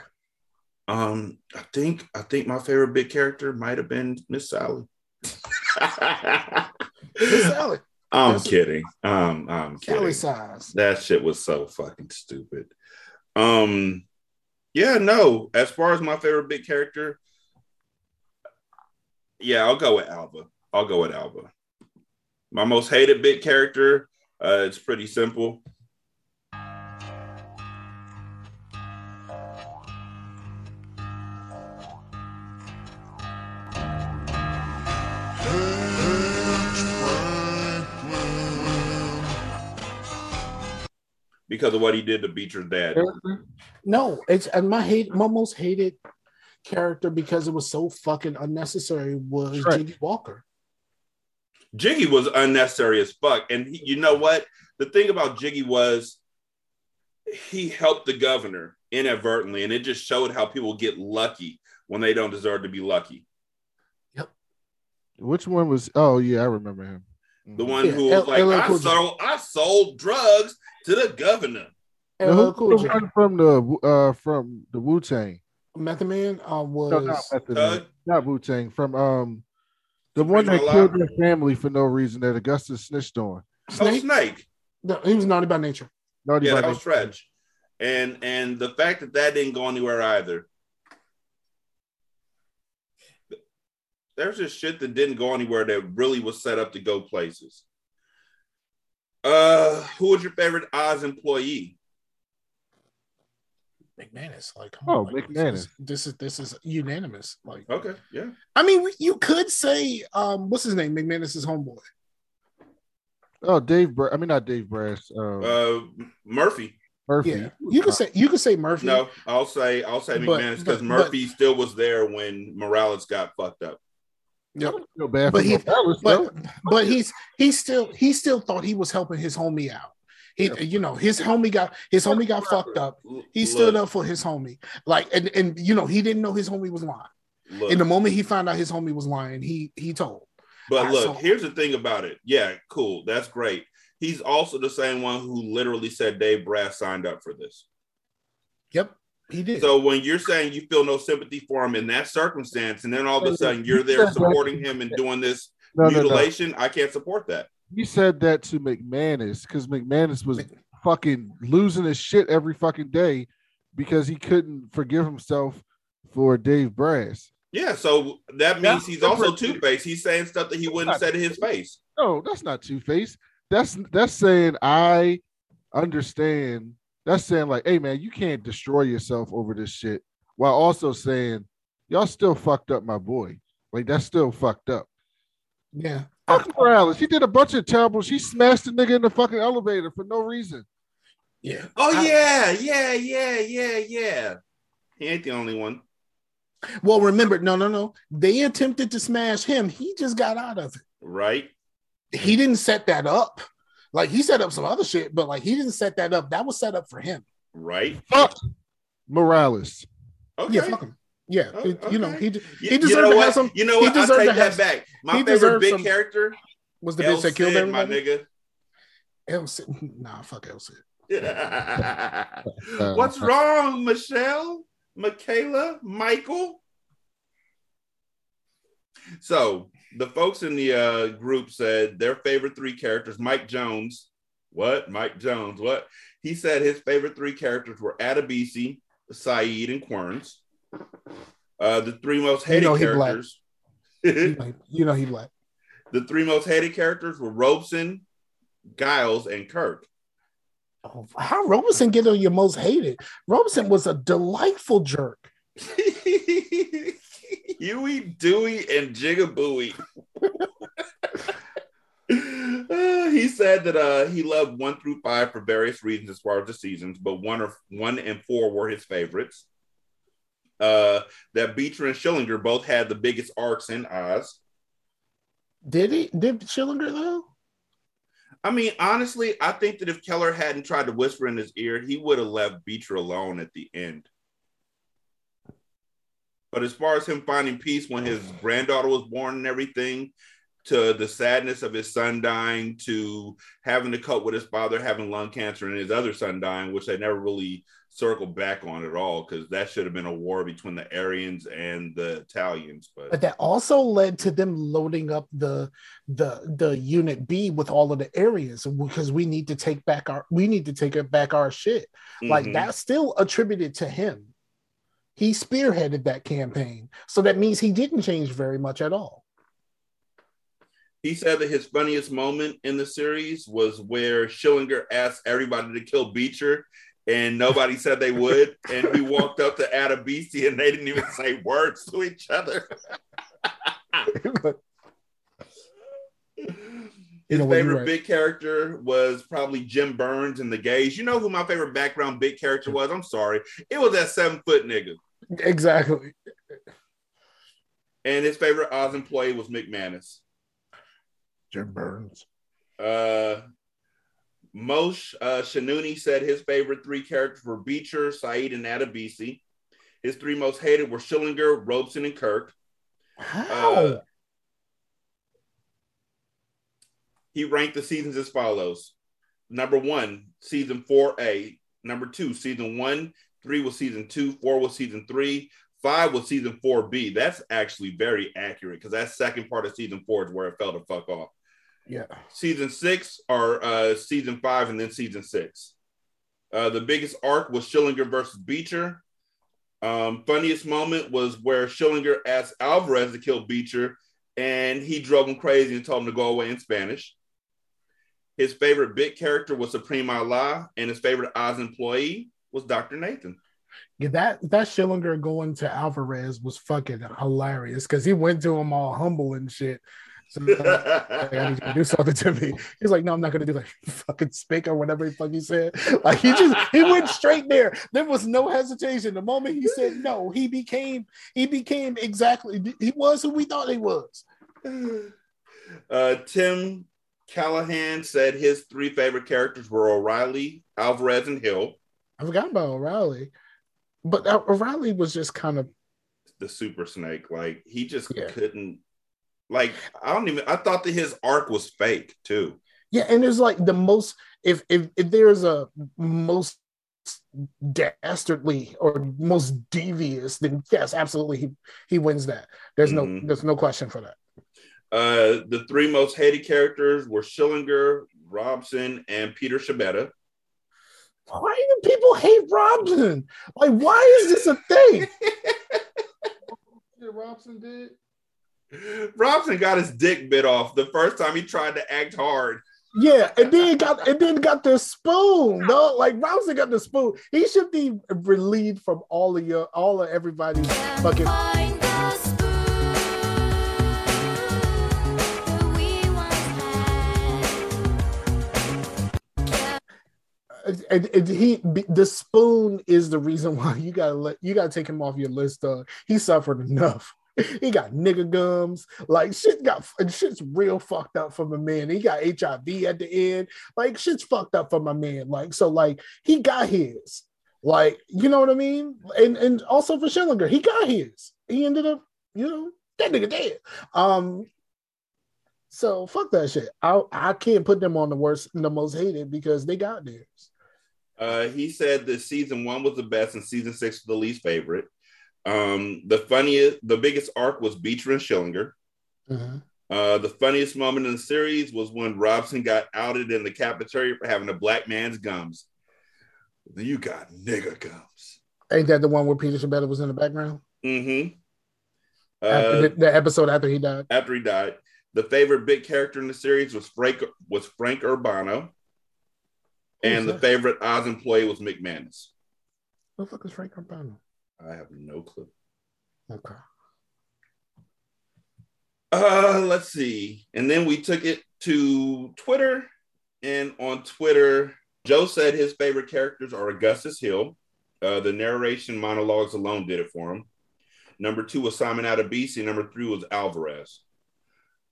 Um, I think I think my favorite big character might have been Miss Sally. Miss Sally. I'm That's- kidding. Um, I'm Sally kidding. size. That shit was so fucking stupid. Um, yeah, no. As far as my favorite big character, yeah, I'll go with Alba. I'll go with Alba. My most hated big character, uh, it's pretty simple. Because of what he did to Beecher's dad. No, it's and my hate my most hated character because it was so fucking unnecessary was Shrek. Jiggy Walker. Jiggy was unnecessary as fuck. And he, you know what? The thing about Jiggy was he helped the governor inadvertently, and it just showed how people get lucky when they don't deserve to be lucky. Yep. Which one was? Oh yeah, I remember him. The mm-hmm. one Yeah, who L- was like, LL I sold, I sold drugs to the governor. Now, who- who run from the uh from the Wu Tang? Method Man uh, was No, not Method Thug? Man. Not Wu Tang. From um the one that Original killed Live? their family for no reason that Augustus snitched on. Snake. Oh, Snake. No, he was naughty by nature. Naughty yeah, by that was Nature. Stretch. And and the fact that that didn't go anywhere either. There's just shit that didn't go anywhere that really was set up to go places. Uh, who was your favorite Oz employee? McManus. Like, come Oh, on, like, McManus. This is, this is this is unanimous. Like, Okay, yeah. I mean, you could say, um, what's his name? McManus's homeboy. Oh, Dave. Bra- I mean, not Dave Brass. Um, Uh, Murphy. Murphy. Yeah, you could say you could say Murphy. No, I'll say I'll say McManus because but- Murphy still was there when Morales got fucked up. Yep. feel bad but he, Morales, but but he's he still he still thought he was helping his homie out. He, you know, his homie got his homie got fucked up. He stood Look. up for his homie, like, and and you know, he didn't know his homie was lying. Look. In the moment he found out his homie was lying, he he told. But I look, saw- here's the thing about it. Yeah, cool. That's great. He's also the same one who literally said Dave Brass signed up for this. Yep, he did. So when you're saying you feel no sympathy for him in that circumstance, and then all of a sudden you're there supporting him and doing this No, no, no. mutilation, I can't support that. He said that to McManus because McManus was fucking losing his shit every fucking day because he couldn't forgive himself for Dave Brass. Yeah, so that means That's he's also two faced. He's saying stuff that he wouldn't say to his face. No, that's not two face. That's that's saying I understand. That's saying like, hey man, you can't destroy yourself over this shit while also saying y'all still fucked up my boy. Like that's still fucked up. Yeah. Fuck Morales. He did a bunch of terrible. She smashed the nigga in the fucking elevator for no reason. Yeah. Oh yeah, yeah, yeah, yeah, yeah. He ain't the only one. Well, remember, no, no, no. They attempted to smash him. He just got out of it. Right? he didn't set that up. Like he set up some other shit, but like he didn't set that up. That was set up for him. Right? Fuck Morales. Okay. Yeah, fuck him. Yeah, Oh, it- you know he You- he you deserved know to what? have some. You know he what? I deserved take to that back. My he favorite deserved big some- character was the bitch that killed Cid, my everybody. nigga. El Cid. Nah, fuck El Cid. Uh, What's uh, wrong, Michelle, Michaela, Michael? So the folks in the uh, group said their favorite three characters. Mike Jones, what? Mike Jones, what? He said his favorite three characters were Adebisi, Saeed, and Querns. Uh, the three most You hated know he black. characters. You know he black. The three most hated characters were Robson, Giles, and Kirk. Oh, how Robson get on your most hated? Robson was a delightful jerk. Huey, Dewey, and Jigabooey. Uh, he said that uh, he loved one through five for various reasons as far as the seasons, but one or one and four were his favorites. Uh, that Beecher and Schillinger both had the biggest arcs in Oz. Did he? Did Schillinger though? I mean, honestly, I think that if Keller hadn't tried to whisper in his ear, he would have left Beecher alone at the end. But as far as him finding peace when his granddaughter was born and everything, to the sadness of his son dying, to having to cope with his father having lung cancer and his other son dying, which they never really circled back on at all, because that should have been a war between the Aryans and the Italians. But But that also led to them loading up the the the unit B with all of the areas because we need to take back our we need to take it back our shit. Like Mhm. that's still attributed to him. He spearheaded that campaign. So that means he didn't change very much at all. He said that his funniest moment in the series was where Schillinger asked everybody to kill Beecher, and nobody said they would. And he walked up to Adebisi, and they didn't even say words to each other. His favorite right. big character was probably Jim Burns in The Gays. You know who my favorite background big character hmm. was? I'm sorry. It was that seven foot nigga. Exactly. And his favorite Oz employee was McManus. Jim Burns. Uh, Moshe uh, Shanuni said his favorite three characters were Beecher, Saeed, and Adebisi. His three most hated were Schillinger, Robson, and Kirk. How? Uh, he ranked the seasons as follows number one, season 4A. Number two, season one. Three was season two. Four was season three. Five was season 4B. That's actually very accurate because that second part of season four is where it fell to fuck off. yeah. Season six or uh, season five and then season six. Uh, the biggest arc was Schillinger versus Beecher. Um, funniest moment was where Schillinger asked Alvarez to kill Beecher and he drove him crazy and told him to go away in Spanish. His favorite bit character was Supreme Allah, and his favorite Oz employee was Dr. Nathan. Yeah, that that Schillinger going to Alvarez was fucking hilarious because he went to him all humble and shit. So like, I need you to do something to me. He's like, no, I'm not gonna do like fucking speak or whatever the fuck he said. Like he just he went straight there. There was no hesitation. The moment he said no, he became he became exactly he was who we thought he was. Uh, Tim Callahan said his three favorite characters were O'Reilly, Alvarez, and Hill. I forgot about O'Reilly, but O'Reilly was just kind of the super snake. Like he just couldn't. Like I don't even. I thought that his arc was fake too. Yeah, and there's like the most if if if there's a most dastardly or most devious, then yes, absolutely he he wins that. There's Mhm. no there's no question for that. Uh, the three most hated characters were Schillinger, Robson, and Peter Schibetta. Why do people hate Robson? Like, why is this a thing? Robson did. Robson got his dick bit off the first time he tried to act hard. Yeah, and then got and then got the spoon. No, like Robson got the spoon. He should be relieved from all of your all of everybody's fucking. And, and he the spoon is the reason why you gotta let you gotta take him off your list. Uh, he suffered enough. he got nigga gums. Like shit got shit's real fucked up for my man. He got HIV at the end. Like shit's fucked up for my man. Like so, like he got his. Like you know what I mean. And and also for Schillinger, he got his. He ended up, you know, that nigga dead. Um. So fuck that shit. I I can't put them on the worst, the most hated because they got theirs. Uh, he said that season one was the best and season six was the least favorite. Um, the funniest, the biggest arc was Beecher and Schillinger. Mm-hmm. Uh, the funniest moment in the series was when Robson got outed in the cafeteria for having a black man's gums. You got nigger gums. Ain't that the one where Peter Schibetta was in the background? Mm-hmm. After Uh, the, the episode after he died. after he died, the favorite big character in the series was Frank was Frank Urbano, and the that? favorite Oz employee was McManus. Who the fuck is Frank Urbano? I have no clue. Okay. Uh, let's see. And then we took it to Twitter, and on Twitter, Joe said his favorite characters are Augustus Hill. Uh, the narration monologues alone did it for him. Number two was Simon Adebisi. Number three was Alvarez.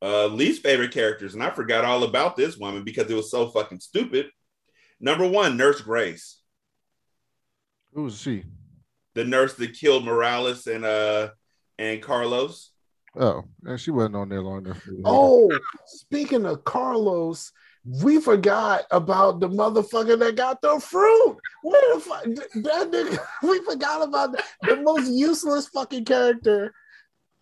Uh, least favorite characters, and I forgot all about this woman because it was so fucking stupid. Number one, Nurse Grace, Who was she? the nurse that killed Morales and uh and Carlos. Oh, and she wasn't on there long enough. for Oh, speaking of Carlos, we forgot about the motherfucker that got the fruit. Where the fuck that nigga? We forgot about the, the most useless fucking character.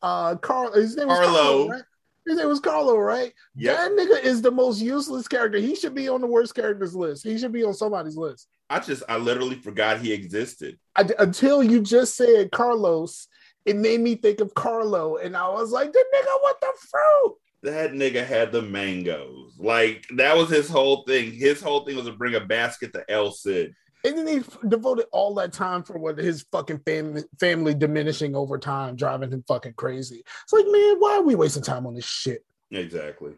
Uh, Carl. His name was Carlo. Carlo. right? His name was Carlo, right? Yep. That nigga is the most useless character. He should be on the worst characters list. He should be on somebody's list. I just I literally forgot he existed. I, until you just said Carlos, it made me think of Carlo, and I was like, the nigga with the fruit. That nigga had the mangoes. Like that was his whole thing. His whole thing was to bring a basket to El Cid. And then he f- devoted all that time for what his fucking family family diminishing over time, driving him fucking crazy. It's like, man, why are we wasting time on this shit? Exactly.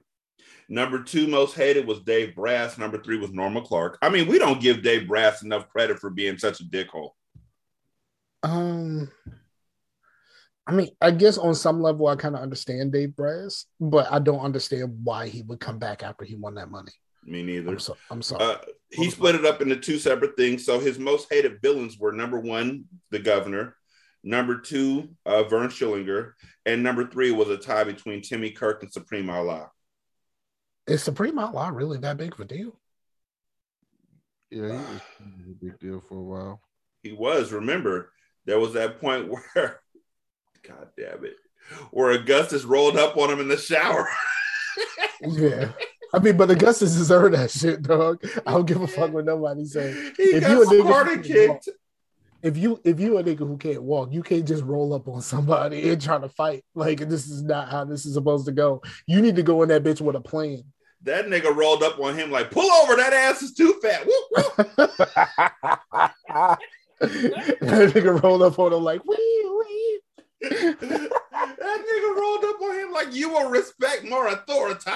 Number two most hated was Dave Brass. Number three was Norma Clark. I mean, we don't give Dave Brass enough credit for being such a dickhole. Um, I mean, I guess on some level, I kind of understand Dave Brass, but I don't understand why he would come back after he won that money. Me neither. I'm, so, I'm sorry. Uh, he split it up into two separate things. So his most hated villains were number one, the governor, number two, uh, Vern Schillinger, and number three was a tie between Timmy Kirk and Supreme Allah. Is Supreme Outlaw really that big of a deal? Yeah, he was a big deal for a while. He was. Remember, there was that point where, God damn it, where Augustus rolled up on him in the shower. Yeah. I mean, but Augustus deserved that shit, dog. I don't give a fuck what nobody say. He got a nigga Sparta who can't kicked. walk- if you if you a nigga who can't walk, you can't just roll up on somebody and try to fight. Like this is not how this is supposed to go. You need to go in that bitch with a plan. That nigga rolled up on him like, pull over, that ass is too fat. Whoop, whoop. that nigga rolled up on him like, wee, wee. that nigga rolled up on him like, you will respect more authority.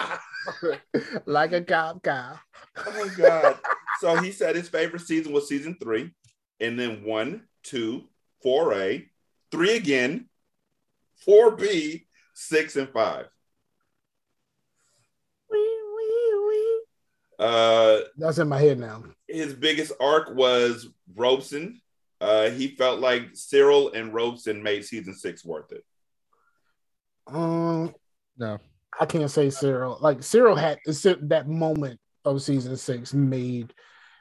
like a cop cow. Oh my God. so he said his favorite season was season three, and then one, two, four A, three again, four B, six, and five. Uh That's in my head now. his biggest arc was Robson. Uh he felt like Cyril and Robson made season six worth it. Um, No. I can't say Cyril. Like Cyril had that moment of season six made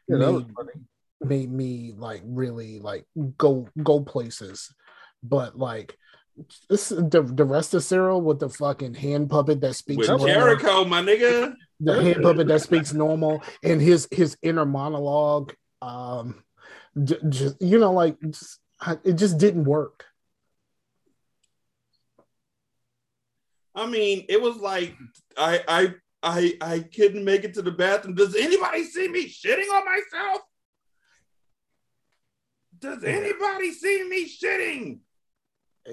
Yeah, that was made, made me like really like go go places. But like this the, the rest of Cyril with the fucking hand puppet that speaks With normal, Jericho, my nigga. the hand puppet that speaks normal and his his inner monologue um just you know like just, it just didn't work I mean, it was like I I I I couldn't make it to the bathroom. Does anybody see me shitting on myself? Does anybody see me shitting?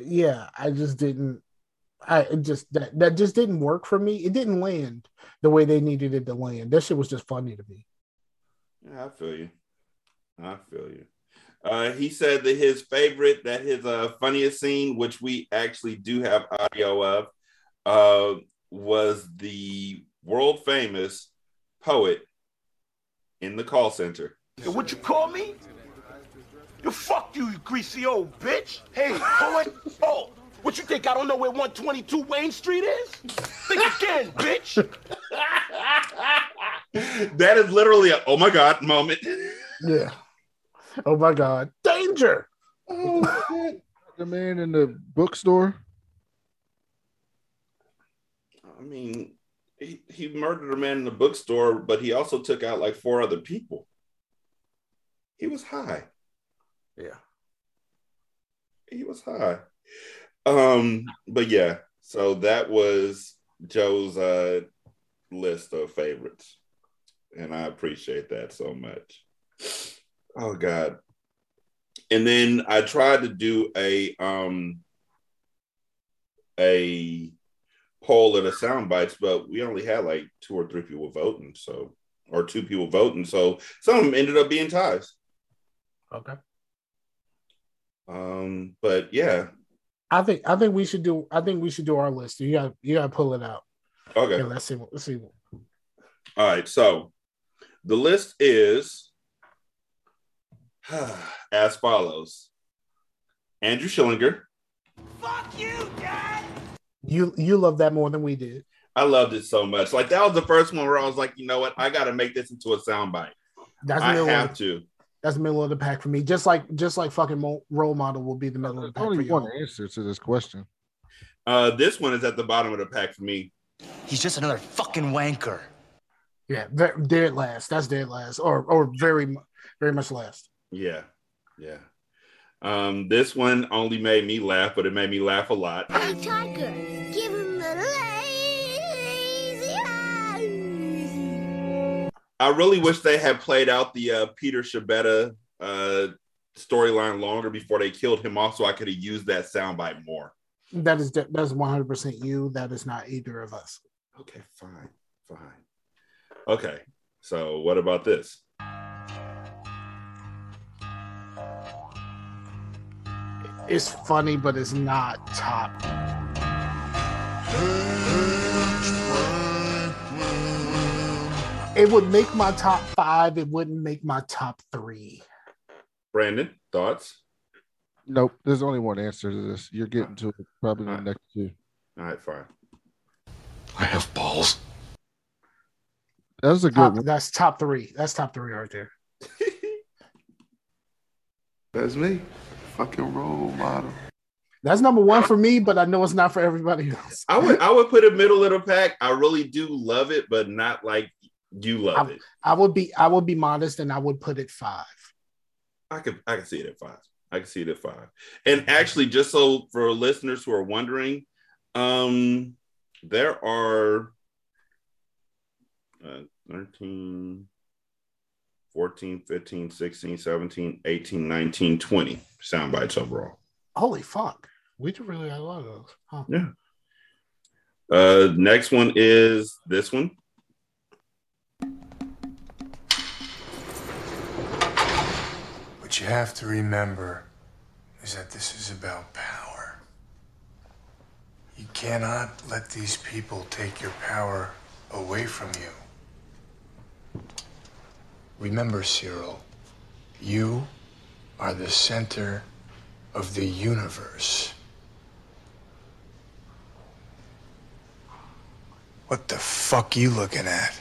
yeah i just didn't i it just that that just didn't work for me it didn't land the way they needed it to land that shit was just funny to me Yeah, I feel you. I feel you. Uh, he said that his favorite, that his uh, funniest scene, which we actually do have audio of, uh, was the world famous poet in the call center. Hey, what you call me? You fuck you, you greasy old bitch. Hey, poet. Oh, what you think? I don't know where 122 Wayne Street is? Think again, bitch. That is literally a oh my god moment. Yeah. Oh my God. Danger. the man in the bookstore. I mean, he, he murdered a man in the bookstore, but he also took out like four other people. He was high. Yeah. He was high. Um, but yeah, so that was Joe's uh list of favorites. And I appreciate that so much. Oh God. And then I tried to do a um a poll of the sound bites, but we only had like two or three people voting, so or two people voting, so some of them ended up being ties. Okay. Um, but yeah, I think I think we should do I think we should do our list. You got you gotta pull it out. okay. Yeah, let's see what let's see. what- All right, so the list is as follows: Andrew Schillinger. You you you love that more than we did. I loved it so much. Like that was the first one where I was like, you know what, I got to make this into a soundbite. That's I have of, to. That's the middle of the pack for me. Just like just like fucking mo- role model will be the middle of the There's pack for only you. one answer to this question. Uh, this one is at the bottom of the pack for me. He's just another fucking wanker. Yeah, ve- dead last. That's dead last, or or very very much last. Yeah, yeah. Um, this one only made me laugh, but it made me laugh a lot. Hey, Tiger, give him the lazy eye. I really wish they had played out the uh, Peter Schibetta uh, storyline longer before they killed him off, so I could have used that soundbite more. That is that is one hundred percent you. That is not either of us. Okay, fine, fine. Okay, so what about this? It's funny, but it's not top. It would make my top five. It wouldn't make my top three. Brandon, thoughts? Nope. There's only one answer to this. You're getting to it probably in the next two. All right, fine. I have balls. That's a good Top, one. that's top three. That's top three right there. That's me. Fucking role model. That's number one for me, but I know it's not for everybody else. I would I would put it middle of the pack. I really do love it, but not like you love it. I would be I would be modest and I would put it five. I could I can see it at five. I can see it at five. And actually, just so for listeners who are wondering, um, there are uh, 13, 14, 15, 16, 17, 18, 19, 20 sound bites overall. Holy fuck. We do really have a lot of those. Huh. Yeah. Uh, next one is this one. What you have to remember is that this is about power. You cannot let these people take your power away from you. Remember, Cyril, you are the center of the universe. What the fuck you looking at?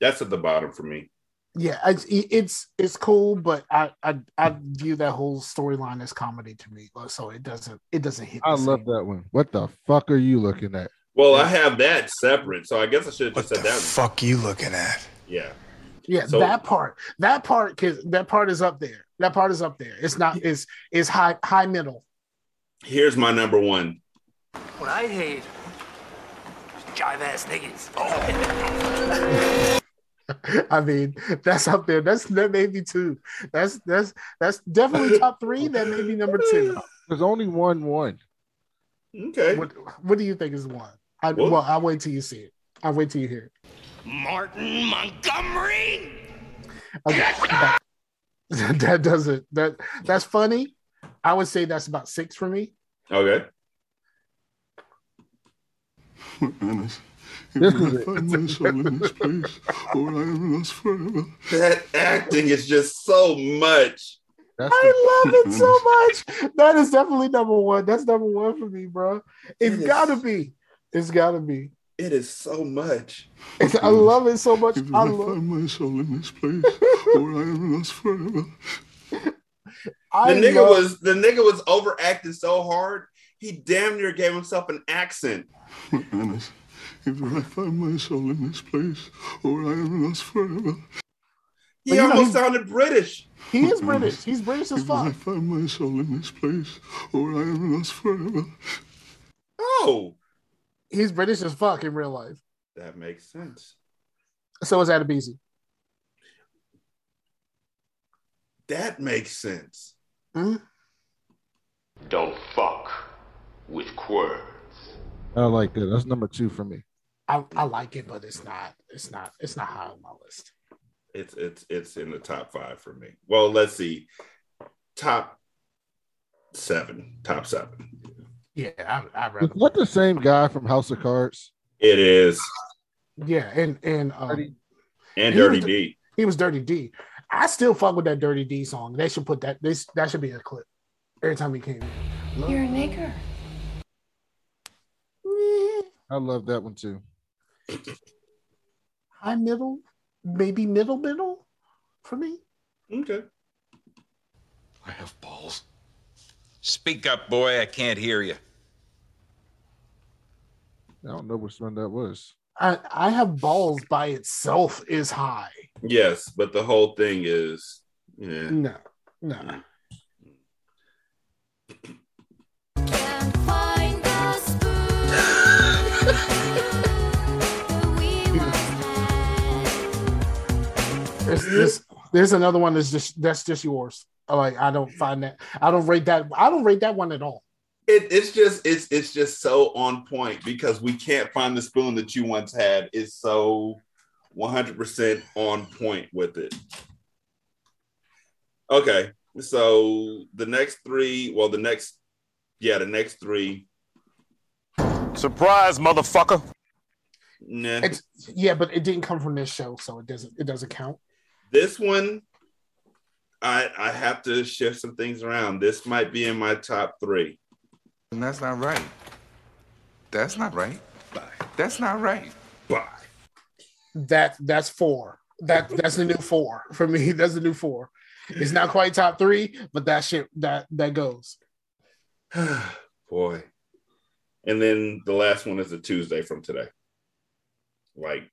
That's at the bottom for me. Yeah, it's it's it's cool, but I I, I view that whole storyline as comedy to me. So it doesn't it doesn't hit. I the love that one. What the fuck are you looking at? Well, I have that separate, so I guess I should have just said that. Fuck you looking at? Yeah. Yeah, So- that part, that part, cause that part is up there. That part is up there. It's not. It's it's high high middle. Here's my number one. What I hate is jive ass niggas. I mean, that's up there. That's that may be two. That's that's that's definitely top three. That may be number two. There's only one one. Okay. What What do you think is one? I, What? well, I'll wait till you see it. I'll wait till you hear it. Martin Montgomery. Okay. that doesn't that that's funny. I would say that's about six for me. Okay. This If is I find myself in this place, or I am lost forever. That acting is just so much. That's I love it so much. That is definitely number one. That's number one for me, bro. It's It is- gotta be. It's gotta be. It is so much. It's- I love it so much. If I I love. find myself in this place, or I am lost forever. I the nigga love- was the nigga was overacting so hard. He damn near gave himself an accent. Honest, if I find myself in this place, or I am lost forever. He But you know, almost sounded British. He is British. He's British as If I fuck. find myself in this place, or I am lost forever. Oh, He's British as fuck in real life. that makes sense. So is Adebisi. That makes sense. Hmm? Don't fuck with Querns. I like that. That's number two for me. I, I like it, but it's not. It's not. It's not high on my list. It's it's it's in the top five for me. Well, let's see. Top seven. Top seven. Yeah, I, I Is rather. that the same guy from House of Cards? It is. Yeah, and and um, And Dirty was- D. he was Dirty D. I still fuck with that Dirty D song. They should put that. This that should be a clip every time he came in. You're a nigger. I love that one too. High middle, maybe middle middle, for me. Okay. I have balls. Speak up, boy. I can't hear you. I don't know which one that was. I I have balls by itself is high. Yes, but the whole thing is yeah. No, no. There's, there's, there's another one that's just that's just yours. Like I don't find that I don't rate that I don't rate that one at all. It, it's just it's it's just so on point because we can't find the spoon that you once had. It's so 100% on point with it. Okay, so the next three, well, the next, yeah, the next three. Surprise, motherfucker. Nah. It's yeah, but it didn't come from this show, so it doesn't it doesn't count. This one, I I have to shift some things around. This might be in my top three. And that's not right. That's not right. Bye. That's not right. Bye. That that's four. That that's the new four for me. That's the new four. It's not quite top three, but that shit that that goes. Boy. And then the last one is a Tuesday from today. Like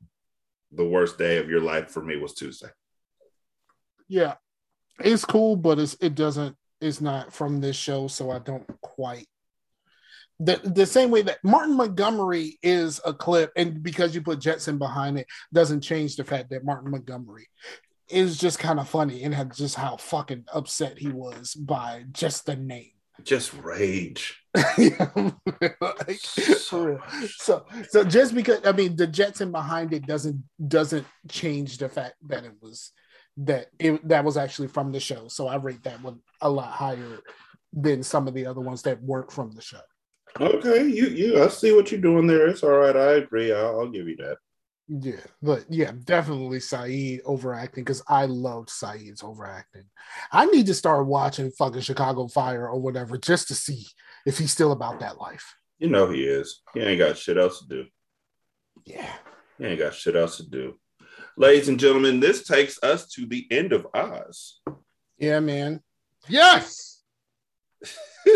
the worst day of your life for me was Tuesday. Yeah, it's cool, but it's it doesn't. It's not from this show, so I don't quite. The, the same way that Martin Montgomery is a clip, and because you put Jetson behind it, doesn't change the fact that Martin Montgomery is just kind of funny and had just how fucking upset he was by just the name. Just rage. Like, for real. So so just because I mean the Jetson behind it doesn't doesn't change the fact that it was that it that was actually from the show. So I rate that one a lot higher than some of the other ones that weren't from the show. Okay, you you I see what you're doing there. It's all right. I agree. I'll, I'll give you that. Yeah, but yeah, definitely Saeed overacting because I loved Saeed's overacting. I need to start watching fucking Chicago Fire or whatever just to see if he's still about that life. You know he is. He ain't got shit else to do. Yeah. He ain't got shit else to do. Ladies and gentlemen, this takes us to the end of Oz. Yeah, man. Yes.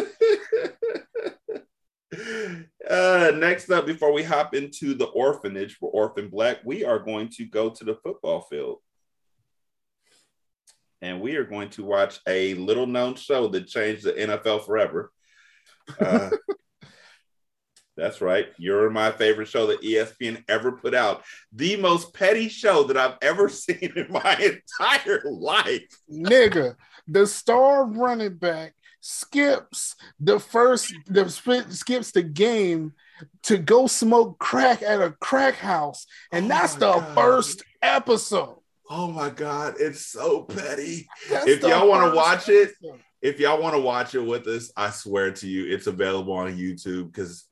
Uh, next up, before we hop into the orphanage for Orphan Black, we are going to go to the football field. And we are going to watch a little known show that changed the NFL forever. Uh, that's right. You're my favorite show that ESPN ever put out. The most petty show that I've ever seen in my entire life. Nigga, the star running back skips the first the sp- skips the game to go smoke crack at a crack house and oh that's the first episode Oh my god, it's so petty. That's if y'all want to first watch it, if y'all want to watch it with us, I swear to you, it's available on YouTube because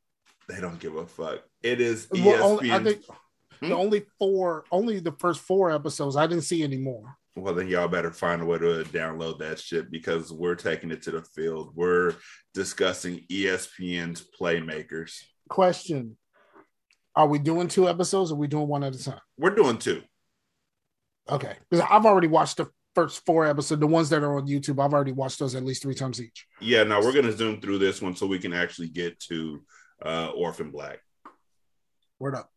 they don't give a fuck. It is E Well, only, I think Hmm? the only four, only the first four episodes. I didn't see any more. Well, then y'all better find a way to download that shit because we're taking it to the field. We're discussing ESPN's playmakers. Question: Are we doing two episodes? or Are we doing one at a time? We're doing two. Okay, because I've already watched the first four episodes. The ones that are on YouTube, I've already watched those at least three times each. Yeah, now we're gonna zoom through this one so we can actually get to uh, Orphan Black. Word up.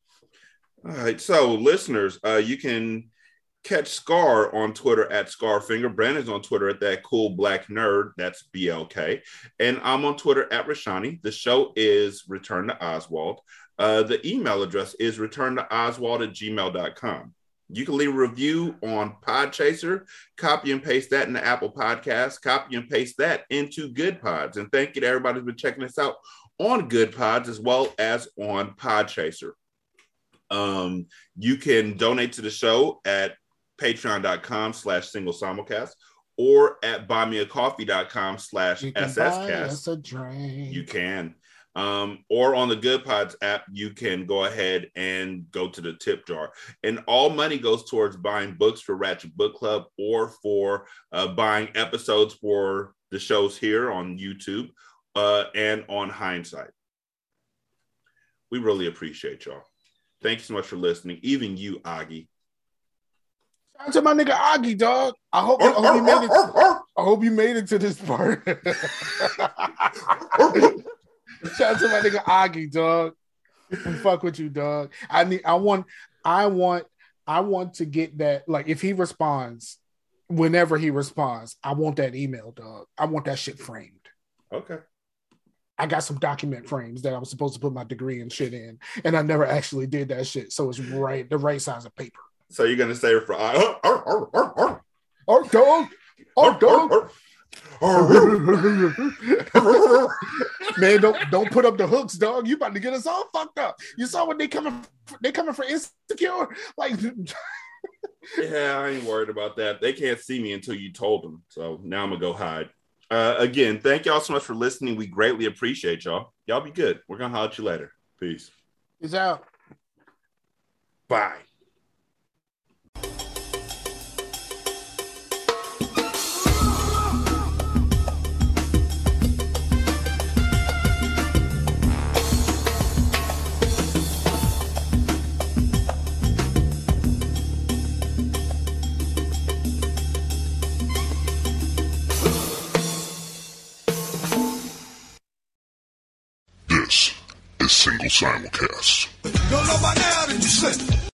All right, so listeners, uh, you can catch Scar on Twitter at Scarfinger. Brandon's on Twitter at that cool black nerd. That's BLK. And I'm on Twitter at Rashani. The show is Return to Oswald. Uh, the email address is return to Oswald at gmail.com. You can leave a review on Podchaser, copy and paste that into Apple Podcasts, copy and paste that into Good Pods. And thank you to everybody who's been checking us out on Good Pods as well as on Podchaser. Um, you can donate to the show at patreon.com slash single simulcast or at buymeacoffee.com slash You can buy sscast. us a drink. You can. Um, or on the Good Pods app, you can go ahead and go to the tip jar. And all money goes towards buying books for Ratchet Book Club or for uh, buying episodes for the shows here on YouTube uh, and on Hindsight. We really appreciate y'all. Thank you so much for listening. Even you, Augie. Shout out to my nigga Augie, dog. I hope, I hope you made it. I hope you made it to this part. Shout out to my nigga Augie, dog. We fuck with you, dog. I need. I want. I want. I want to get that. Like, if he responds, whenever he responds, I want that email, dog. I want that shit framed. Okay. I got some document frames that I was supposed to put my degree and shit in, and I never actually did that shit. So it's right the right size of paper. So you're gonna say for oh, Oh, dog. Oh, dog. Man, don't don't put up the hooks, dog. You about to get us all fucked up. You saw what they coming they coming for insecure? Like yeah, I ain't worried about that. They can't see me until you told them. So now I'm gonna go hide. Uh, again, thank y'all so much for listening. We greatly appreciate y'all. Y'all be good. We're gonna holler at you later. Peace. Peace out. Bye. Simulcast.